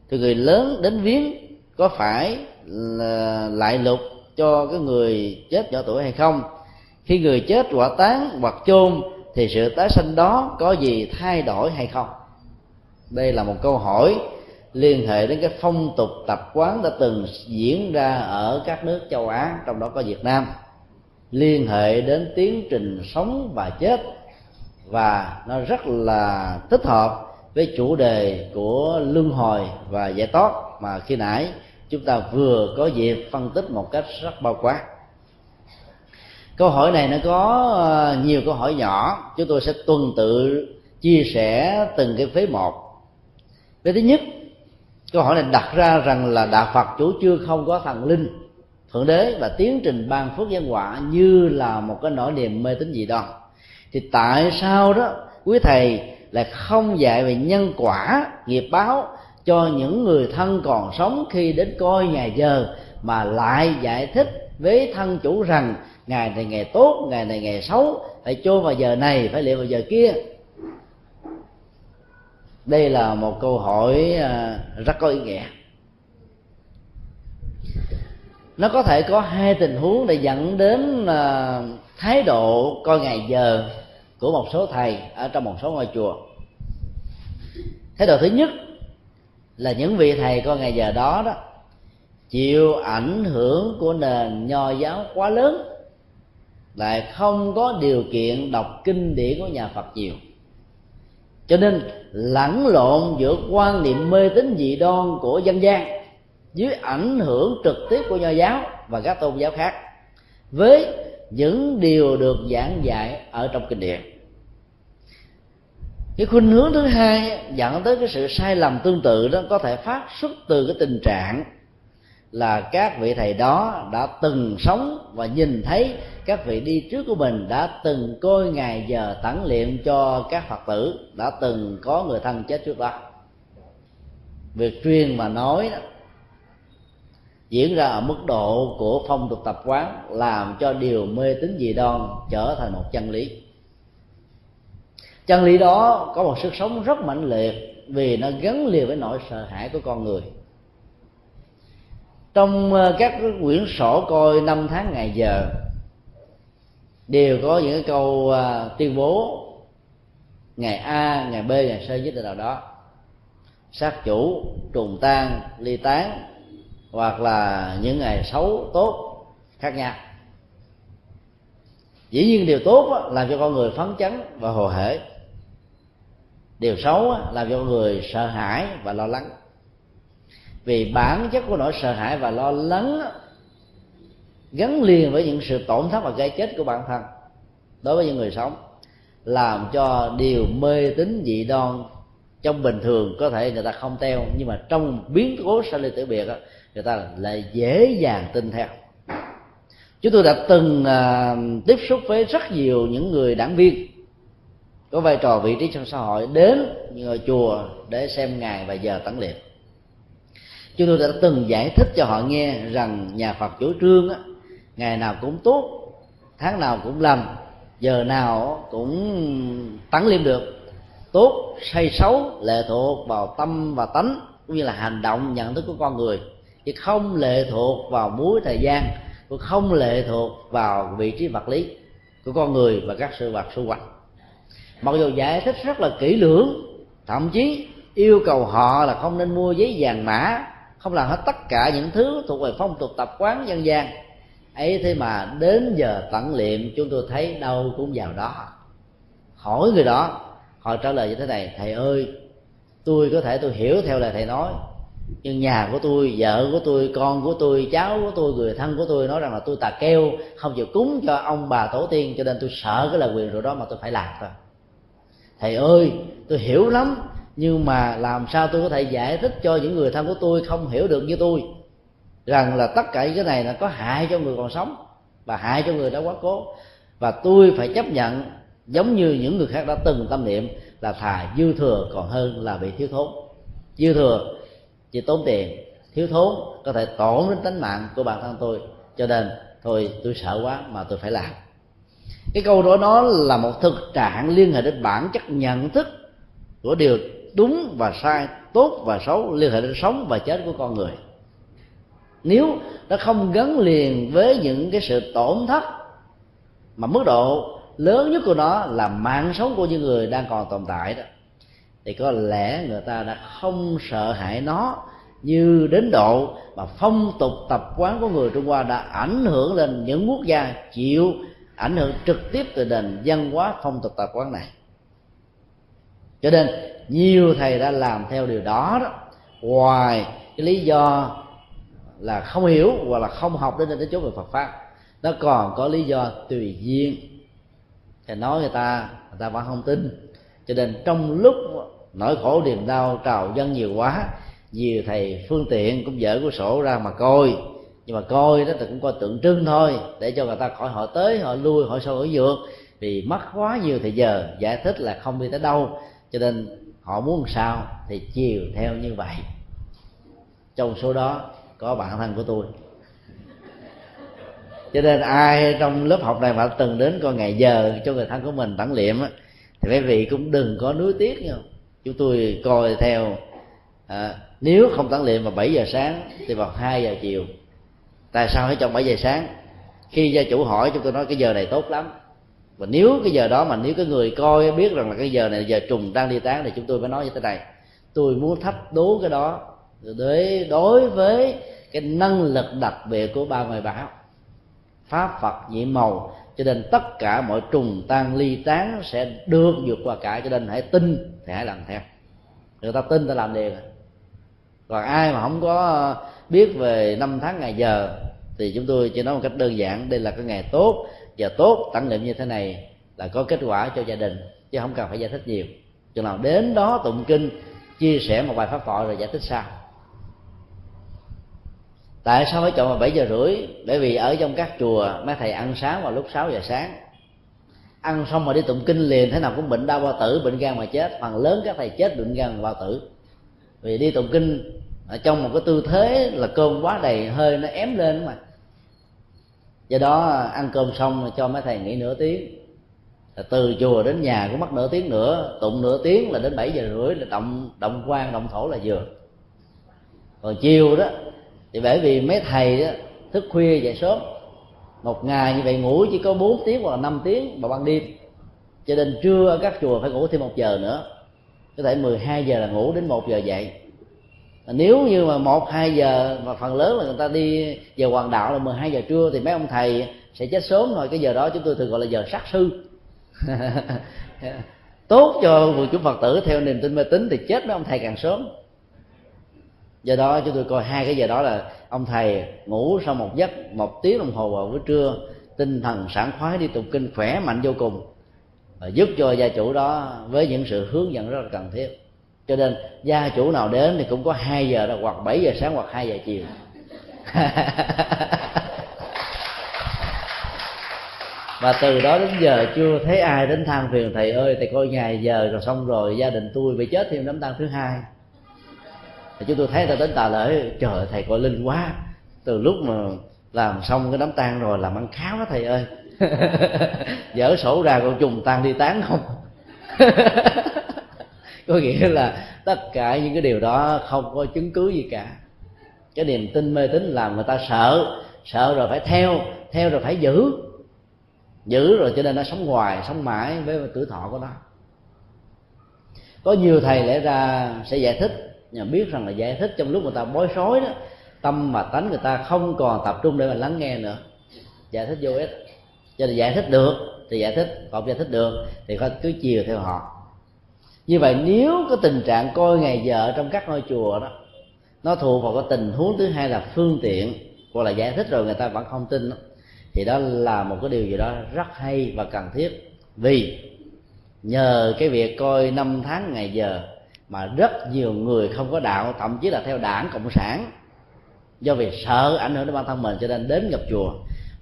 thì người lớn đến viếng có phải là lại lục cho cái người chết nhỏ tuổi hay không. Khi người chết quả tán hoặc chôn, thì sự tái sinh đó có gì thay đổi hay không? Đây là một câu hỏi liên hệ đến cái phong tục tập quán đã từng diễn ra ở các nước châu á, trong đó có việt nam. Liên hệ đến tiến trình sống và chết, và nó rất là thích hợp với chủ đề của luân hồi và giải thoát. Mà khi nãy chúng ta vừa có dịp phân tích một cách rất bao quát. Câu hỏi này nó có ờ, nhiều câu hỏi nhỏ. Chúng tôi sẽ tuần tự chia sẻ từng cái phế một. Cái thứ nhất, câu hỏi này đặt ra rằng là đạo phật chủ trương không có thần linh, thượng đế và tiến trình ban phước nhân quả như là một cái nỗi niềm mê tín gì đó. Thì tại sao đó quý thầy lại không dạy về nhân quả, nghiệp báo cho những người thân còn sống khi đến coi ngày giờ mà lại giải thích với thân chủ rằng, ngày này ngày tốt, ngày này ngày xấu phải chôn vào giờ này, phải liệu vào giờ kia. Đây là một câu hỏi à, rất có ý nghĩa. Nó có thể có hai tình huống để dẫn đến à, thái độ coi ngày giờ của một số thầy ở trong một số ngôi chùa. Thái độ thứ nhất là những vị thầy coi ngày giờ đó đó, chịu ảnh hưởng của nền nho giáo quá lớn, lại không có điều kiện đọc kinh điển của nhà phật nhiều. Cho nên, lẫn lộn giữa quan niệm mê tín dị đoan của dân gian dưới ảnh hưởng trực tiếp của nho giáo và các tôn giáo khác, với những điều được giảng dạy ở trong kinh điển cái khuynh hướng thứ hai dẫn tới cái sự sai lầm tương tự đó có thể phát xuất từ cái tình trạng là các vị thầy đó đã từng sống và nhìn thấy các vị đi trước của mình đã từng coi ngày giờ tản liệm cho các phật tử đã từng có người thân chết trước đó. Việc truyền mà nói đó, diễn ra ở mức độ của phong tục tập quán làm cho điều mê tín dị đoan trở thành một chân lý chân lý đó có một sức sống rất mạnh liệt vì nó gắn liền với nỗi sợ hãi của con người. Trong ờ, các quyển sổ coi năm tháng ngày giờ, đều có những cái câu ờ, tuyên bố ngày a, ngày b, ngày c nhất định nào đó. Sát chủ, trùng tan, ly tán, hoặc là những ngày xấu, tốt, khác nhau. Dĩ nhiên điều tốt là làm cho con người phấn chấn và hồ hởi điều xấu á, làm cho người sợ hãi và lo lắng. Vì bản chất của nỗi sợ hãi và lo lắng á, gắn liền với những sự tổn thất và gây chết của bản thân đối với những người sống làm cho điều mê tín dị đoan trong bình thường có thể người ta không theo nhưng mà trong biến cố sanh ly tử biệt đó, người ta lại dễ dàng tin theo. Chúng tôi đã từng uh, tiếp xúc với rất nhiều những người đảng viên có vai trò vị trí trong xã hội đến như chùa để xem ngày và giờ tấn liệt. Chúng tôi đã từng giải thích cho họ nghe rằng nhà phật chủ trương á, ngày nào cũng tốt tháng nào cũng lành giờ nào cũng tấn liêm được. Tốt say xấu lệ thuộc vào tâm và tánh cũng như là hành động nhận thức của con người. Chứ không lệ thuộc vào múi thời gian cũng không lệ thuộc vào vị trí vật lý của con người và các sự vật xung quanh mặc dù giải thích rất là kỹ lưỡng, thậm chí yêu cầu họ là không nên mua giấy vàng mã, không làm hết tất cả những thứ thuộc về phong tục tập quán dân gian. Ấy thế mà đến giờ tận liệm, chúng tôi thấy đâu cũng vào đó. Hỏi người đó, họ trả lời như thế này, thầy ơi, tôi có thể tôi hiểu theo lời thầy nói, nhưng nhà của tôi, vợ của tôi, con của tôi, cháu của tôi, người thân của tôi nói rằng là tôi tà keo, không chịu cúng cho ông bà tổ tiên, cho nên tôi sợ cái lời quyền rồi đó mà tôi phải làm thôi thầy ơi, tôi hiểu lắm, nhưng mà làm sao tôi có thể giải thích cho những người thân của tôi không hiểu được như tôi? Rằng là tất cả những cái này là có hại cho người còn sống, và hại cho người đã quá cố. Và tôi phải chấp nhận, giống như những người khác đã từng tâm niệm, là thà dư thừa còn hơn là bị thiếu thốn. Dư thừa chỉ tốn tiền, thiếu thốn có thể tổn đến tính mạng của bản thân tôi. Cho nên thôi, tôi sợ quá mà tôi phải làm cái câu đó nó là một thực trạng liên hệ đến bản chất nhận thức của điều đúng và sai, tốt và xấu, liên hệ đến sống và chết của con người. Nếu nó không gắn liền với những cái sự tổn thất, mà mức độ lớn nhất của nó là mạng sống của những người đang còn tồn tại đó, thì có lẽ người ta đã không sợ hãi nó như đến độ mà phong tục tập quán của người Trung Hoa đã ảnh hưởng lên những quốc gia chịu ảnh hưởng trực tiếp từ nền văn hóa phong tục tập quán này. Cho nên, nhiều thầy đã làm theo điều đó đó. Ngoài cái lý do là không hiểu hoặc là không học đến đến chỗ về Phật pháp, nó còn có lý do tùy duyên. Thì nói người ta người ta vẫn không tin. Cho nên trong lúc nỗi khổ niềm đau trào dân nhiều quá, nhiều thầy phương tiện cũng dở của sổ ra mà coi nhưng mà coi đó thì cũng coi tượng trưng thôi để cho người ta khỏi họ tới họ lui họ sâu họ dược vì mất quá nhiều thời giờ giải thích là không đi tới đâu cho nên họ muốn sao thì chiều theo như vậy. Trong số đó có bạn thân của tôi. Cho nên ai trong lớp học này mà từng đến coi ngày giờ cho người thân của mình tản liệm á thì mấy vị cũng đừng có nuối tiếc nha chúng tôi coi theo à, nếu không tản liệm vào 7 giờ sáng thì vào 2 giờ chiều tại sao phải trong 7 giờ sáng? Khi gia chủ hỏi chúng tôi nói, cái giờ này tốt lắm. Và nếu cái giờ đó mà nếu cái người coi biết rằng là cái giờ này giờ trùng đang đi tán thì chúng tôi mới nói như thế này. Tôi muốn thách đố cái đó để đối với cái năng lực đặc biệt của ba người bảo. Pháp phật nhiệm màu, cho nên tất cả mọi trùng tan ly tán sẽ được vượt qua cả, cho nên hãy tin thì hãy làm theo. Người ta tin ta làm liền còn ai mà không có biết về năm tháng ngày giờ thì chúng tôi chỉ nói một cách đơn giản, đây là cái ngày tốt giờ tốt tặng niệm như thế này là có kết quả cho gia đình, chứ không cần phải giải thích nhiều. Chừng nào đến đó tụng kinh, chia sẻ một bài pháp thoại rồi giải thích sao tại sao phải chọn vào bảy giờ rưỡi? Bởi vì ở trong các chùa, mấy thầy ăn sáng vào lúc 6 giờ sáng. Ăn xong mà đi tụng kinh liền, thế nào cũng bệnh đau bao tử, bệnh gan mà chết. Phần lớn các thầy chết bệnh gan bao tử. Vì đi tụng kinh ở trong một cái tư thế là cơm quá đầy hơi, nó ém lên mà. Do đó, ăn cơm xong cho mấy thầy nghỉ nửa tiếng. Từ chùa đến nhà cũng mất nửa tiếng nữa, tụng nửa tiếng là đến 7 giờ rưỡi là động động quan, động thổ là vừa. Còn chiều đó, thì bởi vì mấy thầy đó thức khuya dậy sớm, một ngày như vậy ngủ chỉ có 4 tiếng hoặc là 5 tiếng vào ban đêm. Cho nên trưa ở các chùa phải ngủ thêm một giờ nữa. Có thể 12 giờ là ngủ đến một giờ dậy nếu như mà một, hai giờ mà phần lớn là người ta đi giờ hoàng đạo là 12 giờ trưa thì mấy ông thầy sẽ chết sớm rồi cái giờ đó chúng tôi thường gọi là giờ sát sư. Tốt cho quần chúng phật tử theo niềm tin mê tín thì chết mấy ông thầy càng sớm. Do đó chúng tôi coi hai cái giờ đó là ông thầy ngủ sau một giấc, một tiếng đồng hồ vào buổi trưa, tinh thần sảng khoái đi tụng kinh khỏe mạnh vô cùng, và giúp cho gia chủ đó với những sự hướng dẫn rất là cần thiết cho nên, gia chủ nào đến thì cũng có hai giờ đó, hoặc 7 giờ sáng hoặc 2 giờ chiều. Và từ đó đến giờ chưa thấy ai đến than phiền, thầy ơi, thầy coi ngày giờ rồi xong rồi, gia đình tôi bị chết thêm đám tang thứ hai. Thì chúng tôi thấy ta đến tà lễ, trời thầy coi linh quá. Từ lúc mà làm xong cái đám tang rồi làm ăn kháo đó thầy ơi. Dở sổ ra con trùng tang đi tán không? có nghĩa là tất cả những cái điều đó không có chứng cứ gì cả. Cái niềm tin mê tín làm người ta sợ. Sợ rồi phải theo theo rồi phải giữ. Giữ rồi cho nên nó sống hoài, sống mãi với tuổi thọ của nó. Có nhiều thầy lẽ ra sẽ giải thích nhưng biết rằng là giải thích trong lúc người ta bối rối đó, tâm và tánh người ta không còn tập trung để mà lắng nghe nữa. Giải thích vô ích. Cho nên giải thích được thì giải thích, còn giải thích được thì cứ chiều theo họ như vậy nếu có tình trạng coi ngày giờ trong các ngôi chùa đó nó thuộc vào cái tình huống thứ hai là phương tiện hoặc là giải thích rồi người ta vẫn không tin đó, thì đó là một cái điều gì đó rất hay và cần thiết. Vì nhờ cái việc coi năm tháng ngày giờ mà rất nhiều người không có đạo thậm chí là theo đảng cộng sản do vì sợ ảnh hưởng đến bản thân mình cho nên đến gặp chùa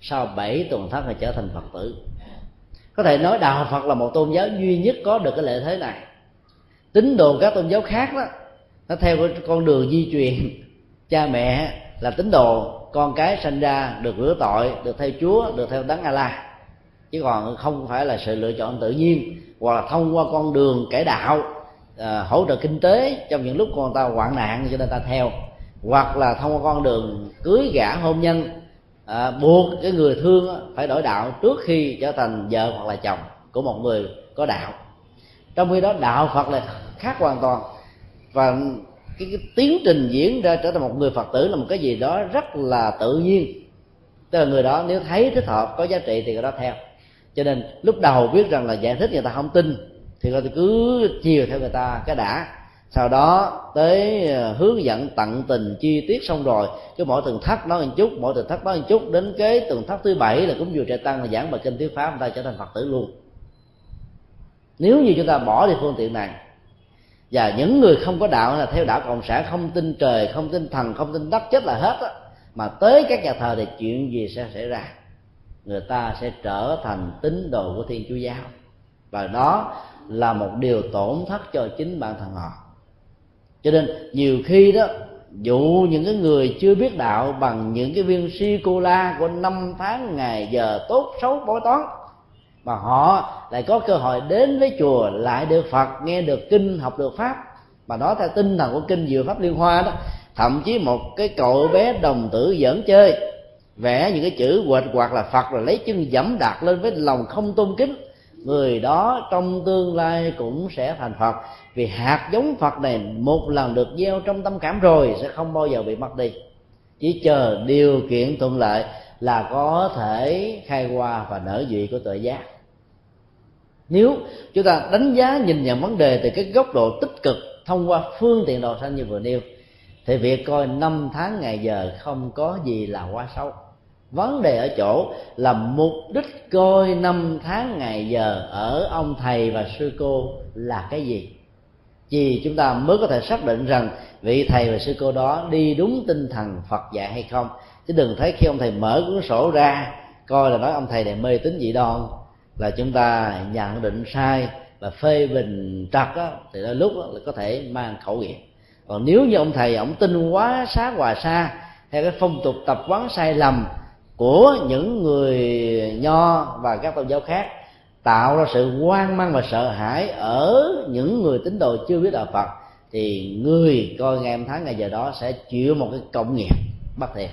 sau bảy tuần thất thì trở thành phật tử. Có thể nói đạo phật là một tôn giáo duy nhất có được cái lợi thế này tín đồ các tôn giáo khác đó nó theo cái con đường di truyền. Cha mẹ là tín đồ con cái sinh ra được rửa tội được theo chúa được theo đấng a la chứ còn không phải là sự lựa chọn tự nhiên hoặc là thông qua con đường cải đạo à, hỗ trợ kinh tế trong những lúc con ta hoạn nạn cho nên ta theo. Hoặc là thông qua con đường cưới gả hôn nhân à, buộc cái người thương phải đổi đạo trước khi trở thành vợ hoặc là chồng của một người có đạo. Trong khi đó đạo phật là khác hoàn toàn. Và cái, cái tiến trình diễn ra trở thành một người phật tử là một cái gì đó rất là tự nhiên. Tức là người đó nếu thấy thích hợp có giá trị thì người đó theo. Cho nên lúc đầu biết rằng là giải thích người ta không tin thì người ta cứ chiều theo người ta cái đã. Sau đó tới ờ, hướng dẫn tận tình chi tiết xong rồi cứ mỗi tuần thắt nói một chút mỗi tuần thắt nói một chút đến cái tuần thắt thứ bảy là cũng vừa trẻ tăng là giảng bài kinh thuyết pháp người ta trở thành phật tử luôn. Nếu như chúng ta bỏ đi phương tiện này và những người không có đạo là theo đạo cộng sản, không tin trời, không tin thần, không tin đất, chết là hết á. Mà tới các nhà thờ thì chuyện gì sẽ xảy ra? Người ta sẽ trở thành tín đồ của thiên chúa giáo. Và đó là một điều tổn thất cho chính bản thân họ. Cho nên nhiều khi đó dụ những cái người chưa biết đạo bằng những cái viên si cô la của năm tháng ngày giờ tốt xấu bói toán mà họ lại có cơ hội đến với chùa lại được phật, nghe được kinh, học được pháp. Mà đó theo tinh thần của kinh diệu pháp liên hoa đó, thậm chí một cái cậu bé đồng tử giỡn chơi, vẽ những cái chữ quệt hoặc là phật rồi lấy chân dẫm đạp lên với lòng không tôn kính. Người đó trong tương lai cũng sẽ thành phật. Vì hạt giống phật này một lần được gieo trong tâm cảm rồi sẽ không bao giờ bị mất đi. Chỉ chờ điều kiện thuận lợi là có thể khai qua và nở dụy của tội giác nếu chúng ta đánh giá nhìn nhận vấn đề từ cái góc độ tích cực thông qua phương tiện đồ sanh như vừa nêu, thì việc coi năm tháng ngày giờ không có gì là quá xấu. Vấn đề ở chỗ là mục đích coi năm tháng ngày giờ ở ông thầy và sư cô là cái gì? Vì chúng ta mới có thể xác định rằng vị thầy và sư cô đó đi đúng tinh thần phật dạy hay không. Chứ đừng thấy khi ông thầy mở cuốn sổ ra coi là nói ông thầy này mê tín dị đoan là chúng ta nhận định sai và phê bình trật á, thì đôi lúc là có thể mang khẩu nghiệp còn nếu như ông thầy ông tin quá xá hòa xa theo cái phong tục tập quán sai lầm của những người nho và các tôn giáo khác tạo ra sự hoang mang và sợ hãi ở những người tín đồ chưa biết đạo phật thì người coi ngày tháng ngày giờ đó sẽ chịu một cái cộng nghiệp bất thiện